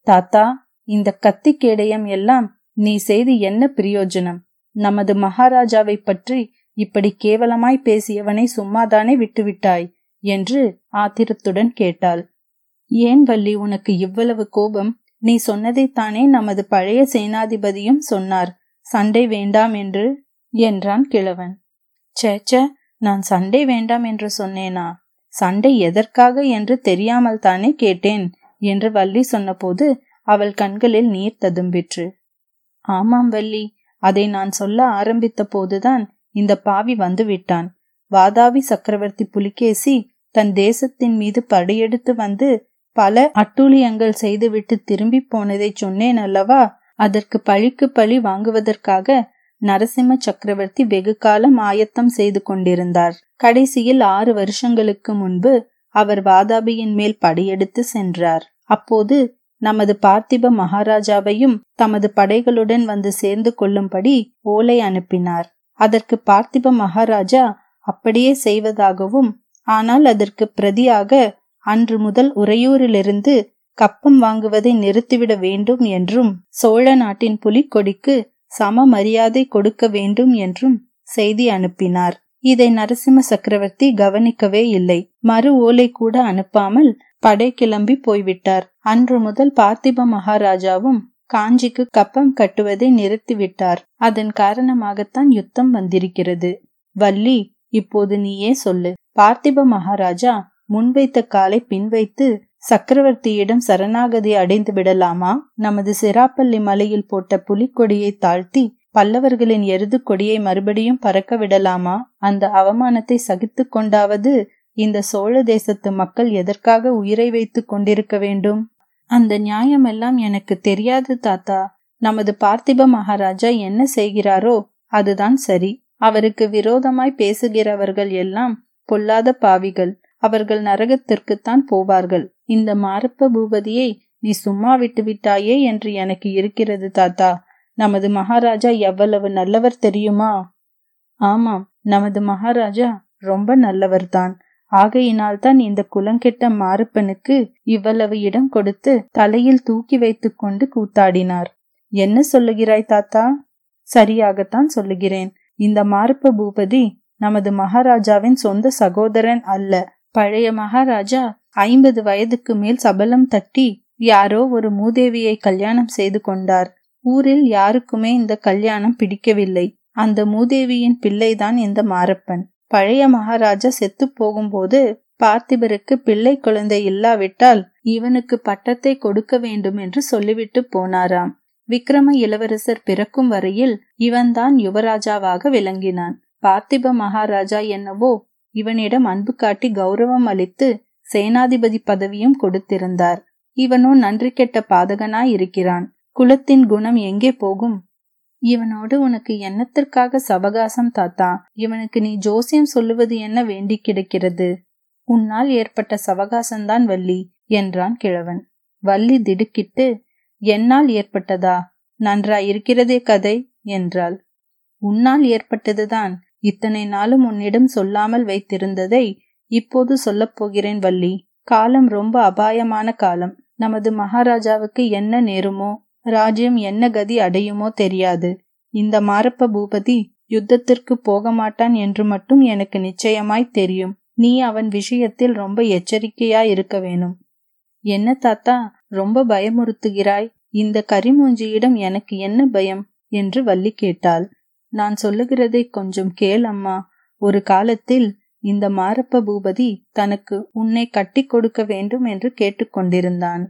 தாத்தா இந்த கத்தி கேடயம் எல்லாம் நீ செய்து என்ன பிரயோஜனம்? நமது மகாராஜாவை பற்றி இப்படி கேவலமாய் பேசியவனை சும்மாதானே விட்டுவிட்டாய்? என்று ஆத்திரத்துடன் கேட்டாள். ஏன் வள்ளி உனக்கு இவ்வளவு கோபம்? நீ சொன்னதைத்தானே நமது பழைய சேனாதிபதியும் சொன்னார். சண்டை வேண்டாம் என்று என்றான் கிழவன். சேச்ச நான் சண்டை வேண்டாம் என்று சொன்னேனா? சண்டை எதற்காக என்று தெரியாமல் தானே கேட்டேன் என்று வள்ளி சொன்னபோது அவள் கண்களில் நீர் ததும்பிற்று. ஆமாம் வள்ளி அதை நான் சொல்ல ஆரம்பித்த போதுதான் இந்த பாவி வந்து விட்டான் வாதாவி சக்கரவர்த்தி புலிகேசி தன் தேசத்தின் மீது படையெடுத்து வந்து பல அட்டூழியங்கள் செய்துவிட்டு திரும்பி போனதை சொன்னேன் அல்லவா? அதற்கு பழிக்கு பழி வாங்குவதற்காக நரசிம்ம சக்கரவர்த்தி வெகு காலம் ஆயத்தம் செய்து கொண்டிருந்தார். கடைசியில் ஆறு வருஷங்களுக்கு முன்பு அவர் வாதாபியின் மேல் படையெடுத்து சென்றார். அப்போது நமது பார்த்திப மகாராஜாவையும் தமது படைகளுடன் வந்து சேர்ந்து கொள்ளும்படி ஓலை அனுப்பினார். அதற்கு பார்த்திப மகாராஜா அப்படியே செய்வதாகவும் ஆனால் அதற்கு பிரதியாக அன்று முதல் உறையூரிலிருந்து கப்பம் வாங்குவதை நிறுத்திவிட வேண்டும் என்றும் சோழ நாட்டின் புலிக்கொடிக்கு சம மரியாதை கொடுக்க வேண்டும் என்றும் செய்தி அனுப்பினார். இதை நரசிம்ம சக்கரவர்த்தி கவனிக்கவே இல்லை. மறு ஓலை கூட அனுப்பாமல் படை கிளம்பி போய்விட்டார். அன்று முதல் பார்த்திப மகாராஜாவும் காஞ்சிக்கு கப்பம் கட்டுவதை நிறுத்திவிட்டார். அதன் காரணமாகத்தான் யுத்தம் வந்திருக்கிறது. வள்ளி இப்போது நீயே சொல்லு. பார்த்திப மகாராஜா முன்வைத்த காலை பின்வைத்து சக்கரவர்த்தியிடம் சரணாகதி அடைந்து விடலாமா? நமது சிராப்பள்ளி மலையில் போட்ட புலிக்கொடியை தாழ்த்தி பல்லவர்களின் எருது கொடியை மறுபடியும் பறக்க விடலாமா? அந்த அவமானத்தை சகித்து கொண்டாவது இந்த சோழ தேசத்து மக்கள் எதற்காக உயிரை வைத்துக் கொண்டிருக்க வேண்டும்? அந்த நியாயமெல்லாம் எனக்கு தெரியாது தாத்தா. நமது பார்த்திப மகாராஜா என்ன செய்கிறாரோ அதுதான் சரி. அவருக்கு விரோதமாய் பேசுகிறவர்கள் எல்லாம் பொல்லாத பாவிகள். அவர்கள் நரகத்திற்குத்தான் போவார்கள். இந்த மாரப்ப பூபதியை நீ சும்மா விட்டு விட்டாயே என்று எனக்கு இருக்கிறது தாத்தா. நமது மகாராஜா எவ்வளவு நல்லவர் தெரியுமா? ஆமாம் நமது மகாராஜா ரொம்ப நல்லவர்தான். ஆகையினால்தான் இந்த குலங்கெட்ட மாரப்பனுக்கு இவ்வளவு இடம் கொடுத்து தலையில் தூக்கி வைத்துக் கொண்டு கூத்தாடினார். என்ன சொல்லுகிறாய் தாத்தா? சரியாகத்தான் சொல்லுகிறேன். இந்த மாரப்ப பூபதி நமது மகாராஜாவின் சொந்த சகோதரன் அல்ல. பழைய மகாராஜா ஐம்பது வயதுக்கு மேல் சபலம் தட்டி யாரோ ஒரு மூதேவியை கல்யாணம் செய்து கொண்டார். ஊரில் யாருக்குமே இந்த கல்யாணம் பிடிக்கவில்லை. அந்த மூதேவியின் பிள்ளைதான் இந்த மாரப்பன். பழைய மகாராஜா செத்து போகும்போது பார்த்திபருக்கு பிள்ளை குழந்தை இல்லாவிட்டால் இவனுக்கு பட்டத்தை கொடுக்க வேண்டும் என்று சொல்லிவிட்டு போனாராம். விக்ரம இளவரசர் பிறக்கும் வரையில் இவன்தான் யுவராஜாவாக விளங்கினான். பார்த்திப மகாராஜா என்னவோ இவனிடம் அன்பு காட்டி கௌரவம் அளித்து சேனாதிபதி பதவியும் கொடுத்திருந்தார். இவனோ நன்றி கெட்ட பாதகனாய் இருக்கிறான். குலத்தின் குணம் எங்கே போகும்? இவனோடு உனக்கு என்னத்திற்காக சவகாசம் தாத்தா? இவனுக்கு நீ ஜோசியம் சொல்லுவது என்ன வேண்டி கிடக்கிறது? உன்னால் ஏற்பட்ட சவகாசம்தான் வள்ளி என்றான் கிழவன். வள்ளி திடுக்கிட்டு என்னால் ஏற்பட்டதா? நன்றா இருக்கிறதே கதை என்றாள். உன்னால் ஏற்பட்டதுதான். இத்தனை நாளும் உன்னிடம் சொல்லாமல் வைத்திருந்ததை இப்போது சொல்லப்போகிறேன் வள்ளி. காலம் ரொம்ப அபாயமான காலம். நமது மகாராஜாவுக்கு என்ன நேருமோ ராஜ்யம் என்ன கதி அடையுமோ தெரியாது. இந்த மாரப்ப பூபதி யுத்தத்திற்கு போக மாட்டான் என்று மட்டும் எனக்கு நிச்சயமாய் தெரியும். நீ அவன் விஷயத்தில் ரொம்ப எச்சரிக்கையா இருக்க வேணும். என்ன தாத்தா ரொம்ப பயமுறுத்துகிறாய்? இந்த கரிமூஞ்சியிடம் எனக்கு என்ன பயம்? என்று வள்ளி கேட்டாள். நான் சொல்லுகிறதை கொஞ்சம் கேள் அம்மா. ஒரு காலத்தில் இந்த மாரப்ப பூபதி தனக்கு உன்னை கட்டி கொடுக்க வேண்டும் என்று கேட்டுக்கொண்டிருந்தான்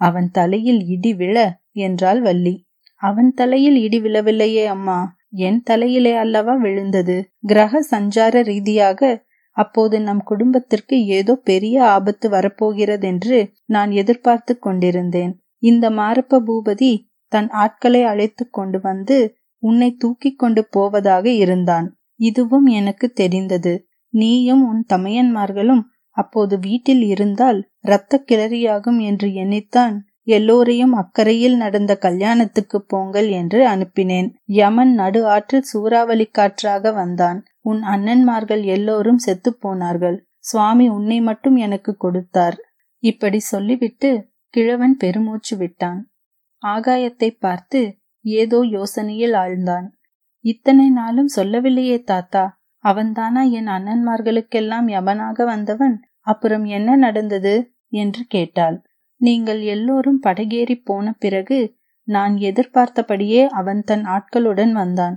அவன் தலையில் இடி விழ என்றாள் வள்ளி. அவன் தலையில் இடி விழவில்லையே அம்மா. என் தலையிலே அல்லவா விழுந்தது? கிரக சஞ்சார ரீதியாக அப்போது நம் குடும்பத்திற்கு ஏதோ பெரிய ஆபத்து வரப்போகிறதென்று நான் எதிர்பார்த்து கொண்டிருந்தேன். இந்த மாரப்ப பூபதி தன் ஆட்களை அழைத்து கொண்டு வந்து உன்னை தூக்கி கொண்டு போவதாக இருந்தான். இதுவும் எனக்கு தெரிந்தது. நீயும் உன் தமையன்மார்களும் அப்போது வீட்டில் இருந்தால் இரத்த கிளறியாகும் என்று எண்ணித்தான் எல்லோரையும் அக்கறையில் நடந்த கல்யாணத்துக்கு போங்கள் என்று அனுப்பினேன். யமன் நடு ஆற்றில் சூறாவளி காற்றாக வந்தான். உன் அண்ணன்மார்கள் எல்லோரும் செத்து போனார்கள். சுவாமி உன்னை மட்டும் எனக்கு கொடுத்தார். இப்படி சொல்லிவிட்டு கிழவன் பெருமூச்சு விட்டான். ஆகாயத்தை பார்த்து ஏதோ யோசனையில் ஆழ்ந்தான். இத்தனை நாளும் சொல்லவில்லையே தாத்தா. அவன்தானா என் அண்ணன்மார்களுக்கெல்லாம் யமனாக வந்தவன்? அப்புறம் என்ன நடந்தது? என்று கேட்டாள். நீங்கள் எல்லோரும் படகேறி போன பிறகு நான் எதிர்பார்த்தபடியே அவன் தன் ஆட்களுடன் வந்தான்.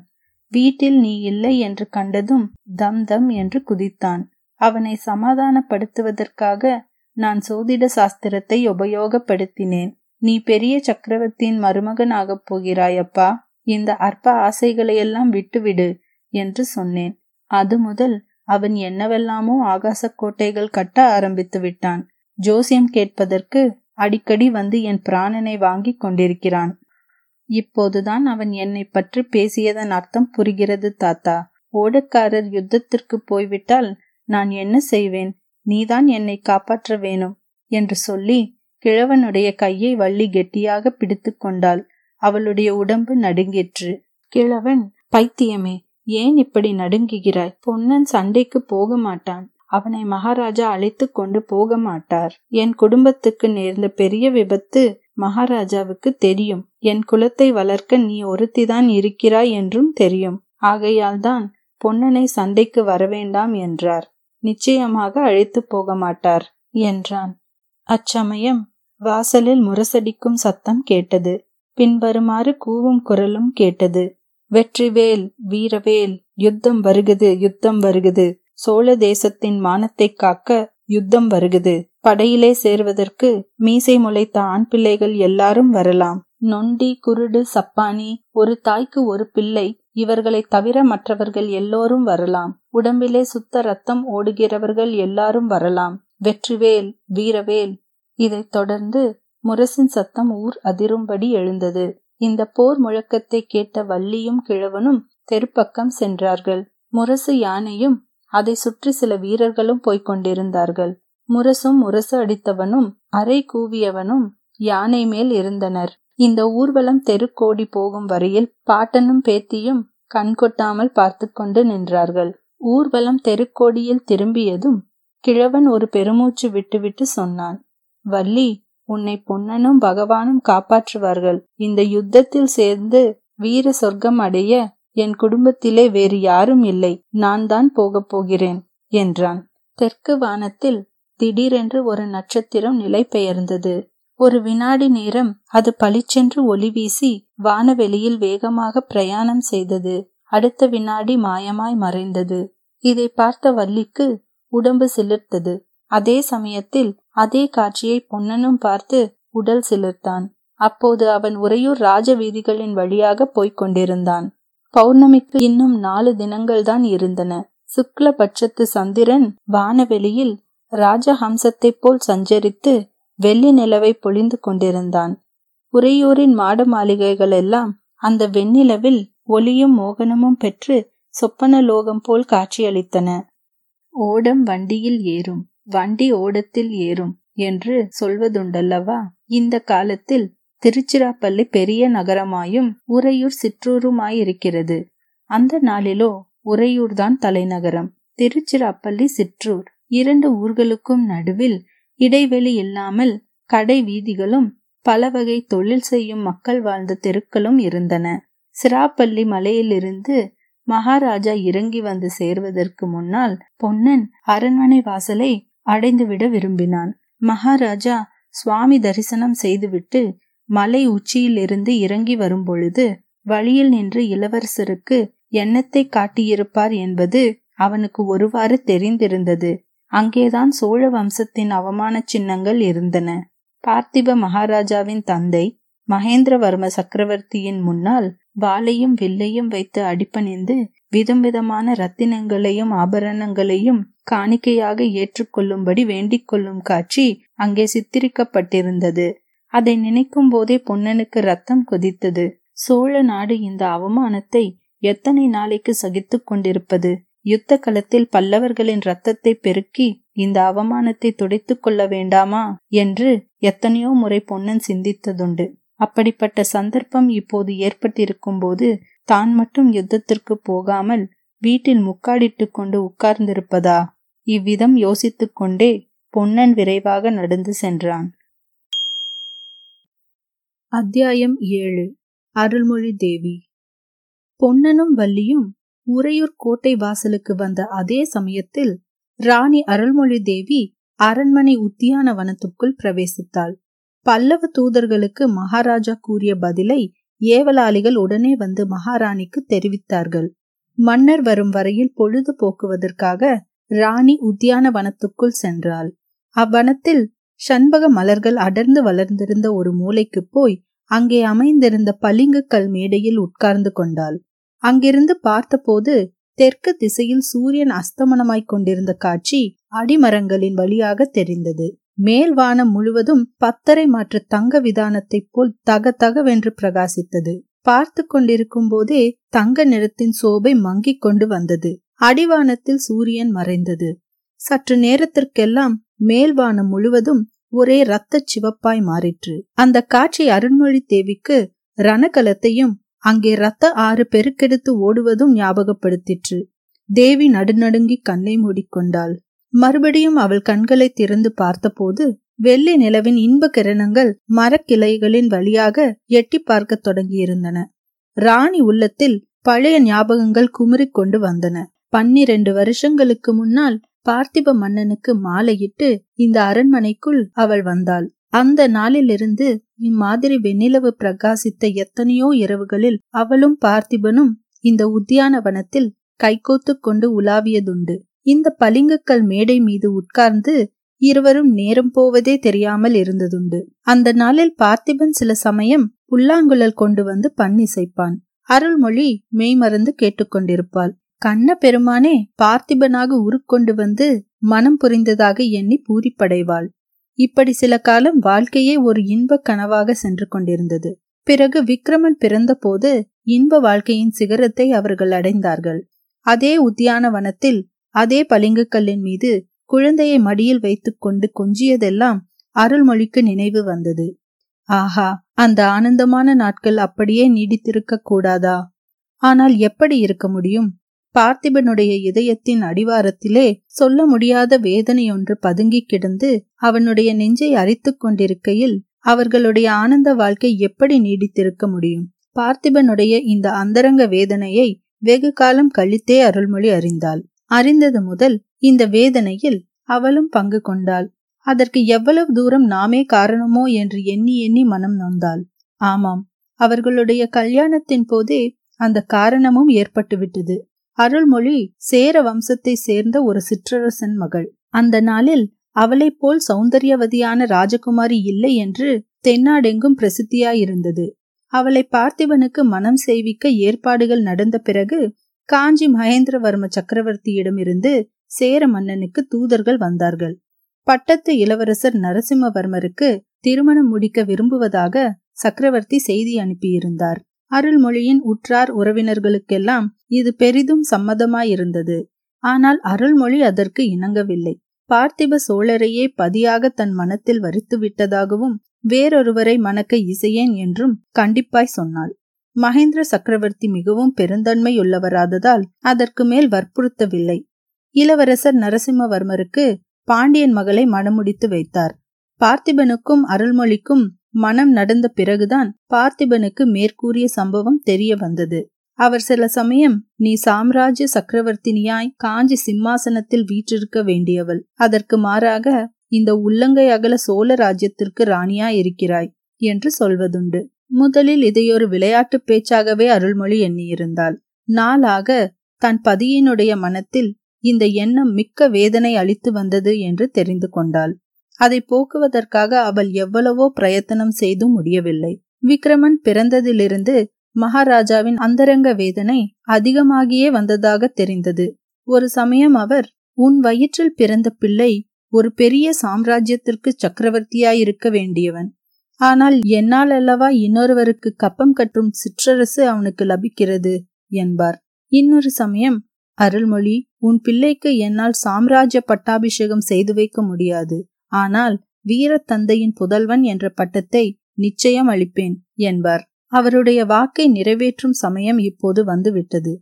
வீட்டில் நீ இல்லை என்று கண்டதும் தம் தம் என்று குதித்தான். அவனை சமாதானப்படுத்துவதற்காக நான் சோதிட சாஸ்திரத்தை உபயோகப்படுத்தினேன். நீ பெரிய சக்கரவர்த்தியின் மருமகனாகப் போகிறாயப்பா. இந்த அற்ப ஆசைகளையெல்லாம் விட்டுவிடு என்று சொன்னேன். அது முதல் அவன் என்னவெல்லாமோ ஆகாச கோட்டைகள் கட்ட ஆரம்பித்து விட்டான். ஜோசியம் கேட்பதற்கு அடிக்கடி வந்து என் பிராணனை வாங்கி கொண்டிருக்கிறான். இப்போதுதான் அவன் என்னை பற்றி பேசியதன் அர்த்தம் புரிகிறது தாத்தா. ஓடக்காரர் யுத்தத்திற்கு போய்விட்டால் நான் என்ன செய்வேன்? நீதான் என்னை காப்பாற்ற வேணும் என்று சொல்லி கிழவனுடைய கையை வள்ளி கெட்டியாக பிடித்து கொண்டாள். அவளுடைய உடம்பு நடுங்கிற்று. கிழவன் பைத்தியமே ஏன் இப்படி நடுங்குகிறாய்? பொன்னன் சண்டைக்கு போக மாட்டான். அவனை மகாராஜா அழைத்து கொண்டு போக மாட்டார். என் குடும்பத்துக்கு நேர்ந்த பெரிய விபத்து மகாராஜாவுக்கு தெரியும். என் குலத்தை வளர்க்க நீ ஒருத்திதான் இருக்கிறாய் என்றும் தெரியும். ஆகையால் தான் பொன்னனை சண்டைக்கு வரவேண்டாம் என்றார். நிச்சயமாக அழைத்து போக மாட்டார் என்றான். அச்சமயம் வாசலில் முரசடிக்கும் சத்தம் கேட்டது. பின்வருமாறு கூவும் குரலும் கேட்டது. வெற்றிவேல் வீரவேல் யுத்தம் வருகுது யுத்தம் வருகுது. சோழ தேசத்தின் மானத்தை காக்க யுத்தம் வருகுது. படையிலே சேர்வதற்கு மீசை முளைத்த ஆண் பிள்ளைகள் எல்லாரும் வரலாம். நொண்டி குருடு சப்பானி ஒரு தாய்க்கு ஒரு பிள்ளை இவர்களை தவிர மற்றவர்கள் எல்லோரும் வரலாம். உடம்பிலே சுத்த ரத்தம் ஓடுகிறவர்கள் எல்லாரும் வரலாம். வெற்றிவேல் வீரவேல். இதைத் தொடர்ந்து முரசின் சத்தம் ஊர் அதிரும்படி எழுந்தது. இந்த போர் முழக்கத்தை கேட்ட வள்ளியும் கிழவனும் தெருப்பக்கம் சென்றார்கள். முரசு யானையும் அதை சுற்றி சில வீரர்களும் போய்க் கொண்டிருந்தார்கள் முரசும் முரசு அடித்தவனும் அரை கூவியவனும் யானை மேல் இருந்தனர். இந்த ஊர்வலம் தெருக்கோடி போகும் வரையில் பாட்டனும் பேத்தியும் கண் கொட்டாமல் பார்த்து கொண்டு நின்றார்கள். ஊர்வலம் தெருக்கோடியில் திரும்பியதும் கிழவன் ஒரு பெருமூச்சு விட்டுவிட்டு சொன்னான் வள்ளி உன்னை பொன்னனும் பகவானும் காப்பாற்றுவார்கள். இந்த யுத்தத்தில் சேர்ந்து வீர சொர்க்கம் அடைய என் குடும்பத்திலே வேறு யாரும் இல்லை. நான் தான் போகப் போகிறேன் என்றான். தெற்கு வானத்தில் திடீரென்று ஒரு நட்சத்திரம் நிலை பெயர்ந்தது. ஒரு வினாடி நேரம் அது பளிச்சென்று ஒளி வீசி வானவெளியில் வேகமாக பிரயாணம் செய்தது. அடுத்த வினாடி மாயமாய் மறைந்தது. இதை பார்த்த வள்ளிக்கு உடம்பு சிலிர்த்தது. அதே சமயத்தில் அதே காட்சியை பொன்னனும் பார்த்து உடல் சிலிர்த்தான். அப்போது அவன் உறையூர் ராஜ வீதிகளின் வழியாக போய்க் கொண்டிருந்தான். பௌர்ணமிக்கு இன்னும் நாலு தினங்கள் தான் இருந்தன. சுக்ல பட்சத்து சந்திரன் வானவெளியில் ராஜஹம்சத்தைப் போல் சஞ்சரித்து வெள்ளி நிலவை பொழிந்து கொண்டிருந்தான். உறையூரின் மாட மாளிகைகள் எல்லாம் அந்த வெண்ணிலவில் ஒளியும் மோகனமும் பெற்று சொப்பன லோகம் போல் காட்சியளித்தன. ஓடம் வண்டியில் ஏறும் வண்டி ஓடத்தில் ஏறும் என்று சொல்வதுண்டல்லவா? இந்த காலத்தில் திருச்சிராப்பள்ளி பெரிய நகரமாயும் உறையூர் சிற்றூருமாயிருக்கிறது. அந்த நாளிலோ உறையூர்தான் தலைநகரம். திருச்சிராப்பள்ளி சிற்றூர். இரண்டு ஊர்களுக்கும் நடுவில் இடைவெளி இல்லாமல் கடை வீதிகளும் பல வகை தொழில் செய்யும் மக்கள் வாழ்ந்த தெருக்களும் இருந்தன. சிராப்பள்ளி மலையிலிருந்து மகாராஜா இறங்கி வந்து சேர்வதற்கு முன்னால் பொன்னன் அரண்மனை வாசலை அடைந்துவிட விரும்பினான். மகாராஜா சுவாமி தரிசனம் செய்துவிட்டு மலை உச்சியிலிருந்து இறங்கி வரும்பொழுது வழியில் நின்று இளவரசருக்கு எண்ணத்தை காட்டியிருப்பார் என்பது அவனுக்கு ஒருவாறு தெரிந்திருந்தது. அங்கேதான் சோழ வம்சத்தின் அவமான சின்னங்கள் இருந்தன. பார்த்திப மகாராஜாவின் தந்தை மகேந்திரவர்ம சக்கரவர்த்தியின் முன்னால் வாளையும் வில்லையும் வைத்து அடிப்பணிந்து விதம் விதமான ரத்தினங்களையும் ஆபரணங்களையும் காணிக்கையாக ஏற்றுக்கொள்ளும்படி வேண்டிக் கொள்ளும் காட்சி அங்கே சித்தரிக்கப்பட்டிருந்தது. அதை நினைக்கும் போதே பொன்னனுக்கு ரத்தம் கொதித்தது. சோழ நாடு இந்த அவமானத்தை எத்தனை நாளைக்கு சகித்துக் கொண்டிருப்பது? யுத்த களத்தில் பல்லவர்களின் ரத்தத்தை பெருக்கி இந்த அவமானத்தை துடைத்துக் கொள்ள வேண்டாமா? என்று எத்தனையோ முறை பொன்னன் சிந்தித்ததுண்டு. அப்படிப்பட்ட சந்தர்ப்பம் இப்போது ஏற்பட்டிருக்கும் போது தான் மட்டும் யுத்தத்திற்கு போகாமல் வீட்டில் முக்காடிட்டு கொண்டு உட்கார்ந்திருப்பதா? இவ்விதம் யோசித்துக் கொண்டே பொன்னன் விரைவாக நடந்து சென்றான். அத்தியாயம் ஏழு. அருள்மொழி தேவி. பொன்னனும் வள்ளியும் உறையூர் கோட்டை வாசலுக்கு வந்த அதே சமயத்தில் ராணி அருள்மொழி தேவி அரண்மனை உத்தியான வனத்துக்குள் பிரவேசித்தாள். பல்லவ தூதர்களுக்கு மகாராஜா கூறிய பதிலை ஏவலாளிகள் உடனே வந்து மகாராணிக்கு தெரிவித்தார்கள். மன்னர் வரும் வரையில் பொழுது போக்குவதற்காக ராணி உத்தியான வனத்துக்குள் சென்றாள். அவ்வனத்தில் சண்பக மலர்கள் அடர்ந்து வளர்ந்திருந்த ஒரு மூலைக்கு போய் அங்கே அமைந்திருந்த பளிங்கு கல் மேடையில் உட்கார்ந்து கொண்டாள். அங்கிருந்து பார்த்தபோது தெற்கு திசையில் சூரியன் அஸ்தமனமாய்க் கொண்டிருந்த காட்சி அடிமரங்களின் வழியாக தெரிந்தது. மேல் வானம் முழுவதும் பத்தரை மாற்று தங்க விதானத்தைப் போல் தக தகவென்று பிரகாசித்தது. பார்த்து கொண்டிருக்கும் போதே தங்க நிறத்தின் சோபை மங்கிக் கொண்டு வந்தது. அடிவானத்தில் சூரியன் மறைந்தது. சற்று நேரத்திற்கெல்லாம் மேல்வானம் முழுவதும் ஒரே இரத்த சிவப்பாய் மாறிற்று. அந்த காட்சி அருண்மொழி தேவிக்கு ரணகலத்தையும் அங்கே ரத்த ஆறு பெருக்கெடுத்து ஓடுவதும் ஞாபகப்படுத்திற்று. தேவி நடுநடுங்கி கண்ணை மூடிக்கொண்டாள். மறுபடியும் அவள் கண்களை திறந்து பார்த்தபோது வெள்ளி நிலவின் இன்ப கிரணங்கள் மரக்கிளைகளின் வழியாக எட்டி பார்க்க தொடங்கியிருந்தன. ராணி உள்ளத்தில் பழைய ஞாபகங்கள் குமுறிக் கொண்டு வந்தன. பன்னிரண்டு வருஷங்களுக்கு முன்னால் பார்த்திப மன்னனுக்கு மாலையிட்டு இந்த அரண்மனைக்குள் அவள் வந்தாள். அந்த நாளிலிருந்து இம்மாதிரி வெண்ணிலவு பிரகாசித்த எத்தனையோ இரவுகளில் அவளும் பார்த்திபனும் இந்த உத்தியானவனத்தில் கைகோத்து கொண்டு உலாவியதுண்டு. இந்த பளிங்குக்கல் மேடை மீது உட்கார்ந்து இருவரும் நேரம் போவதே தெரியாமல் இருந்ததுண்டு. அந்த நாளில் பார்த்திபன் சில சமயம் புல்லாங்குழல் கொண்டு வந்து பண்ணிசைப்பான் அருள்மொழி மெய்மறந்து கேட்டுக்கொண்டிருப்பாள். கண்ண பெருமானே பார்த்திபனாக உருக்கொண்டு வந்து மனம் புரிந்ததாக எண்ணி பூரிப்படைவாள். இப்படி சில காலம் வாழ்க்கையே ஒரு இன்பக் கனவாக சென்று கொண்டிருந்தது. பிறகு விக்ரமன் பிறந்தபோது இன்ப வாழ்க்கையின் சிகரத்தை அவர்கள் அடைந்தார்கள். அதே உத்தியான வனத்தில் அதே பளிங்குக்கல்லின் மீது குழந்தையை மடியில் வைத்துக் கொண்டு கொஞ்சியதெல்லாம் அருள்மொழிக்கு நினைவு வந்தது. ஆஹா அந்த ஆனந்தமான நாட்கள் அப்படியே நீடித்திருக்க கூடாதா? ஆனால் எப்படி இருக்க முடியும்? பார்த்திபனுடைய இதயத்தின் அடிவாரத்திலே சொல்ல முடியாத வேதனையொன்று பதுங்கிக் கிடந்து அவனுடைய நெஞ்சை அரித்துக் கொண்டிருக்கையில் அவர்களுடைய ஆனந்த வாழ்க்கை எப்படி நீடித்திருக்க முடியும்? பார்த்திபனுடைய இந்த அந்தரங்க வேதனையை வெகு காலம் கழித்தே அருள்மொழி அறிந்தாள். அறிந்தது முதல் இந்த வேதனையில் அவளும் பங்கு கொண்டாள். அதற்கு எவ்வளவு தூரம் நாமே காரணமோ என்று எண்ணி எண்ணி மனம் நொந்தாள். ஆமாம் அவர்களுடைய கல்யாணத்தின் போதே அந்த காரணமும் ஏற்பட்டுவிட்டது. அருள்மொழி சேர வம்சத்தை சேர்ந்த ஒரு சிற்றரசன் மகள். அந்த நாளில் அவளைப் போல் சௌந்தரியவதியான ராஜகுமாரி இல்லை என்று தென்னாடெங்கும் பிரசித்தியாயிருந்தது. அவளை பார்த்திபனுக்கு மனம் செய்விக்க ஏற்பாடுகள் நடந்த பிறகு காஞ்சி மகேந்திரவர்ம சக்கரவர்த்தியிடமிருந்து சேர மன்னனுக்கு தூதர்கள் வந்தார்கள். பட்டத்து இளவரசர் நரசிம்மவர்மருக்கு திருமணம் முடிக்க விரும்புவதாக சக்கரவர்த்தி செய்தி அனுப்பியிருந்தார். அருள்மொழியின் உற்றார் உறவினர்களுக்கெல்லாம் இது பெரிதும் சம்மதமாயிருந்தது. ஆனால் அருள்மொழி அதற்கு இணங்கவில்லை. பார்த்திப சோழரையே பதியாக தன் மனத்தில் வரித்து விட்டதாகவும் வேறொருவரை மணக்க இசையேன் என்றும் கண்டிப்பாய் சொன்னாள். மகேந்திர சக்கரவர்த்தி மிகவும் பெருந்தன்மையுள்ளவராததால் அதற்கு மேல் வற்புறுத்தவில்லை. இளவரசர் நரசிம்மவர்மருக்கு பாண்டியன் மகளை மணமுடித்து வைத்தார். பார்த்திபனுக்கும் அருள்மொழிக்கும் மனம் நடந்த பிறகுதான் பார்த்திபனுக்கு மேற்கூறிய சம்பவம் தெரிய வந்தது. அவர் சில சமயம் நீ சாம்ராஜ்ய சக்கரவர்த்தினியாய் காஞ்சி சிம்மாசனத்தில் வீற்றிருக்க வேண்டியவள். அதற்கு மாறாக இந்த உள்ளங்கை அகல சோழ ராஜ்யத்திற்கு ராணியாய் இருக்கிறாய் என்று சொல்வதுண்டு. முதலில் இதையொரு விளையாட்டு பேச்சாகவே அருள்மொழி எண்ணியிருந்தாள். நாளாக தன் பதியினுடைய மனத்தில் இந்த எண்ணம் மிக்க வேதனை அளித்து வந்தது என்று தெரிந்து கொண்டாள். அதை போக்குவதற்காக அவள் எவ்வளவோ பிரயத்தனம் செய்தும் முடியவில்லை. விக்ரமன் பிறந்ததிலிருந்து மகாராஜாவின் அந்தரங்க வேதனை அதிகமாகியே வந்ததாக தெரிந்தது. ஒரு சமயம் அவர் உன் வயிற்றில் பிறந்த பிள்ளை ஒரு பெரிய சாம்ராஜ்யத்திற்கு சக்கரவர்த்தியாயிருக்க வேண்டியவன். ஆனால் என்னால் அல்லவா இன்னொருவருக்கு கப்பம் கட்டும் சிற்றரசு அவனுக்கு லபிக்கிறது? என்பார். இன்னொரு சமயம் அருள்மொழி உன் பிள்ளைக்கு என்னால் சாம்ராஜ்ய பட்டாபிஷேகம் செய்து வைக்க முடியாது. ஆனால் வீரத்தந்தையின் புதல்வன் என்ற பட்டத்தை நிச்சயம் அளிப்பேன் என்பார். அவருடைய வாக்கை நிறைவேற்றும் சமயம் இப்போது வந்துவிட்டது.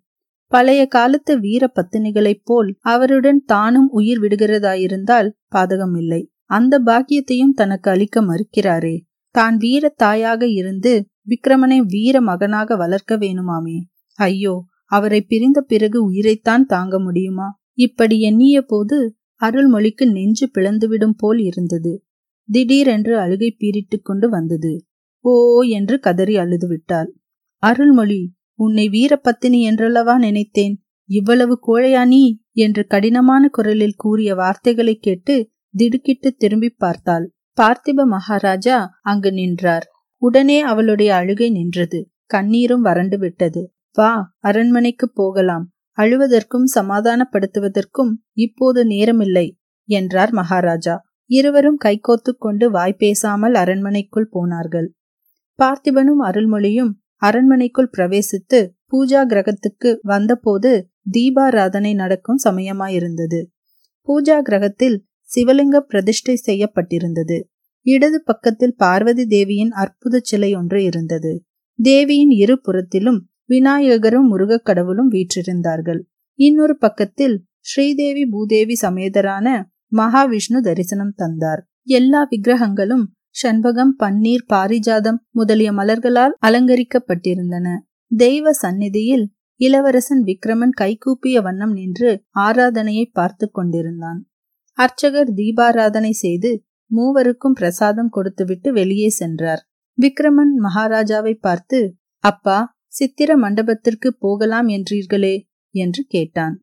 பழைய காலத்து வீர பத்தினிகளைப் போல் அவருடன் தானும் உயிர் விடுகிறதாயிருந்தால் பாதகமில்லை. அந்த பாக்கியத்தையும் தனக்கு அளிக்க மறுக்கிறாரே. தான் வீர தாயாக இருந்து விக்ரமனை வீர மகனாக வளர்க்க வேணுமாமே? ஐயோ அவரை பிரிந்த பிறகு உயிரைத்தான் தாங்க முடியுமா? இப்படி எண்ணிய போது அருள்மொழிக்கு நெஞ்சு பிளந்துவிடும் போல் இருந்தது. திடீரென்று அழுகை பீரிட்டு கொண்டு வந்தது. ஓ என்று கதறி அழுது விட்டாள் அருள்மொழி உன்னை வீரப்பத்தினி என்றல்லவா நினைத்தேன்? இவ்வளவு கோழையா நீ? என்று கடினமான குரலில் கூறிய வார்த்தைகளை கேட்டு திடுக்கிட்டு திரும்பி பார்த்தாள். பார்த்திப மகாராஜா அங்கு நின்றார். உடனே அவளுடைய அழுகை நின்றது. கண்ணீரும் வறண்டு விட்டது. வா அரண்மனைக்கு போகலாம். அழுவதற்கும் சமாதானப்படுத்துவதற்கும் இப்போது நேரமில்லை என்றார் மகாராஜா. இருவரும் கைகோத்து கொண்டு வாய் பேசாமல் அரண்மனைக்குள் போனார்கள். பார்த்திபனும் அருள்மொழியும் அரண்மனைக்குள் பிரவேசித்து பூஜா கிரகத்துக்கு வந்தபோது தீபாராதனை நடக்கும் சமயமாயிருந்தது. பூஜா கிரகத்தில் சிவலிங்க பிரதிஷ்டை செய்யப்பட்டிருந்தது. இடது பக்கத்தில் பார்வதி தேவியின் அற்புத சிலை ஒன்று இருந்தது. தேவியின் இரு புறத்திலும் விநாயகரும் முருகக் கடவுளும் வீற்றிருந்தார்கள். இன்னொரு பக்கத்தில் ஸ்ரீதேவி பூதேவி சமேதரான மகாவிஷ்ணு தரிசனம் தந்தார். எல்லா விக்கிரகங்களும் சண்பகம் பன்னீர் பாரிஜாதம் முதலிய மலர்களால் அலங்கரிக்கப்பட்டிருந்தன. தெய்வ சந்நிதியில் இளவரசன் விக்ரமன் கைகூப்பிய வண்ணம் நின்று ஆராதனையை பார்த்து கொண்டிருந்தான். அர்ச்சகர் தீபாராதனை செய்து மூவருக்கும் பிரசாதம் கொடுத்துவிட்டு வெளியே சென்றார். விக்ரமன் மகாராஜாவை பார்த்து அப்பா சித்திர மண்டபத்திற்கு போகலாம் என்றீர்களே என்று கேட்டான்.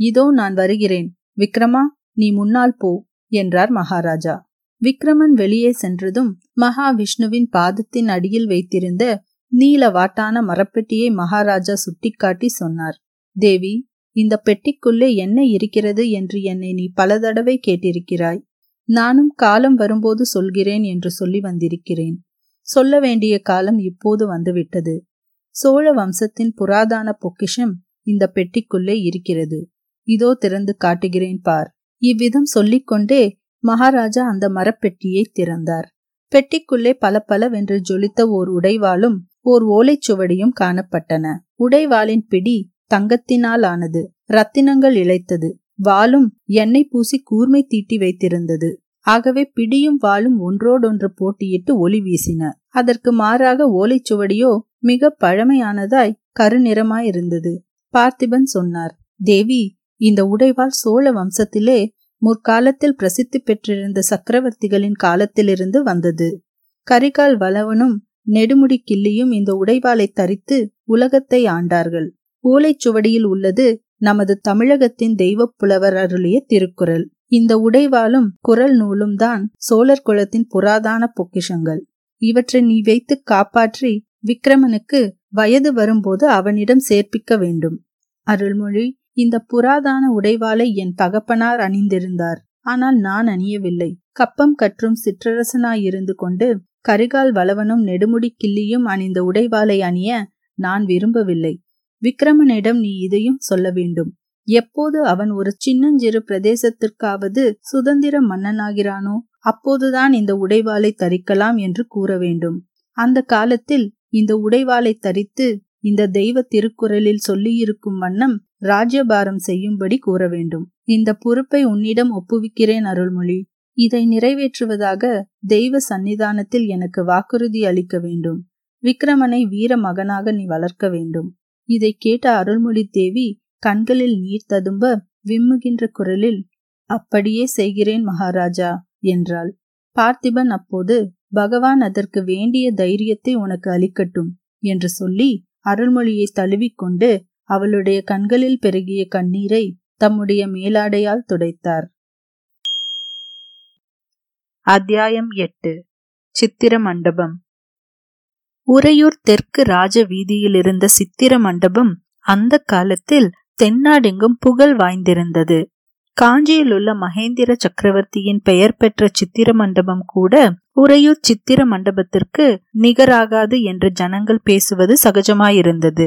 இதோ நான் வருகிறேன். விக்ரமா நீ முன்னால் போ என்றார் மகாராஜா. விக்ரமன் வெளியே சென்றதும் மகாவிஷ்ணுவின் பாதத்தின் அடியில் வைத்திருந்த நீல வாட்டான மரப்பெட்டியை மகாராஜா சுட்டிக்காட்டி சொன்னார். தேவி இந்த பெட்டிக்குள்ளே என்ன இருக்கிறது என்று என்னை நீ பல தடவை கேட்டிருக்கிறாய். நானும் காலம் வரும்போது சொல்கிறேன் என்று சொல்லி வந்திருக்கிறேன். சொல்ல வேண்டிய காலம் இப்போது வந்துவிட்டது. சோழ வம்சத்தின் புராதான பொக்கிஷம் இந்த பெட்டிக்குள்ளே இருக்கிறது. இதோ திறந்து காட்டுகிறேன் பார். இவ்விதம் சொல்லிக்கொண்டே மகாராஜா அந்த மரப்பெட்டியை திறந்தார். பெட்டிக்குள்ளே பல பலவென்று ஜொலித்த ஓர் உடைவாளும் ஓர் ஓலைச்சுவடியும் காணப்பட்டன. உடைவாளின் பிடி தங்கத்தினால் ஆனது ரத்தினங்கள் இழைத்தது வாளும் எண்ணெய் பூசி கூர்மை தீட்டி வைத்திருந்தது. ஆகவே பிடியும் வாளும் ஒன்றோடொன்று போட்டியிட்டு ஒளி வீசின. அதற்கு மாறாக ஓலைச்சுவடியோ மிக பழமையானதாய் கருநிறமாயிருந்தது. பார்த்திபன் சொன்னார் தேவி இந்த உடைவாள் சோழ வம்சத்திலே முற்காலத்தில் பிரசித்தி பெற்றிருந்த சக்கரவர்த்திகளின் காலத்திலிருந்து வந்தது. கரிகால் வளவனும் நெடுமுடி கிள்ளியும் இந்த உடைவாளை தரித்து உலகத்தை ஆண்டார்கள். ஓலைச்சுவடியில் உள்ளது நமது தமிழகத்தின் தெய்வ புலவர் அருளிய திருக்குறள். இந்த உடைவாலும் குரல் நூலும் தான் சோழர் குலத்தின் புராதான பொக்கிஷங்கள். இவற்றை நீ வைத்து காப்பாற்றி விக்ரமனுக்கு வயது வரும்போது அவனிடம் சேர்ப்பிக்க வேண்டும். அருள்மொழி இந்த புராதான உடைவாளை என் தகப்பனார் அணிந்திருந்தார். ஆனால் நான் அணியவில்லை. கப்பம் கற்றும் சிற்றரசனாயிருந்து கொண்டு கரிகால் வளவனும் நெடுமுடி கிள்ளியும் அணிந்த உடைவாளை அணிய நான் விரும்பவில்லை. விக்ரமனிடம் நீ இதையும் சொல்ல வேண்டும். எப்போது அவன் ஒரு சின்னஞ்சிறு பிரதேசத்திற்காவது சுதந்திர மன்னனாகிறானோ அப்போதுதான் இந்த உடைவாளை தரிக்கலாம் என்று கூற வேண்டும். அந்த காலத்தில் இந்த உடைவாளை தரித்து இந்த தெய்வ திருக்குறளில் சொல்லியிருக்கும் வண்ணம் ராஜ்யபாரம் செய்யும்படி கூற வேண்டும் இந்த பொறுப்பை உன்னிடம் ஒப்புவிக்கிறேன் அருள்மொழி. இதை நிறைவேற்றுவதாக தெய்வ சன்னிதானத்தில் எனக்கு வாக்குறுதி அளிக்க வேண்டும். விக்ரமனை வீர மகனாக நீ வளர்க்க வேண்டும். இதை கேட்ட அருள்மொழி தேவி கண்களில் நீர் ததும்ப விம்முகின்ற குரலில் அப்படியே செய்கிறேன் மகாராஜா என்றாள். பார்த்திபன் அப்போது பகவான் அதற்கு வேண்டிய தைரியத்தை உனக்கு அளிக்கட்டும் என்று சொல்லி அருள்மொழியை தழுவிக்கொண்டு அவளுடைய கண்களில் பெருகிய கண்ணீரை தம்முடைய மேலாடையால் துடைத்தார். அத்தியாயம் எட்டு. சித்திர மண்டபம். உறையூர் தெற்கு ராஜ வீதியில் இருந்த சித்திர மண்டபம் அந்த காலத்தில் தென்னாடெங்கும் புகழ் வாய்ந்திருந்தது. காஞ்சியில் உள்ள மகேந்திர சக்கரவர்த்தியின் பெயர் பெற்ற சித்திர மண்டபம் கூட உறையூர் சித்திர மண்டபத்திற்கு நிகராகாது என்று ஜனங்கள் பேசுவது சகஜமாயிருந்தது.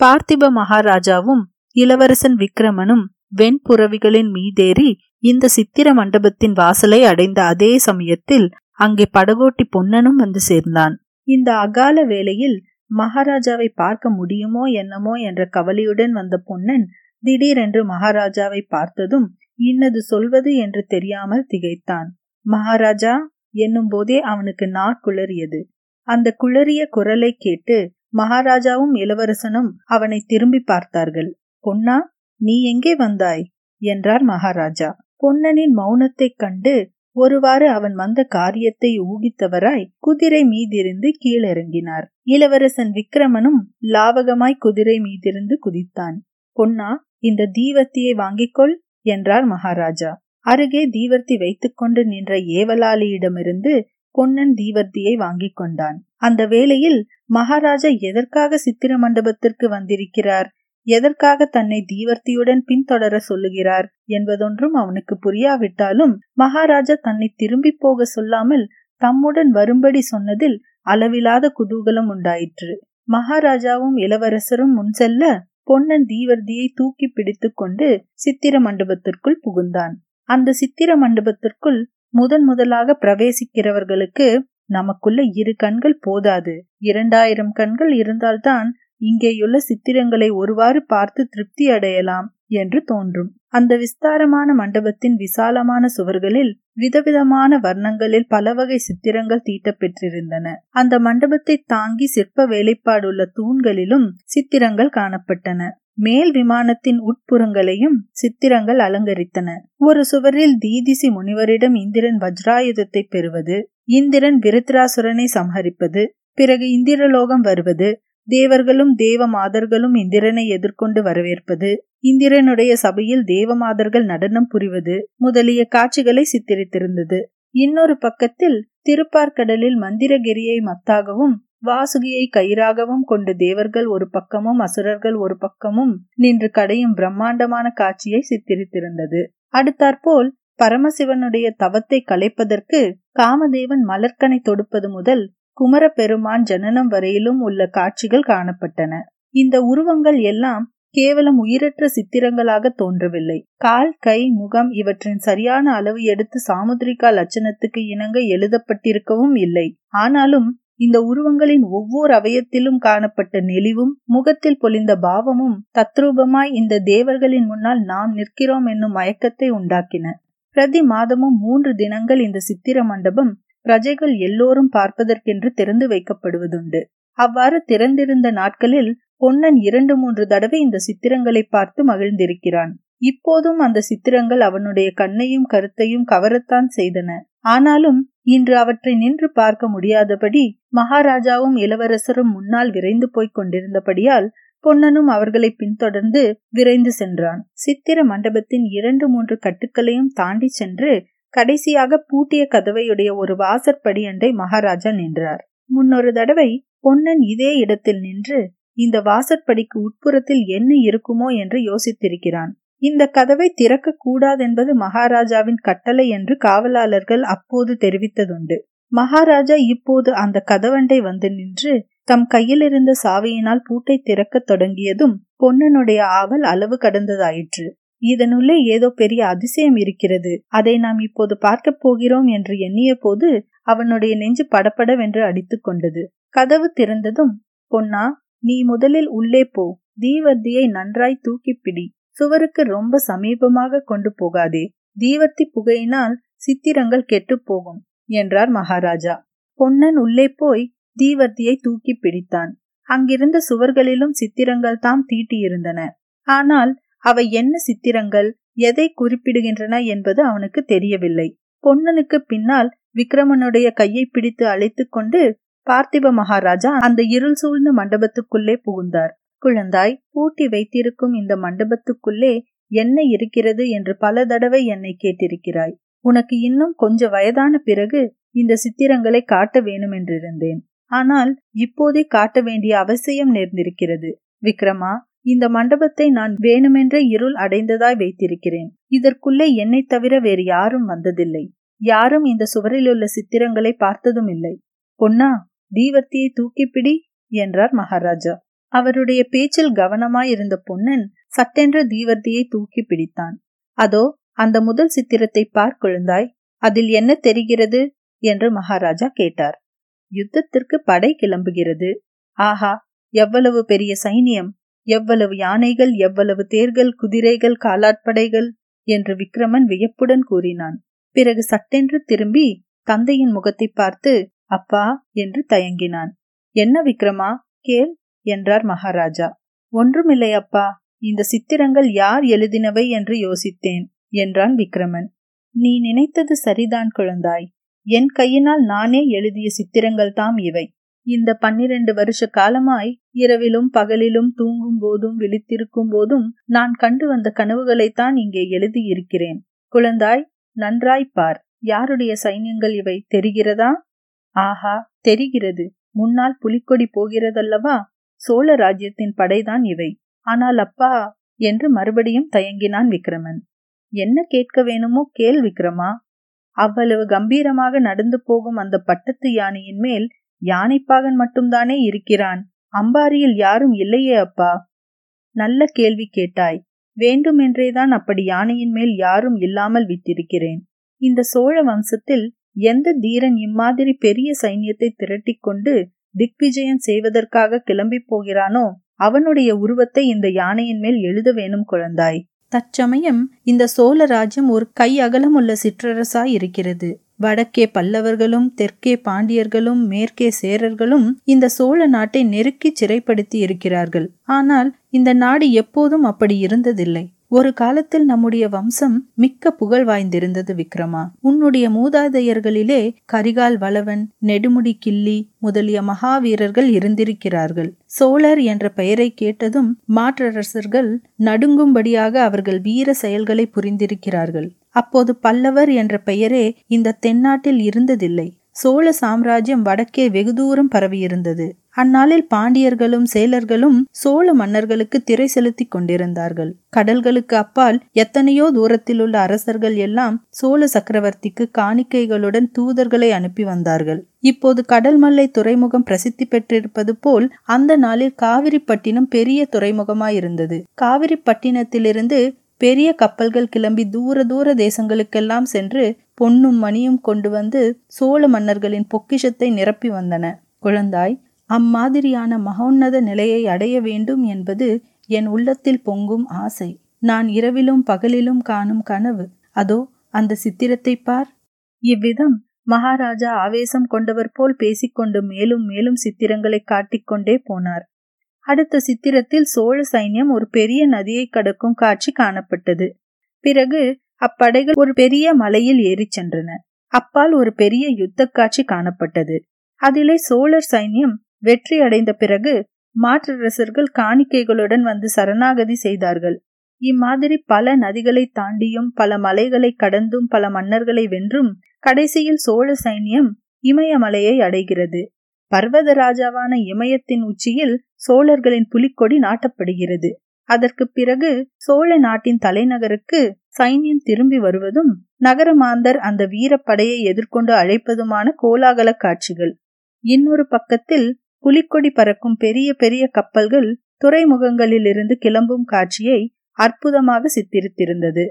பார்த்திப மகாராஜாவும் இளவரசன் விக்ரமனும் வெண்புறவிகளின் மீதேறி இந்த சித்திர மண்டபத்தின் வாசலை அடைந்த அதே சமயத்தில் அங்கே படகோட்டி பொன்னனும் வந்து சேர்ந்தான். இந்த அகால வேளையில் மகாராஜாவை பார்க்க முடியுமோ என்னமோ என்ற கவலையுடன் வந்த பொன்னன் திடீரென்று மகாராஜாவை பார்த்ததும் இன்னது சொல்வது? என்று தெரியாமல் திகைத்தான். மகாராஜா என்னும் போதே அவனுக்கு நாக்குளறியது அந்த குளறிய குரலை கேட்டு மகாராஜாவும் இளவரசனும் அவனை திரும்பி பார்த்தார்கள். பொன்னா நீ எங்கே வந்தாய்? என்றார் மகாராஜா. பொன்னனின் மௌனத்தைக் கண்டு ஒருவாறு அவன் வந்த காரியத்தை ஊகித்தவராய் குதிரை மீதிருந்து கீழிறங்கினார். இளவரசன் விக்ரமனும் லாவகமாய் குதிரை மீதிருந்து குதித்தான். பொன்னா இந்த தீவத்தியை வாங்கிக்கொள் என்றார் மகாராஜா. அருகே தீவர்த்தி வைத்துக்கொண்டு நின்ற ஏவலாளியிடமிருந்து பொன்னன் தீவர்த்தியை வாங்கிக் கொண்டான். அந்த வேளையில் மகாராஜா எதற்காக சித்திர மண்டபத்திற்கு வந்திருக்கிறார்? எதற்காக தன்னை தீவர்த்தியுடன் பின்தொடர சொல்லுகிறார் என்பதொன்றும் அவனுக்கு புரியாவிட்டாலும் மகாராஜா தன்னை திரும்பி போக சொல்லாமல் தம்முடன் வரும்படி சொன்னதில் அளவிலாத குதூகலம் உண்டாயிற்று. மகாராஜாவும் இளவரசரும் முன் செல்ல பொன்னன் தீவர்த்தியை தூக்கி பிடித்துக்கொண்டு சித்திர மண்டபத்திற்குள் புகுந்தான். அந்த சித்திர மண்டபத்திற்குள் முதன் முதலாக பிரவேசிக்கிறவர்களுக்கு நமக்குள்ள இரு கண்கள் போதாது. இரண்டாயிரம் கண்கள் இருந்தால்தான் இங்கேயுள்ள சித்திரங்களை ஒருவாறு பார்த்து திருப்தி அடையலாம் என்று தோன்றும். அந்த விஸ்தாரமான மண்டபத்தின் விசாலமான சுவர்களில் விதவிதமான வர்ணங்களில் பல வகை சித்திரங்கள் தீட்டப்பெற்றிருந்தன. அந்த மண்டபத்தை தாங்கி சிற்ப வேலைப்பாடுள்ள தூண்களிலும் சித்திரங்கள் காணப்பட்டன. மேல் விமானத்தின் உட்புறங்களையும் சித்திரங்கள் அலங்கரித்தன. ஒரு சுவரில் தீதிசி முனிவரிடம் இந்திரன் வஜ்ராயுதத்தை பெறுவது இந்திரன் விருத்ராசுரனை சம்ஹரிப்பது பிறகு இந்திரலோகம் வருவது தேவர்களும் தேவமாதர்களும் இந்திரனை எதிர்கொண்டு வரவேற்பது இந்திரனுடைய சபையில் தேவமாதர்கள் நடனம் புரிவது முதலிய காட்சிகளை சித்தரித்திருந்தது. இன்னொரு பக்கத்தில் திருப்பார்கடலில் மந்திரகிரியை மத்தாகவும் வாசுகியை கயிறாகவும் கொண்டு தேவர்கள் ஒரு பக்கமும் அசுரர்கள் ஒரு பக்கமும் நின்று கடையும் பிரம்மாண்டமான காட்சியை சித்தரித்திருந்தது. அடுத்தாற்போல் பரமசிவனுடைய தவத்தை கலைப்பதற்கு காமதேவன் மலர்கனை தொடுப்பது முதல் குமர பெருமான் ஜனனம் வரையிலும் உள்ள காட்சிகள் காணப்பட்டன. இந்த உருவங்கள் எல்லாம் கேவலம் உயிரற்ற சித்திரங்களாக தோன்றவில்லை. கால் கை முகம் இவற்றின் சரியான அளவு எடுத்து சாமுத்திரிகா லட்சணத்துக்கு இணங்க எழுதப்பட்டிருக்கவும் இல்லை. ஆனாலும் இந்த உருவங்களின் ஒவ்வொரு அவயத்திலும் காணப்பட்ட நெளிவும் முகத்தில் பொலிந்த பாவமும் தத்ரூபமாய் இந்த தேவர்களின் முன்னால் நாம் நிற்கிறோம் என்னும் மயக்கத்தை உண்டாக்கின. பிரதி மாதமும் மூன்று தினங்கள் இந்த சித்திர மண்டபம் பிரஜைகள் எல்லோரும் பார்ப்பதற்கென்று திறந்து வைக்கப்படுவதுண்டு. அவ்வாறு திறந்திருந்த நாட்களில் பொன்னன் இரண்டு மூன்று தடவை இந்த சித்திரங்களை பார்த்து மகிழ்ந்திருக்கிறான். இப்போதும் அந்த சித்திரங்கள் அவனுடைய கண்ணையும் கருத்தையும் கவரத்தான் செய்தன. ஆனாலும் இன்று அவற்றை நின்று பார்க்க முடியாதபடி மகாராஜாவும் இளவரசரும் முன்னால் விரைந்து போய்க் கொண்டிருந்தபடியால் பொன்னனும் அவர்களை பின்தொடர்ந்து விரைந்து சென்றான். சித்திர மண்டபத்தின் இரண்டு மூன்று கட்டுக்களையும் தாண்டி சென்று கடைசியாக பூட்டிய கதவையுடைய ஒரு வாசற்படி அண்டை மகாராஜா நின்றார். முன்னொரு தடவை பொன்னன் இதே இடத்தில் நின்று இந்த வாசற்படிக்கு உட்புறத்தில் என்ன இருக்குமோ? என்று யோசித்திருக்கிறான். இந்த கதவை திறக்க கூடாதென்பது மகாராஜாவின் கட்டளை என்று காவலாளர்கள் அப்போது தெரிவித்ததுண்டு. மகாராஜா இப்போது அந்த கதவண்டை வந்து நின்று தம் கையில் இருந்த சாவியினால் பூட்டை திறக்கத் தொடங்கியதும் பொன்னனுடைய ஆவல் அளவு கடந்ததாயிற்று. இதனுள்ளே ஏதோ பெரிய அதிசயம் இருக்கிறது. அதை நாம் இப்போது பார்க்கப் போகிறோம் என்று எண்ணிய போது அவனுடைய நெஞ்சு படப்படவென்று அடித்துக் கொண்டது. கதவு திறந்ததும் பொன்னா நீ முதலில் உள்ளே போ. தீவர்த்தியை நன்றாய் தூக்கிப்பிடி சுவருக்கு ரொம்ப சமீபமாக கொண்டு போகாதே. தீவர்த்தி புகையினால் சித்திரங்கள் கெட்டு போகும் என்றார் மகாராஜா. பொன்னன் உள்ளே போய் தீவர்த்தியை தூக்கி பிடித்தான். அங்கிருந்த சுவர்களிலும் சித்திரங்கள் தாம் தீட்டியிருந்தன. ஆனால் அவை என்ன சித்திரங்கள் எதை குறிப்பிடுகின்றன என்பது அவனுக்கு தெரியவில்லை. பொன்னனுக்கு பின்னால் விக்ரமனுடைய கையை பிடித்து அழைத்து கொண்டு பார்த்திப மகாராஜா அந்த இருள் சூழ்ந்த மண்டபத்துக்குள்ளே புகுந்தார். குழந்தாய் பூட்டி வைத்திருக்கும் இந்த மண்டபத்துக்குள்ளே என்ன இருக்கிறது என்று பல தடவை என்னை கேட்டிருக்கிறாய். உனக்கு இன்னும் கொஞ்ச வயதான பிறகு இந்த சித்திரங்களை காட்ட வேணுமென்றிருந்தேன். ஆனால் இப்போதே காட்ட வேண்டிய அவசியம் நேர்ந்திருக்கிறது. விக்ரமா இந்த மண்டபத்தை நான் வேணுமென்றே இருள் அடைந்ததாய் வைத்திருக்கிறேன். இதற்குள்ளே என்னை தவிர வேறு யாரும் வந்ததில்லை. யாரும் இந்த சுவரில் உள்ள சித்திரங்களை பார்த்ததும் இல்லை பொன்னா தீவர்த்தியை தூக்கிப்பிடி என்றார் மகாராஜா. அவருடைய பேச்சில் கவனமாயிருந்த பொன்னன் சட்டென்ற தீவர்த்தியை தூக்கி பிடித்தான். அதோ அந்த முதல் சித்திரத்தை பார் குழந்தாய் அதில் என்ன தெரிகிறது? என்று மகாராஜா கேட்டார். யுத்தத்திற்கு படை கிளம்புகிறது. ஆஹா எவ்வளவு பெரிய சைனியம் எவ்வளவு யானைகள் எவ்வளவு தேர்கள் குதிரைகள் காலாட்படைகள் என்று விக்ரமன் வியப்புடன் கூறினான். பிறகு சட்டென்று திரும்பி தந்தையின் முகத்தை பார்த்து அப்பா என்று தயங்கினான். என்ன விக்ரமா கேள் என்றார் மகாராஜா. ஒன்றுமில்லை அப்பா இந்த சித்திரங்கள் யார் எழுதினவை என்று யோசித்தேன் என்றான் விக்ரமன். நீ நினைத்தது சரிதான் குழந்தாய். என் கையினால் நானே எழுதிய சித்திரங்கள் தாம் இவை. இந்த பன்னிரண்டு வருஷ காலமாய் இரவிலும் பகலிலும் தூங்கும் போதும் விழித்திருக்கும் போதும் நான் கண்டு வந்த கனவுகளைத்தான் இங்கே எழுதியிருக்கிறேன். குழந்தாய் நன்றாய் பார். யாருடைய சைன்யங்கள் இவை தெரிகிறதா? ஆஹா தெரிகிறது. முன்னால் புலிக்கொடி போகிறதல்லவா? சோழ ராஜ்யத்தின் படைதான் இவை. ஆனால் அப்பா என்று மறுபடியும் தயங்கினான் விக்ரமன். என்ன கேட்க வேணுமோ கேள் விக்ரமா. அவ்வளவு கம்பீரமாக நடந்து போகும் அந்த பட்டத்து யானையின் மேல் யானைப்பாகன் மட்டும்தானே இருக்கிறான். அம்பாரியில் யாரும் இல்லையே அப்பா. நல்ல கேள்வி கேட்டாய். வேண்டுமென்றேதான் அப்படி யானையின் மேல் யாரும் இல்லாமல் விட்டிருக்கிறேன். இந்த சோழ வம்சத்தில் எந்த தீரன் இம்மாதிரி பெரிய சைன்யத்தை திரட்டிக் கொண்டு திக்விஜயம் செய்வதற்காக கிளம்பி போகிறானோ அவனுடைய உருவத்தை இந்த யானையின் மேல் எழுத வேணும் குழந்தாய். தற்சமயம் இந்த சோழ ராஜ்யம் ஒரு கை அகலமுள்ள சிற்றரசாய் இருக்கிறது. வடக்கே பல்லவர்களும் தெற்கே பாண்டியர்களும் மேற்கே சேரர்களும் இந்த சோழ நாட்டை நெருக்கி சிறைப்படுத்தி இருக்கிறார்கள். ஆனால் இந்த நாடு எப்போதும் அப்படி இருந்ததில்லை. ஒரு காலத்தில் நம்முடைய வம்சம் மிக்க புகழ் வாய்ந்திருந்தது விக்ரமா. உன்னுடைய மூதாதையர்களிலே கரிகால் வளவன் நெடுமுடி கிள்ளி முதலிய மகாவீரர்கள் இருந்திருக்கிறார்கள். சோழர் என்ற பெயரை கேட்டதும் மாற்றரசர்கள் நடுங்கும்படியாக அவர்கள் வீர செயல்களை புரிந்திருக்கிறார்கள். அப்போது பல்லவர் என்ற பெயரே இந்த தென்னாட்டில் இருந்ததில்லை. சோழ சாம்ராஜ்யம் வடக்கே வெகு தூரம் பரவியிருந்தது. அந்நாளில் பாண்டியர்களும் சேலர்களும் சோழ மன்னர்களுக்கு திரை செலுத்தி கொண்டிருந்தார்கள். கடல்களுக்கு அப்பால் எத்தனையோ தூரத்தில் உள்ள அரசர்கள் எல்லாம் சோழ சக்கரவர்த்திக்கு காணிக்கைகளுடன் தூதர்களை அனுப்பி வந்தார்கள். இப்போது கடல் மல்லை துறைமுகம் பிரசித்தி பெற்றிருப்பது போல் அந்த நாளில் காவிரிப்பட்டினம் பெரிய துறைமுகமாயிருந்தது காவிரிப்பட்டினத்திலிருந்து பெரிய கப்பல்கள் கிளம்பி தூர தூர தேசங்களுக்கெல்லாம் சென்று பொன்னும் மணியும் கொண்டு வந்து சோழ மன்னர்களின் பொக்கிஷத்தை நிரப்பி வந்தன. குழந்தாய் அம்மாதிரியான மகோன்னத நிலையை அடைய வேண்டும் என்பது என் உள்ளத்தில் பொங்கும் ஆசை. நான் இரவிலும் பகலிலும் காணும் கனவு. அதோ அந்த சித்திரத்தை பார். இவ்விதம் மகாராஜா ஆவேசம் கொண்டவர் போல் பேசிக்கொண்டு மேலும் மேலும் சித்திரங்களை காட்டிக்கொண்டே போனார். அடுத்த சித்திரத்தில் சோழ சைன்யம் ஒரு பெரிய நதியை கடக்கும் காட்சி காணப்பட்டது. பிறகு அப்படைகள் ஒரு பெரிய மலையில் ஏறிச் சென்றன. அப்பால் ஒரு பெரிய யுத்த காட்சி காணப்பட்டது. அதிலே சோழர் சைன்யம் வெற்றி அடைந்த பிறகு மாற்றரசர்கள் காணிக்கைகளுடன் வந்து சரணாகதி செய்தார்கள். இம்மாதிரி பல நதிகளை தாண்டியும் பல மலைகளை கடந்தும் பல மன்னர்களை வென்றும் கடைசியில் சோழ சைன்யம் இமயமலையை அடைகிறது. பர்வத ராஜாவான இமயத்தின் உச்சியில் சோழர்களின் புலிக்கொடி நாட்டப்படுகிறது. அதற்கு பிறகு சோழ நாட்டின் தலைநகருக்கு சைன்யம் திரும்பி வருவதும் நகரமாந்தர் அந்த வீரப்படையை எதிர்கொண்டு அழைப்பதுமான கோலாகல காட்சிகள். இன்னொரு பக்கத்தில் புலிக்கொடி பறக்கும் பெரிய பெரிய கப்பல்கள் துறைமுகங்களிலிருந்து கிளம்பும் காட்சியை அற்புதமாக சித்திரித்திருந்தது.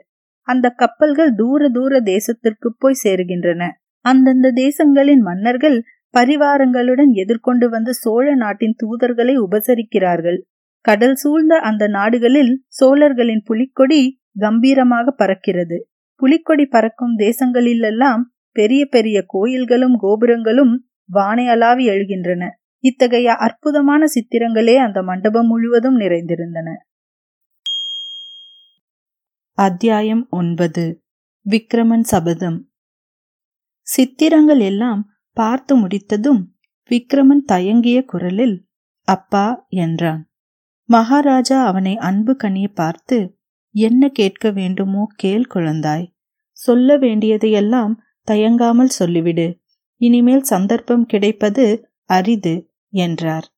அந்த கப்பல்கள் தூர தூர தேசத்திற்கு போய் சேருகின்றன. அந்தந்த தேசங்களின் மன்னர்கள் பரிவாரங்களுடன் எதிர்கொண்டு வந்த சோழ நாட்டின் தூதர்களை உபசரிக்கிறார்கள். கடல் சூழ்ந்த அந்த நாடுகளில் சோழர்களின் புலிக்கொடி கம்பீரமாக பறக்கிறது. புலிக்கொடி பறக்கும் தேசங்களிலெல்லாம் பெரிய பெரிய கோயில்களும் கோபுரங்களும் வானை அளாவி எழுகின்றன. இத்தகைய அற்புதமான சித்திரங்களே அந்த மண்டபம் முழுவதும் நிறைந்திருந்தன. அத்தியாயம் ஒன்பது. விக்ரமன் சபதம். சித்திரங்கள் எல்லாம் பார்த்து முடித்ததும் விக்ரமன் தயங்கிய குரலில் அப்பா என்றான். மகாராஜா அவனை அன்பு கனிய பார்த்து என்ன கேட்க வேண்டுமோ கேள் குழந்தாய். சொல்ல வேண்டியதையெல்லாம் தயங்காமல் சொல்லிவிடு. இனிமேல் சந்தர்ப்பம் கிடைப்பது அரிது. என்றார்.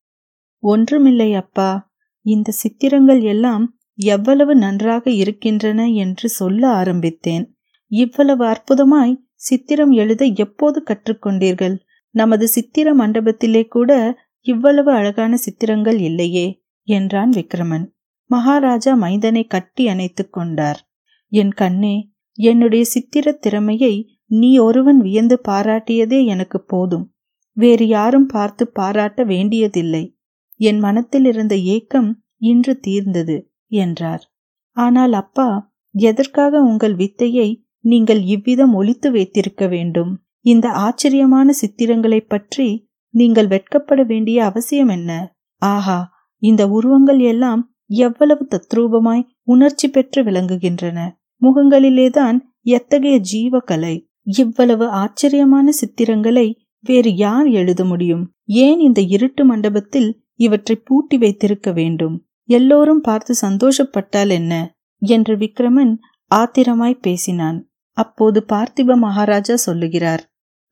ஒன்றுமில்லை அப்பா. இந்த சித்திரங்கள் எல்லாம் எவ்வளவு நன்றாக இருக்கின்றன என்று சொல்ல ஆரம்பித்தேன். இவ்வளவு அற்புதமாய் சித்திரம் எழுத எப்போது கற்றுக்கொண்டீர்கள்? நமது சித்திர மண்டபத்திலே கூட இவ்வளவு அழகான சித்திரங்கள் இல்லையே? என்றான் விக்ரமன். மகாராஜா மைந்தனை கட்டி அணைத்துக் கொண்டார். என் கண்ணே என்னுடைய சித்திர திறமையை நீ ஒருவன் வியந்து பாராட்டியதே எனக்கு போதும். வேறு யாரும் பார்த்து பாராட்ட வேண்டியதில்லை. என் மனத்தில் இருந்த ஏக்கம் இன்று தீர்ந்தது என்றார். ஆனால் அப்பா எதற்காக உங்கள் வித்தையை நீங்கள் இவ்விதம் ஒழித்து வைத்திருக்க வேண்டும்? இந்த ஆச்சரியமான சித்திரங்களைப் பற்றி நீங்கள் வெட்கப்பட வேண்டிய அவசியம் என்ன? ஆஹா இந்த உருவங்கள் எல்லாம் எவ்வளவு தத்ரூபமாய் உணர்ச்சி பெற்று விளங்குகின்றன. முகங்களிலேதான் எத்தகைய ஜீவகலை இவ்வளவு ஆச்சரியமான சித்திரங்களை வேறு யார் எழுத முடியும்? ஏன் இந்த இருட்டு மண்டபத்தில் இவற்றை பூட்டி வைத்திருக்க வேண்டும்? எல்லோரும் பார்த்து சந்தோஷப்பட்டால் என்ன? என்று விக்ரமன் ஆத்திரமாய் பேசினான். அப்போது பார்த்திப மகாராஜா சொல்லுகிறார்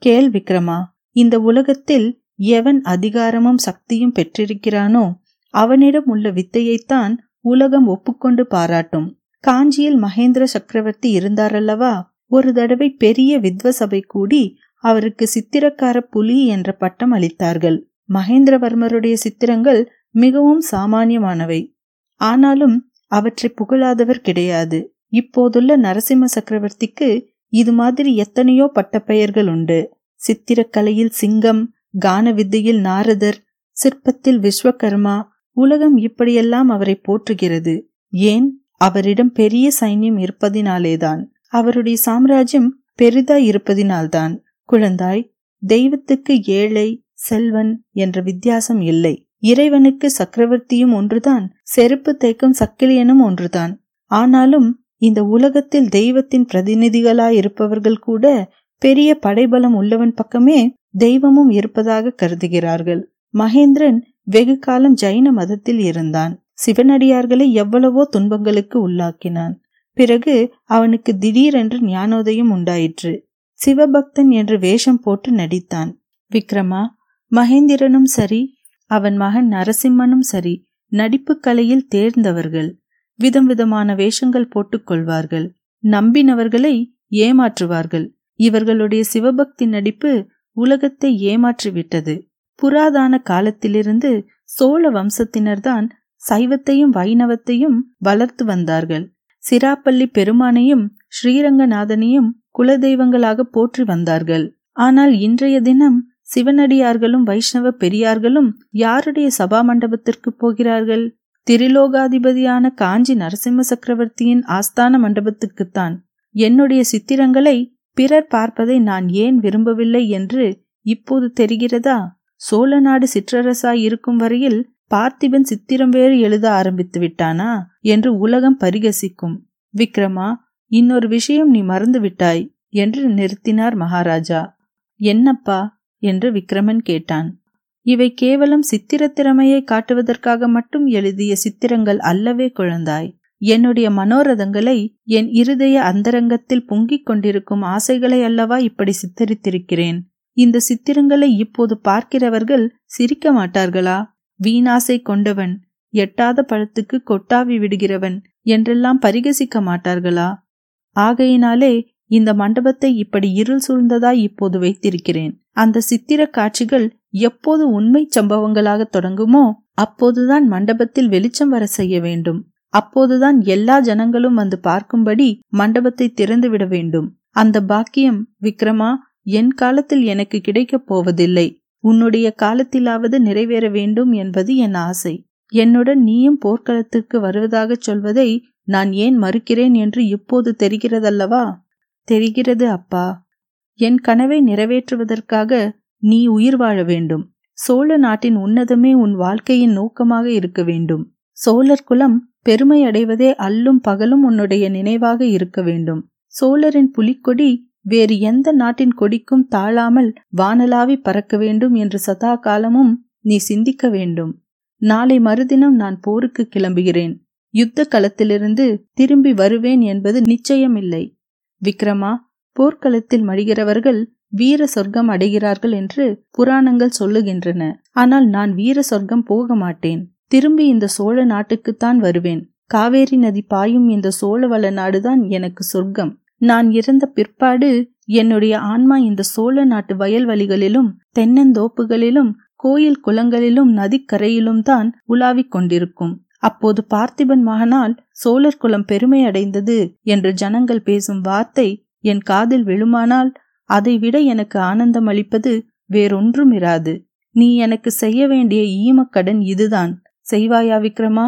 கேள் விக்ரமா இந்த உலகத்தில் எவன் அதிகாரமும் சக்தியும் பெற்றிருக்கிறானோ அவனிடம் உள்ள வித்தையைத்தான் உலகம் ஒப்புக்கொண்டு பாராட்டும். காஞ்சியில் மகேந்திர சக்கரவர்த்தி இருந்தாரல்லவா? ஒரு தடவை பெரிய வித்வசபை கூடி அவருக்கு சித்திரக்கார புலி என்ற பட்டம் அளித்தார்கள். மகேந்திரவர்மருடைய சித்திரங்கள் மிகவும் சாமானியமானவை. ஆனாலும் அவற்றை புகழாதவர் கிடையாது. இப்போதுள்ள நரசிம்ம சக்கரவர்த்திக்கு இது மாதிரி எத்தனையோ பட்டப்பெயர்கள் உண்டு. சித்திரக்கலையில் சிங்கம் கான வித்தையில் நாரதர் சிற்பத்தில் விஸ்வகர்மா உலகம் இப்படியெல்லாம் அவரை போற்றுகிறது. ஏன்? அவரிடம் பெரிய சைன்யம் இருப்பதினாலேதான். அவருடைய சாம்ராஜ்யம் பெரிதாய் இருப்பதினால்தான். குழந்தாய் தெய்வத்துக்கு ஏழை செல்வன் என்ற வித்தியாசம் இல்லை. இறைவனுக்கு சக்கரவர்த்தியும் ஒன்றுதான் செருப்பு தேய்க்கும் சக்கிலியனும் ஒன்றுதான். ஆனாலும் இந்த உலகத்தில் தெய்வத்தின் பிரதிநிதிகளாயிருப்பவர்கள் கூட பெரிய படைபலம் உள்ளவன் பக்கமே தெய்வமும் இருப்பதாக கருதுகிறார்கள். மகேந்திரன் வெகு காலம் ஜைன மதத்தில் இருந்தான். சிவனடியார்களை எவ்வளவோ துன்பங்களுக்கு உள்ளாக்கினான். பிறகு அவனுக்கு திடீரென்று ஞானோதயம் உண்டாயிற்று. சிவபக்தன் என்று வேஷம் போட்டு நடித்தான். விக்ரமா மகேந்திரனும் சரி அவன் மகன் நரசிம்மனும் சரி நடிப்பு கலையில் தேர்ந்தவர்கள் விதம் விதமான வேஷங்கள் போட்டுக்கொள்வார்கள் நம்பினவர்களை ஏமாற்றுவார்கள். இவர்களுடைய சிவபக்தி நடிப்பு உலகத்தை ஏமாற்றிவிட்டது. புராதான காலத்திலிருந்து சோழ வம்சத்தினர்தான் சைவத்தையும் வைணவத்தையும் வளர்த்து வந்தார்கள். சிராப்பள்ளி பெருமானையும் ஸ்ரீரங்கநாதனையும் குலதெய்வங்களாக போற்றி வந்தார்கள். ஆனால் இன்றைய தினம் சிவனடியார்களும் வைஷ்ணவ பெரியார்களும் யாருடைய சபா மண்டபத்திற்கு போகிறார்கள்? திரிலோகாதிபதியான காஞ்சி நரசிம்ம சக்கரவர்த்தியின் ஆஸ்தான மண்டபத்துக்குத்தான் என்னுடைய சித்திரங்களை பிறர் பார்ப்பதை நான் ஏன் விரும்பவில்லை என்று இப்போது தெரிகிறதா? சோழ நாடு சிற்றரசாய் இருக்கும் வரையில் பார்த்திபன் சித்திரம் வேறு எழுத ஆரம்பித்து விட்டானா என்று உலகம் பரிகசிக்கும். விக்ரமா இன்னொரு விஷயம் நீ மறந்து விட்டாய் என்று நிறுத்தினார் மகாராஜா. என்னப்பா? என்று விக்ரமன் கேட்டான். இவை கேவலம் சித்திர திறமையை காட்டுவதற்காக மட்டும் எழுதிய சித்திரங்கள் அல்லவே குழந்தாய். என்னுடைய மனோரதங்களை என் இருதய அந்தரங்கத்தில் பொங்கிக் கொண்டிருக்கும் ஆசைகளை அல்லவா இப்படி சித்தரித்திருக்கிறேன்? இந்த சித்திரங்களை இப்போது பார்க்கிறவர்கள் சிரிக்க மாட்டார்களா? வீணாசை கொண்டவன் எட்டாத பழத்துக்கு கொட்டாவி விடுகிறவன் என்றெல்லாம் பரிகசிக்க மாட்டார்களா? ஆகையினாலே இந்த மண்டபத்தை இப்படி இருள் சூழ்ந்ததாய் இப்போது வைத்திருக்கிறேன். அந்த சித்திர காட்சிகள் எப்போது உண்மை சம்பவங்களாக தொடங்குமோ அப்போதுதான் மண்டபத்தில் வெளிச்சம் வர செய்ய வேண்டும். அப்போதுதான் எல்லா ஜனங்களும் வந்து பார்க்கும்படி மண்டபத்தை திறந்துவிட வேண்டும். அந்த பாக்கியம் விக்ரமா என் காலத்தில் எனக்கு கிடைக்கப் போவதில்லை. உன்னுடைய காலத்திலாவது நிறைவேற வேண்டும் என்பது என் ஆசை. என்னுடன் நீயும் போர்க்களத்திற்கு வருவதாகச் சொல்வதை நான் ஏன் மறுக்கிறேன் என்று இப்போது தெரிகிறதல்லவா? தெரிகிறது அப்பா. என் கனவை நிறைவேற்றுவதற்காக நீ உயிர் வாழ வேண்டும். சோழ நாட்டின் உன்னதமே உன் வாழ்க்கையின் நோக்கமாக இருக்க வேண்டும். சோழர் குலம் பெருமை அடைவதே அல்லும் பகலும் உன்னுடைய நினைவாக இருக்க வேண்டும். சோழரின் புலிக்கொடி வேறு எந்த நாட்டின் கொடிக்கும் தாழாமல் வானலாவி பறக்க வேண்டும் என்று சதா காலமும் நீ சிந்திக்க வேண்டும். நாளை மறுதினம் நான் போருக்கு கிளம்புகிறேன். யுத்த களத்திலிருந்து திரும்பி வருவேன் என்பது நிச்சயமில்லை. விக்ரமா போர்க்களத்தில் மடிகிறவர்கள் வீர சொர்க்கம் அடைகிறார்கள் என்று புராணங்கள் சொல்லுகின்றன. ஆனால் நான் வீர சொர்க்கம் போக மாட்டேன். திரும்பி இந்த சோழ நாட்டுக்குத்தான் வருவேன். காவேரி நதி பாயும் இந்த சோழவள நாடுதான் எனக்கு சொர்க்கம். நான் இறந்த பிற்பாடு என்னுடைய ஆன்மா இந்த சோழ நாட்டு வயல்வெளிகளிலும் தென்னந்தோப்புகளிலும் கோயில் குளங்களிலும் நதிக்கரையிலும் தான் உலாவிக் கொண்டிருக்கும். அப்போது பார்த்திபன் மகனால் சோழர் குலம் பெருமை அடைந்தது என்று ஜனங்கள் பேசும் வார்த்தை என் காதில் விழுமானால் அதைவிட எனக்கு ஆனந்தம் அளிப்பது வேறொன்றும் இராது நீ எனக்கு செய்ய வேண்டிய ஈமக்கடன் இதுதான். செய்வாயா விக்ரமா?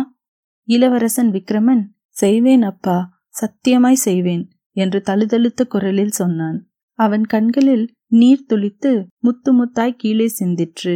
இளவரசன் விக்ரமன் செய்வேன் அப்பா சத்தியமாய் செய்வேன் என்று தழுதழுத்த குரலில் சொன்னான். அவன் கண்களில் நீர் துளித்து முத்து முத்தாய் கீழே சிந்திற்று.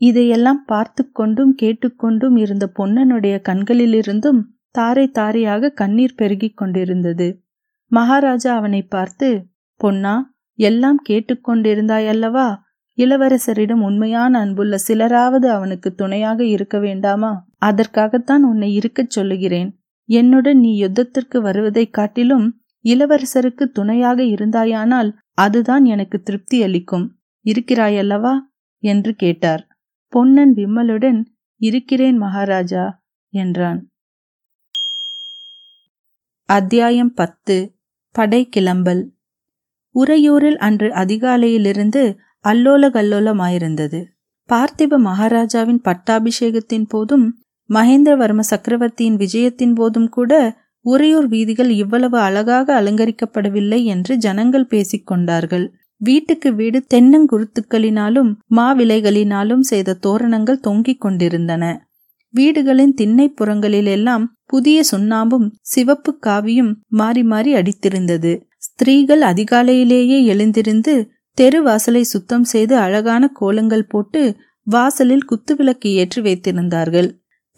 இதையெல்லாம் பார்த்து கொண்டும் கேட்டுக்கொண்டும் இருந்த பொன்னனுடைய கண்களிலிருந்தும் தாரை தாரையாக கண்ணீர் பெருகிக் கொண்டிருந்தது. மகாராஜா அவனை பார்த்து பொன்னா எல்லாம் கேட்டுக்கொண்டிருந்தாயல்லவா? இளவரசரிடம் உண்மையான அன்புள்ள சிலராவது அவனுக்கு துணையாக இருக்க வேண்டாமா? அதற்காகத்தான் உன்னை இருக்கச் சொல்லுகிறேன். என்னுடன் நீ யுத்தத்திற்கு வருவதைக் காட்டிலும் இளவரசருக்கு துணையாக இருந்தாயானால் அதுதான் எனக்கு திருப்தி அளிக்கும். இருக்கிறாயல்லவா? என்று கேட்டார். பொன்னன் விம்மலுடன் இருக்கிறேன் மகாராஜா என்றான். அத்தியாயம் பத்து. படை கிளம்பல். உறையூரில் அன்று அதிகாலையிலிருந்து அல்லோல கல்லோலமாயிருந்தது பார்த்திப மகாராஜாவின் பட்டாபிஷேகத்தின் போதும் மகேந்திரவர்ம சக்கரவர்த்தியின் விஜயத்தின் போதும் கூட உறையூர் வீதிகள் இவ்வளவு அழகாக அலங்கரிக்கப்படவில்லை என்று ஜனங்கள் பேசிக்கொண்டார்கள். வீட்டுக்கு வீடு தென்னங்குருத்துக்களினாலும் மாவிலைகளினாலும் செய்த தோரணங்கள் தொங்கிக் கொண்டிருந்தன. வீடுகளின் திண்ணைப்புறங்களிலெல்லாம் புதிய சுண்ணாம்பும் சிவப்பு காவியும் மாறி மாறி அடித்திருந்தது. ஸ்திரீகள் அதிகாலையிலேயே எழுந்திருந்து தெரு வாசலை சுத்தம் செய்து அழகான கோலங்கள் போட்டு வாசலில் குத்துவிளக்கு ஏற்றி வைத்திருந்தார்கள்.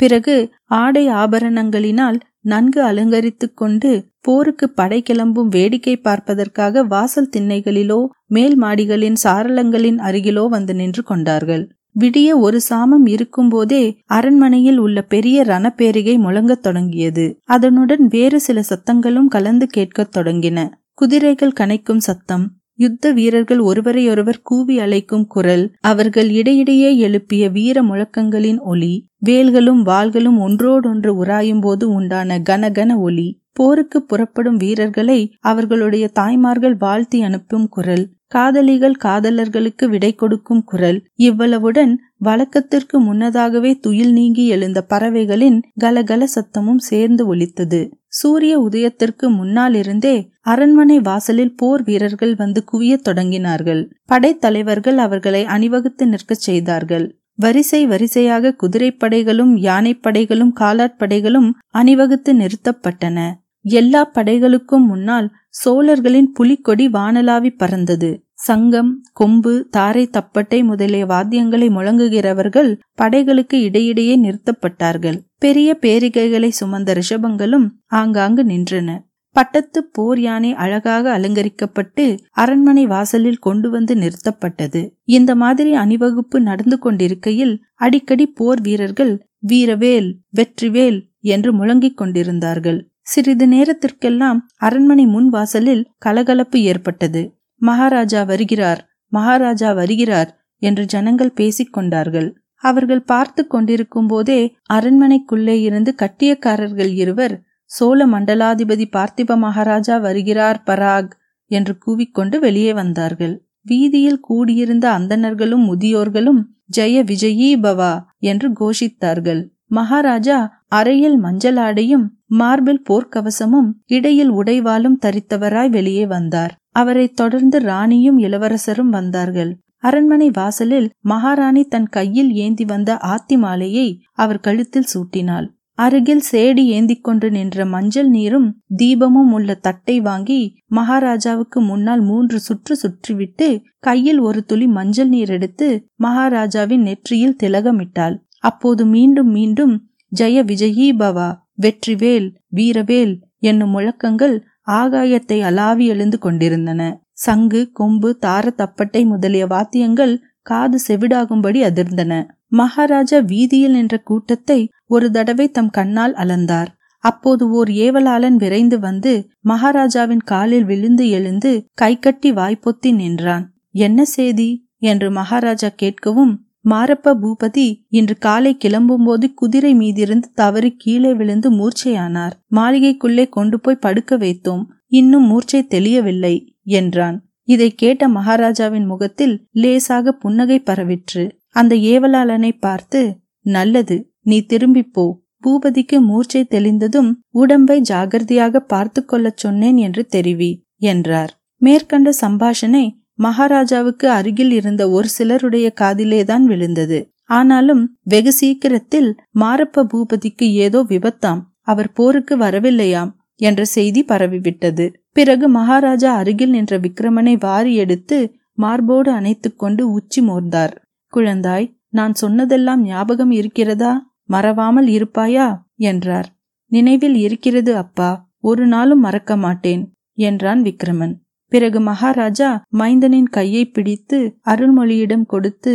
பிறகு ஆடை ஆபரணங்களினால் நன்கு அலங்கரித்துக் கொண்டு போருக்கு படை கிளம்பும் வேடிக்கை பார்ப்பதற்காக வாசல் திண்ணைகளிலோ மேல் மாடிகளின் சாரளங்களின் அருகிலோ வந்து நின்று கொண்டார்கள். விடிய ஒரு சாமம் இருக்கும்போதே அரண்மனையில் உள்ள பெரிய ரணப்பேரிகை முழங்கத் தொடங்கியது. அதனுடன் வேறு சில சத்தங்களும் கலந்து கேட்கத் தொடங்கின. குதிரைகள் கனைக்கும் சத்தம் யுத்த வீரர்கள் ஒருவரையொருவர் கூவி அழைக்கும் குரல் அவர்கள் இடையிடையே எழுப்பிய வீர முழக்கங்களின் ஒலி வேல்களும் வாள்களும் ஒன்றோடொன்று உராயும் போது உண்டான கனகன ஒலி போருக்கு புறப்படும் வீரர்களை அவர்களுடைய தாய்மார்கள் வாழ்த்தி அனுப்பும் குரல். காதலிகள் காதலர்களுக்கு விடை கொடுக்கும் குரல். இவ்வளவுடன் வழக்கத்திற்கு முன்னதாகவே துயில் நீங்கி எழுந்த பறவைகளின் கலகல சத்தமும் சேர்ந்து ஒலித்தது. சூரிய உதயத்திற்கு முன்னால் இருந்தே அரண்மனை வாசலில் போர் வீரர்கள் வந்து குவியத் தொடங்கினார்கள். படைத்தலைவர்கள் அவர்களை அணிவகுத்து நிற்கச் செய்தார்கள். வரிசை வரிசையாக குதிரைப்படைகளும் யானைப்படைகளும் காலாட்படைகளும் அணிவகுத்து நிறுத்தப்பட்டன. எல்லா படைகளுக்கும் முன்னால் சோழர்களின் புலிக்கொடி வானலாவி பறந்தது. சங்கம் கொம்பு தாரை தப்பட்டை முதலிய வாத்தியங்களை முழங்குகிறவர்கள் படைகளுக்கு இடையிடையே நிறுத்தப்பட்டார்கள். பெரிய பேரிகைகளை சுமந்த ரிஷபங்களும் ஆங்காங்கு நின்றன. பட்டத்து போர் யானை அழகாக அலங்கரிக்கப்பட்டு அரண்மனை வாசலில் கொண்டு வந்து நிறுத்தப்பட்டது. இந்த மாதிரி அணிவகுப்பு நடந்து கொண்டிருக்கையில் அடிக்கடி போர் வீரர்கள் வீரவேல் வெற்றிவேல் என்று முழங்கிக் கொண்டிருந்தார்கள். சிறிது நேரத்திற்கெல்லாம் அரண்மனை முன் வாசலில் கலகலப்பு ஏற்பட்டது. மகாராஜா வருகிறார் மகாராஜா வருகிறார் என்று ஜனங்கள் பேசிக்கொண்டார்கள் அவர்கள் பார்த்து கொண்டிருக்கும் போதே அரண்மனைக்குள்ளே இருந்து கட்டியக்காரர்கள் இருவர் சோழ மண்டலாதிபதி பார்த்திப மகாராஜா வருகிறார் பராக் என்று கூவிக்கொண்டு வெளியே வந்தார்கள். வீதியில் கூடியிருந்த அந்தணர்களும் முதியோர்களும் ஜெய விஜயீ பவா என்று கோஷித்தார்கள். மகாராஜா அறையில் மஞ்சள் ஆடையும் மார்பில் போர்க்கவசமும் இடையில் உடைவாலும் தரித்தவராய் வெளியே வந்தார். அவரை தொடர்ந்து ராணியும் இளவரசரும் வந்தார்கள். அரண்மனை வாசலில் மகாராணி தன் கையில் ஏந்தி வந்த ஆத்தி மாலையை அவர் கழுத்தில் சூட்டினாள். அருகில் சேடி ஏந்தி கொண்டு நின்ற மஞ்சள் நீரும் தீபமும் உள்ள தட்டை வாங்கி மகாராஜாவுக்கு முன்னால் மூன்று சுற்று சுற்றிவிட்டு கையில் ஒரு துளி மஞ்சள் நீர் எடுத்து மகாராஜாவின் நெற்றியில் திலகமிட்டாள். அப்போது மீண்டும் மீண்டும் ஜெய விஜயீ பவா வெற்றிவேல் வீரவேல் என்னும் முழக்கங்கள் ஆகாயத்தை அலாவி எழுந்து கொண்டிருந்தன. சங்கு கொம்பு தார தப்பட்டை முதலிய வாத்தியங்கள் காது செவிடாகும்படி அதிர்ந்தன. மகாராஜா வீதியில் நின்ற கூட்டத்தை ஒரு தடவை தம் கண்ணால் அளந்தார். அப்போது ஓர் ஏவலாளன் விரைந்து வந்து மகாராஜாவின் காலில் விழுந்து எழுந்து கைகட்டி வாய்ப்பொத்தி நின்றான். என்ன செய்தி என்று மகாராஜா கேட்கவும் மாரப்ப பூபதி இன்று காலை கிளம்பும்போது குதிரை மீதிருந்து தவறி கீழே விழுந்து மூர்ச்சையானார். மாளிகைக்குள்ளே கொண்டு போய் படுக்க வைத்தோம். இன்னும் மூர்ச்சை தெளியவில்லை என்றான். இதை கேட்ட மகாராஜாவின் முகத்தில் லேசாக புன்னகை பரவிற்று. அந்த ஏவலாளனை பார்த்து நல்லது நீ திரும்பிப் போ. பூபதிக்கு மூர்ச்சை தெளிந்ததும் உடம்பை ஜாகிரதையாக பார்த்து கொள்ளச் சொன்னேன் என்று தெரிவி என்றார். மேற்கண்ட சம்பாஷணை மகாராஜாவுக்கு அருகில் இருந்த ஒரு சிலருடைய காதிலேதான் விழுந்தது. ஆனாலும் வெகு சீக்கிரத்தில் மாரப்ப பூபதிக்கு ஏதோ விபத்தாம் அவர் போருக்கு வரவில்லையாம் என்ற செய்தி பரவிவிட்டது. பிறகு மகாராஜா அருகில் நின்ற விக்ரமனை வாரி எடுத்து மார்போடு அணைத்துக் கொண்டு உச்சி மோர்ந்தார். குழந்தாய் நான் சொன்னதெல்லாம் ஞாபகம் இருக்கிறதா? மறவாமல் இருப்பாயா? என்றார். நினைவில் இருக்கிறது அப்பா ஒரு நாளும் மறக்க மாட்டேன் என்றான் விக்ரமன். பிறகு மகாராஜா மைந்தனின் கையை பிடித்து அருள்மொழியிடம் கொடுத்து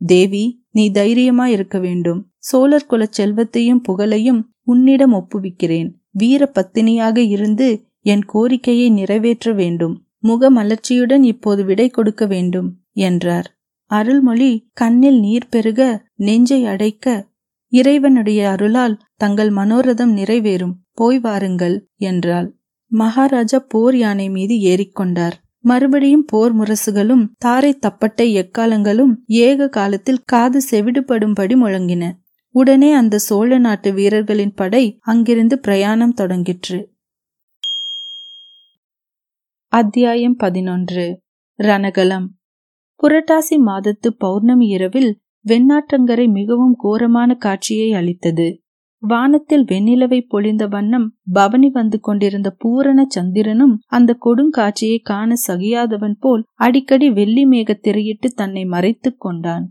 தேவி நீ தைரியமா இருக்க வேண்டும். சோழர் குல செல்வத்தையும் புகழையும் உன்னிடம் ஒப்புவிக்கிறேன். வீர பத்தினியாக இருந்து என் கோரிக்கையை நிறைவேற்ற வேண்டும். முக மலர்ச்சியுடன் இப்போது விடை கொடுக்க வேண்டும் என்றார். அருள்மொழி கண்ணில் நீர் பெருக நெஞ்சை அடைக்க இறைவனுடைய அருளால் தங்கள் மனோரதம் நிறைவேறும். போய் வாருங்கள் என்றாள். மகாராஜா போர் யானை மீது ஏறிக்கொண்டார். மறுபடியும் போர் முரசுகளும் தாரை தப்பட்டை எக்காலங்களும் ஏக காலத்தில் காது செவிடுபடும்படி முழங்கின. உடனே அந்த சோழ நாட்டு வீரர்களின் படை அங்கிருந்து பிரயாணம் தொடங்கிற்று. அத்தியாயம் பதினொன்று. ரணகலம். புரட்டாசி மாதத்து பௌர்ணமி இரவில் வெண்ணாற்றங்கரை மிகவும் கோரமான காட்சியை அளித்தது. வானத்தில் வெண்ணிலவை பொழிந்த வண்ணம் பவனி வந்து கொண்டிருந்த பூரண சந்திரனும் அந்த கொடுங்காட்சியை காண சகியாதவன் போல் அடிக்கடி வெள்ளி மேக திரையிட்டு தன்னை மறைத்துக் கொண்டான்.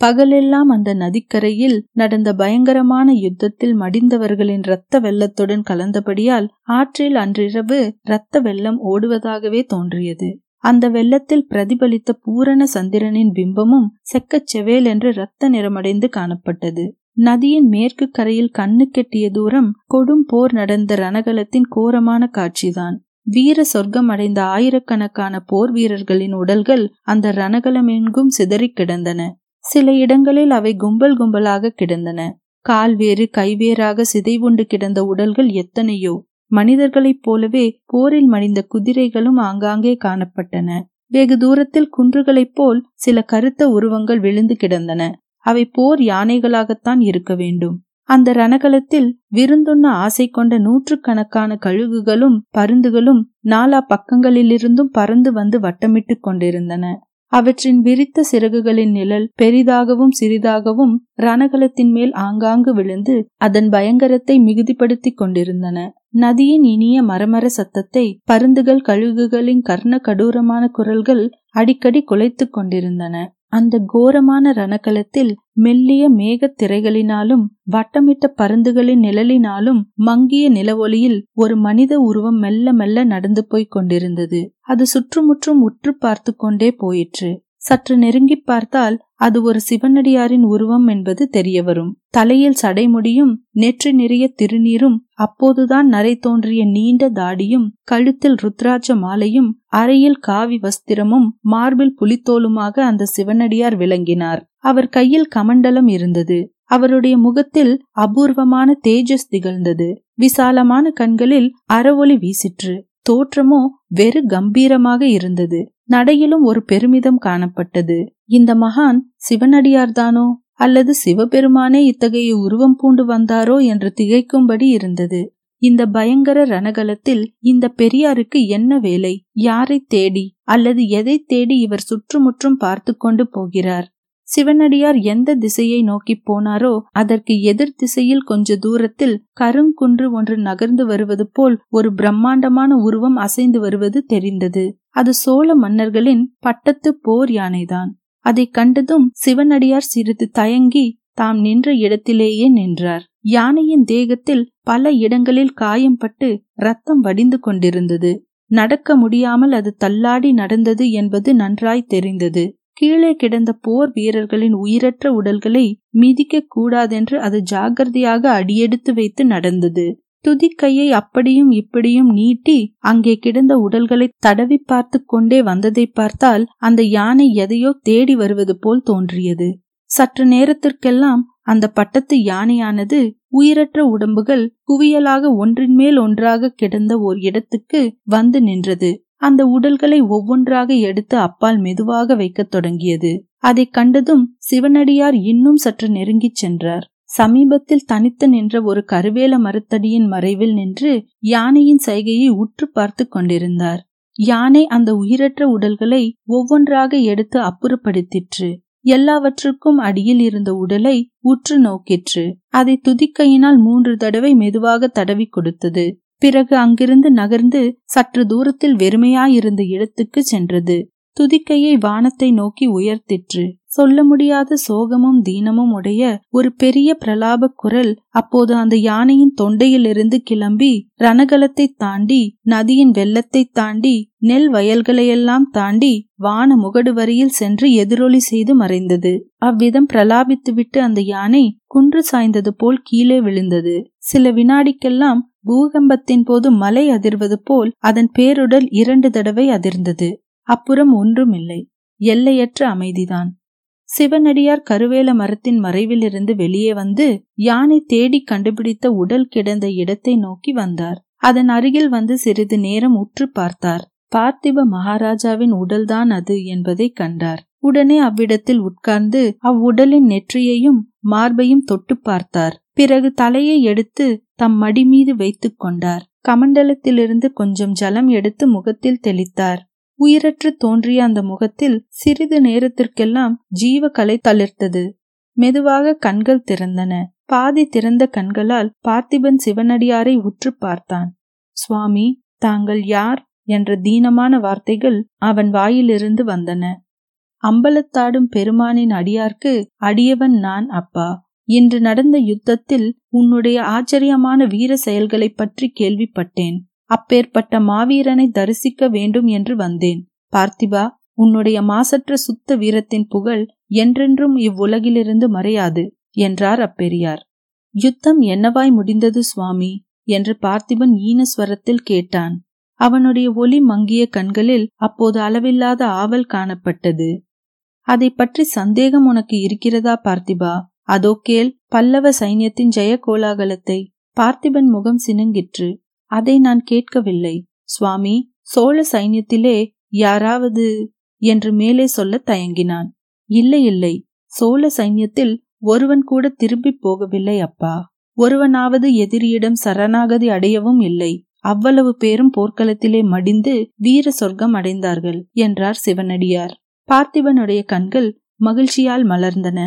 பகலெல்லாம் அந்த நதிக்கரையில் நடந்த பயங்கரமான யுத்தத்தில் மடிந்தவர்களின் இரத்த வெள்ளத்துடன் கலந்தபடியால் ஆற்றில் அன்றிரவு இரத்த வெள்ளம் ஓடுவதாகவே தோன்றியது. அந்த வெள்ளத்தில் பிரதிபலித்த பூரண சந்திரனின் பிம்பமும் செக்கச் செவேல் என்று இரத்த நிறமடைந்து காணப்பட்டது. நதியின் மேற்கு கரையில் கண்ணு கெட்டிய தூரம் கொடும் போர் நடந்த ரணகலத்தின் கோரமான காட்சிதான். வீர சொர்க்கம் அடைந்த ஆயிரக்கணக்கான போர் வீரர்களின் உடல்கள் அந்த ரணகலம் எங்கும் சிதறிக் கிடந்தன. சில இடங்களில் அவை கும்பல் கும்பலாக கிடந்தன. கால்வேறு கைவேறாக சிதைவுண்டு கிடந்த உடல்கள் எத்தனையோ. மனிதர்களைப் போலவே போரில் மடிந்த குதிரைகளும் ஆங்காங்கே காணப்பட்டன. வெகு தூரத்தில் குன்றுகளைப் போல் சில கருத்த உருவங்கள் விழுந்து கிடந்தன. அவை போர் யானைகளாகத்தான் இருக்க வேண்டும். அந்த ரணகலத்தில் விருந்துண்ண ஆசை கொண்ட நூற்றுக்கணக்கான கழுகுகளும் பருந்துகளும் நாலா பக்கங்களிலிருந்தும் பறந்து வந்து வட்டமிட்டுக் கொண்டிருந்தன. அவற்றின் விரித்த சிறகுகளின் நிழல் பெரிதாகவும் சிறிதாகவும் ரணகலத்தின் மேல் ஆங்காங்கு விழுந்து அதன் பயங்கரத்தை மிகுதிப்படுத்திக் கொண்டிருந்தன. நதியின் இனிய மரமர சத்தத்தை பருந்துகள் கழுகுகளின் கர்ண கடூரமான குரல்கள் அடிக்கடி குலைத்துக் கொண்டிருந்தன. அந்த கோரமான ரணக்கலத்தில் மெல்லிய மேகத் திரைகளினாலும் வட்டமிட்ட பருந்துகளின் நிழலினாலும் மங்கிய நிலவொளியில் ஒரு மனித உருவம் மெல்ல மெல்ல நடந்து போய்க் கொண்டிருந்தது. அது சுற்றுமுற்றும் உற்று பார்த்து கொண்டே போயிற்று. சற்று நெருங்கி பார்த்தால் அது ஒரு சிவனடியாரின் உருவம் என்பது தெரியவரும். தலையில் சடைமுடியும் நெற்றி நிறைய திருநீரும் அப்போதுதான் நரை தோன்றிய நீண்ட தாடியும் கழுத்தில் ருத்ராட்ச மாலையும் அறையில் காவி வஸ்திரமும் மார்பில் புலித்தோலுமாக அந்த சிவனடியார் விளங்கினார். அவர் கையில் கமண்டலம் இருந்தது. அவருடைய முகத்தில் அபூர்வமான தேஜஸ் திகழ்ந்தது. விசாலமான கண்களில் அறவொளி வீசிற்று. தோற்றமோ வெறு கம்பீரமாக இருந்தது. நடையிலும் ஒரு பெருமிதம் காணப்பட்டது. இந்த மகான் சிவனடியார்தானோ அல்லது சிவபெருமானே இத்தகைய உருவம் பூண்டு வந்தாரோ என்று திகைக்கும்படி இருந்தது. இந்த பயங்கர ரணகலத்தில் இந்த பெரியாருக்கு என்ன வேலை? யாரை தேடி? அல்லது எதை தேடி இவர் சுற்றுமுற்றும் பார்த்து கொண்டு போகிறார்? சிவனடியார் எந்த திசையை நோக்கி போனாரோ அதற்கு எதிர் திசையில் கொஞ்ச தூரத்தில் கருங்குன்று ஒன்று நகர்ந்து வருவது போல் ஒரு பிரம்மாண்டமான உருவம் அசைந்து வருவது தெரிந்தது. அது சோழ மன்னர்களின் பட்டத்து போர் யானைதான். அதை கண்டதும் சிவனடியார் சிறிது தயங்கி தாம் நின்ற இடத்திலேயே நின்றார். யானையின் தேகத்தில் பல இடங்களில் காயம் பட்டு ரத்தம் வடிந்து கொண்டிருந்தது. நடக்க முடியாமல் அது தள்ளாடி நடந்தது என்பது நன்றாய் தெரிந்தது. கீழே கிடந்த போர் வீரர்களின் உயிரற்ற உடல்களை மிதிக்க கூடாதென்று அது ஜாகிரதையாக அடியெடுத்து வைத்து நடந்தது. துதிக்கையை அப்படியும் இப்படியும் நீட்டி அங்கே கிடந்த உடல்களை தடவி பார்த்து கொண்டே வந்ததை பார்த்தால் அந்த யானை எதையோ தேடி வருவது போல் தோன்றியது. சற்று நேரத்திற்கெல்லாம் அந்த பட்டத்து யானையானது உயிரற்ற உடம்புகள் குவியலாக ஒன்றின் மேல் ஒன்றாக கிடந்த ஓர் இடத்துக்கு வந்து நின்றது. அந்த உடல்களை ஒவ்வொன்றாக எடுத்து அப்பால் மெதுவாக வைக்கத் தொடங்கியது. அதை கண்டதும் சிவனடியார் இன்னும் சற்று நெருங்கிச் சென்றார். சமீபத்தில் தனித்து நின்ற ஒரு கருவேல மரத்தடியின் மறைவில் நின்று யானையின் சைகையை உற்று பார்த்து கொண்டிருந்தார். யானை அந்த உயிரற்ற உடல்களை ஒவ்வொன்றாக எடுத்து அப்புறப்படுத்திற்று. எல்லாவற்றுக்கும் அடியில் இருந்த உடலை உற்று நோக்கிற்று. அதை துதிக்கையினால் மூன்று தடவை மெதுவாக தடவி கொடுத்தது. பிறகு அங்கிருந்து நகர்ந்து சற்று தூரத்தில் வெறுமையாயிருந்த இடத்துக்கு சென்றது. துதிக்கையை வானத்தை நோக்கி உயர்த்திற்று. சொல்ல முடியாத சோகமும் தீனமும் உடைய ஒரு பெரிய பிரலாப குரல் அப்போது அந்த யானையின் தொண்டையிலிருந்து கிளம்பி ரணகலத்தை தாண்டி நதியின் வெள்ளத்தை தாண்டி நெல் வயல்களையெல்லாம் தாண்டி வான முகடு வரியில் சென்று எதிரொலி செய்து மறைந்தது. அவ்விதம் பிரலாபித்துவிட்டு அந்த யானை குன்று சாய்ந்தது போல் கீழே விழுந்தது. சில வினாடிக்கெல்லாம் பூகம்பத்தின் போது மலை அதிர்வது போல் அதன் பேருடல் இரண்டு தடவை அதிர்ந்தது. அப்புறம் ஒன்றுமில்லை. எல்லையற்ற அமைதிதான். சிவனடியார் கருவேல மரத்தின் மறைவிலிருந்து வெளியே வந்து யானை தேடி கண்டுபிடித்த உடல் கிடந்த இடத்தை நோக்கி வந்தார். அதன் அருகில் வந்து சிறிது நேரம் உற்று பார்த்தார். பார்த்திப மகாராஜாவின் உடல்தான் அது என்பதை கண்டார். உடனே அவ்விடத்தில் உட்கார்ந்து அவ்வுடலின் நெற்றியையும் மார்பையும் தொட்டு பார்த்தார். பிறகு தலையை எடுத்து தம் மடி மீது வைத்துக் கொண்டார். கமண்டலத்திலிருந்து கொஞ்சம் ஜலம் எடுத்து முகத்தில் தெளித்தார். உயிரற்று தோன்றிய அந்த முகத்தில் சிறிது நேரத்திற்கெல்லாம் ஜீவகலை தளிர்த்தது. மெதுவாக கண்கள் திறந்தன. பாதி திறந்த கண்களால் பார்த்திபன் சிவனடியாரை உற்று பார்த்தான். சுவாமி தாங்கள் யார்? என்ற தீனமான வார்த்தைகள் அவன் வாயிலிருந்து வந்தன. அம்பலத்தாடும் பெருமானின் அடியார்க்கு அடியவன் நான் அப்பா. இன்று நடந்த யுத்தத்தில் உன்னுடைய ஆச்சரியமான வீர செயல்களைப் பற்றி கேள்விப்பட்டேன். அப்பேற்பட்ட மாவீரனை தரிசிக்க வேண்டும் என்று வந்தேன். பார்த்திபா உன்னுடைய மாசற்ற சுத்த வீரத்தின் புகழ் என்றென்றும் இவ்வுலகிலிருந்து மறையாது என்றார் அப்பெரியார். யுத்தம் என்னவாய் முடிந்தது சுவாமி? என்று பார்த்திபன் ஈனஸ்வரத்தில் கேட்டான். அவனுடைய ஒளி மங்கிய கண்களில் அப்போது அளவில்லாத ஆவல் காணப்பட்டது. அதை பற்றி சந்தேகம் உனக்கு இருக்கிறதா பார்த்திபா? அதோ கேள் பல்லவ சைன்யத்தின் ஜெய கோலாகலத்தை பார்த்திபன் முகம் சினுங்கிற்று. அதை நான் கேட்கவில்லை. சுவாமி சோழ சைன்யத்திலே யாராவது என்று மேலே சொல்ல தயங்கினான். இல்லை இல்லை. சோழ சைன்யத்தில் ஒருவன் கூட திரும்பி போகவில்லை அப்பா. ஒருவனாவது எதிரியிடம் சரணாகதி அடையவும் இல்லை. அவ்வளவு பேரும் போர்க்களத்திலே மடிந்து வீர சொர்க்கம் அடைந்தார்கள் என்றார் சிவனடியார். பார்த்திபனுடைய கண்கள் மகிழ்ச்சியால் மலர்ந்தன.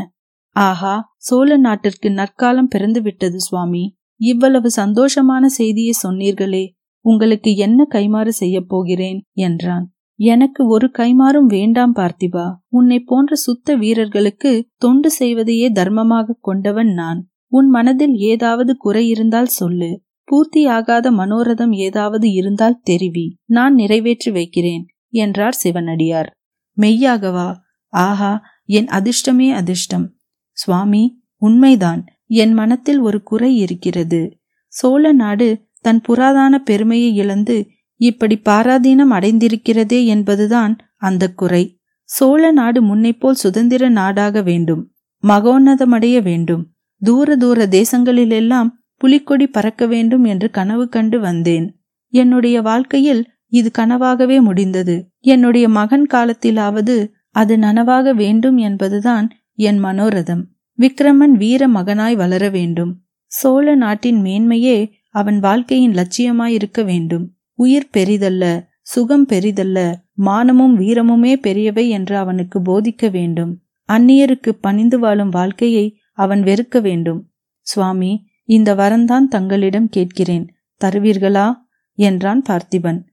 ஆஹா சோழ நாட்டிற்கு நற்காலம் பிறந்துவிட்டது சுவாமி. இவ்வளவு சந்தோஷமான செய்தியை சொன்னீர்களே உங்களுக்கு என்ன கைமாறு செய்யப் போகிறேன்? என்றான். எனக்கு ஒரு கைமாறும் வேண்டாம் பார்த்திபா. உன்னை போன்ற சுத்த வீரர்களுக்கு தொண்டு செய்வதையே தர்மமாக கொண்டவன் நான். உன் மனதில் ஏதாவது குறை இருந்தால் சொல்லு. பூர்த்தியாகாத மனோரதம் ஏதாவது இருந்தால் தெரிவி. நான் நிறைவேற்றி வைக்கிறேன் என்றார் சிவனடியார். மெய்யாகவா? ஆஹா என் அதிர்ஷ்டமே அதிர்ஷ்டம். சுவாமி உண்மைதான். என் மனத்தில் ஒரு குறை இருக்கிறது. சோழ நாடு தன் புராதான பெருமையை இழந்து இப்படி பாராதீனம் அடைந்திருக்கிறதே என்பதுதான் அந்த குறை. சோழ நாடு முன்னைப்போல் சுதந்திர நாடாக வேண்டும். மகோன்னதமடைய வேண்டும். தூர தூர தேசங்களிலெல்லாம் புலிக்கொடி பறக்க வேண்டும் என்று கனவு கண்டு வந்தேன். என்னுடைய வாழ்க்கையில் இது கனவாகவே முடிந்தது. என்னுடைய மகன் காலத்திலாவது அது நனவாக வேண்டும் என்பதுதான் என் மனோரதம். விக்ரமன் வீர மகனாய் வளர வேண்டும். சோழ நாட்டின் மேன்மையே அவன் வாழ்க்கையின் லட்சியமாயிருக்க வேண்டும். உயிர் பெரிதல்ல சுகம் பெரிதல்ல மானமும் வீரமுமே பெரியவை என்று அவனுக்கு போதிக்க வேண்டும். அந்நியருக்கு பணிந்து வாழும் வாழ்க்கையை அவன் வெறுக்க வேண்டும். சுவாமி இந்த வரந்தான் தங்களிடம் கேட்கிறேன். தருவீர்களா? என்றான் பார்த்திபன்.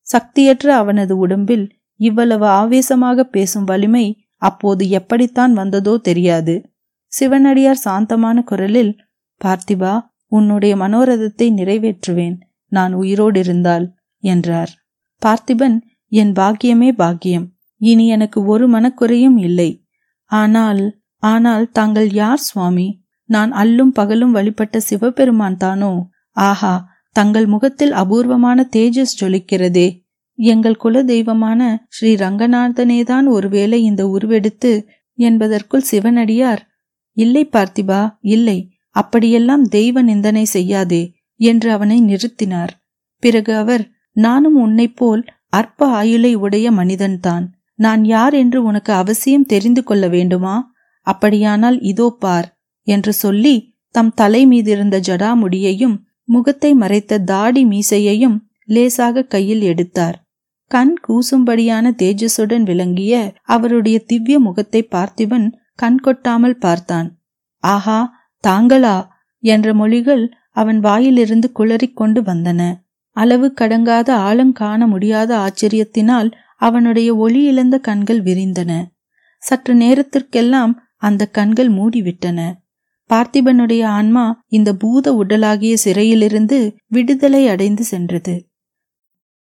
சக்தியற்ற அவனது உடம்பில் இவ்வளவு ஆவேசமாக பேசும் வலிமை அப்போது எப்படித்தான் வந்ததோ தெரியாது. சிவனடியார் சாந்தமான குரலில் பார்த்திபா உன்னுடைய மனோரதத்தை நிறைவேற்றுவேன். நான் உயிரோடு இருந்தால் என்றார். பார்த்திபன் என் பாக்கியமே பாக்கியம். இனி எனக்கு ஒரு மனக்குறையும் இல்லை. ஆனால் ஆனால் தாங்கள் யார் சுவாமி? நான் அல்லும் பகலும் வழிபட்ட சிவபெருமான் தானோ? ஆஹா தங்கள் முகத்தில் அபூர்வமான தேஜஸ் ஜொலிக்கிறதே. எங்கள் குல தெய்வமான ஸ்ரீ ரங்கநாதனேதான் ஒருவேளை இந்த உருவெடுத்து என்பதற்குள் சிவனடியார் இல்லை பார்த்திபா இல்லை அப்படியெல்லாம் தெய்வ நிந்தனை செய்யாதே என்று அவனை நிறுத்தினார். பிறகு அவர் நானும் உன்னைப் போல் அற்ப ஆயுளை உடைய மனிதன்தான். நான் யார் என்று உனக்கு அவசியம் தெரிந்து கொள்ள வேண்டுமா? அப்படியானால் இதோ பார் என்று சொல்லி தம் தலை மீதிருந்த ஜடாமுடியையும் முகத்தை மறைத்த தாடி மீசையையும் லேசாக கையில் எடுத்தார். கண் கூசும்படியான தேஜஸுடன் விளங்கிய அவருடைய திவ்ய முகத்தை பார்த்திபன் கண் கொட்டாமல் பார்த்தான். ஆஹா தாங்களா? என்ற மொழிகள் அவன் வாயிலிருந்து குளறிக்கொண்டு வந்தன. அளவு கடங்காத ஆழங்காண முடியாத ஆச்சரியத்தினால் அவனுடைய ஒளி இழந்த கண்கள் விரிந்தன. சற்று நேரத்திற்கெல்லாம் அந்த கண்கள் மூடிவிட்டன. பார்த்திபனுடைய ஆன்மா இந்த பூத உடலாகிய சிறையிலிருந்து விடுதலை அடைந்து சென்றது.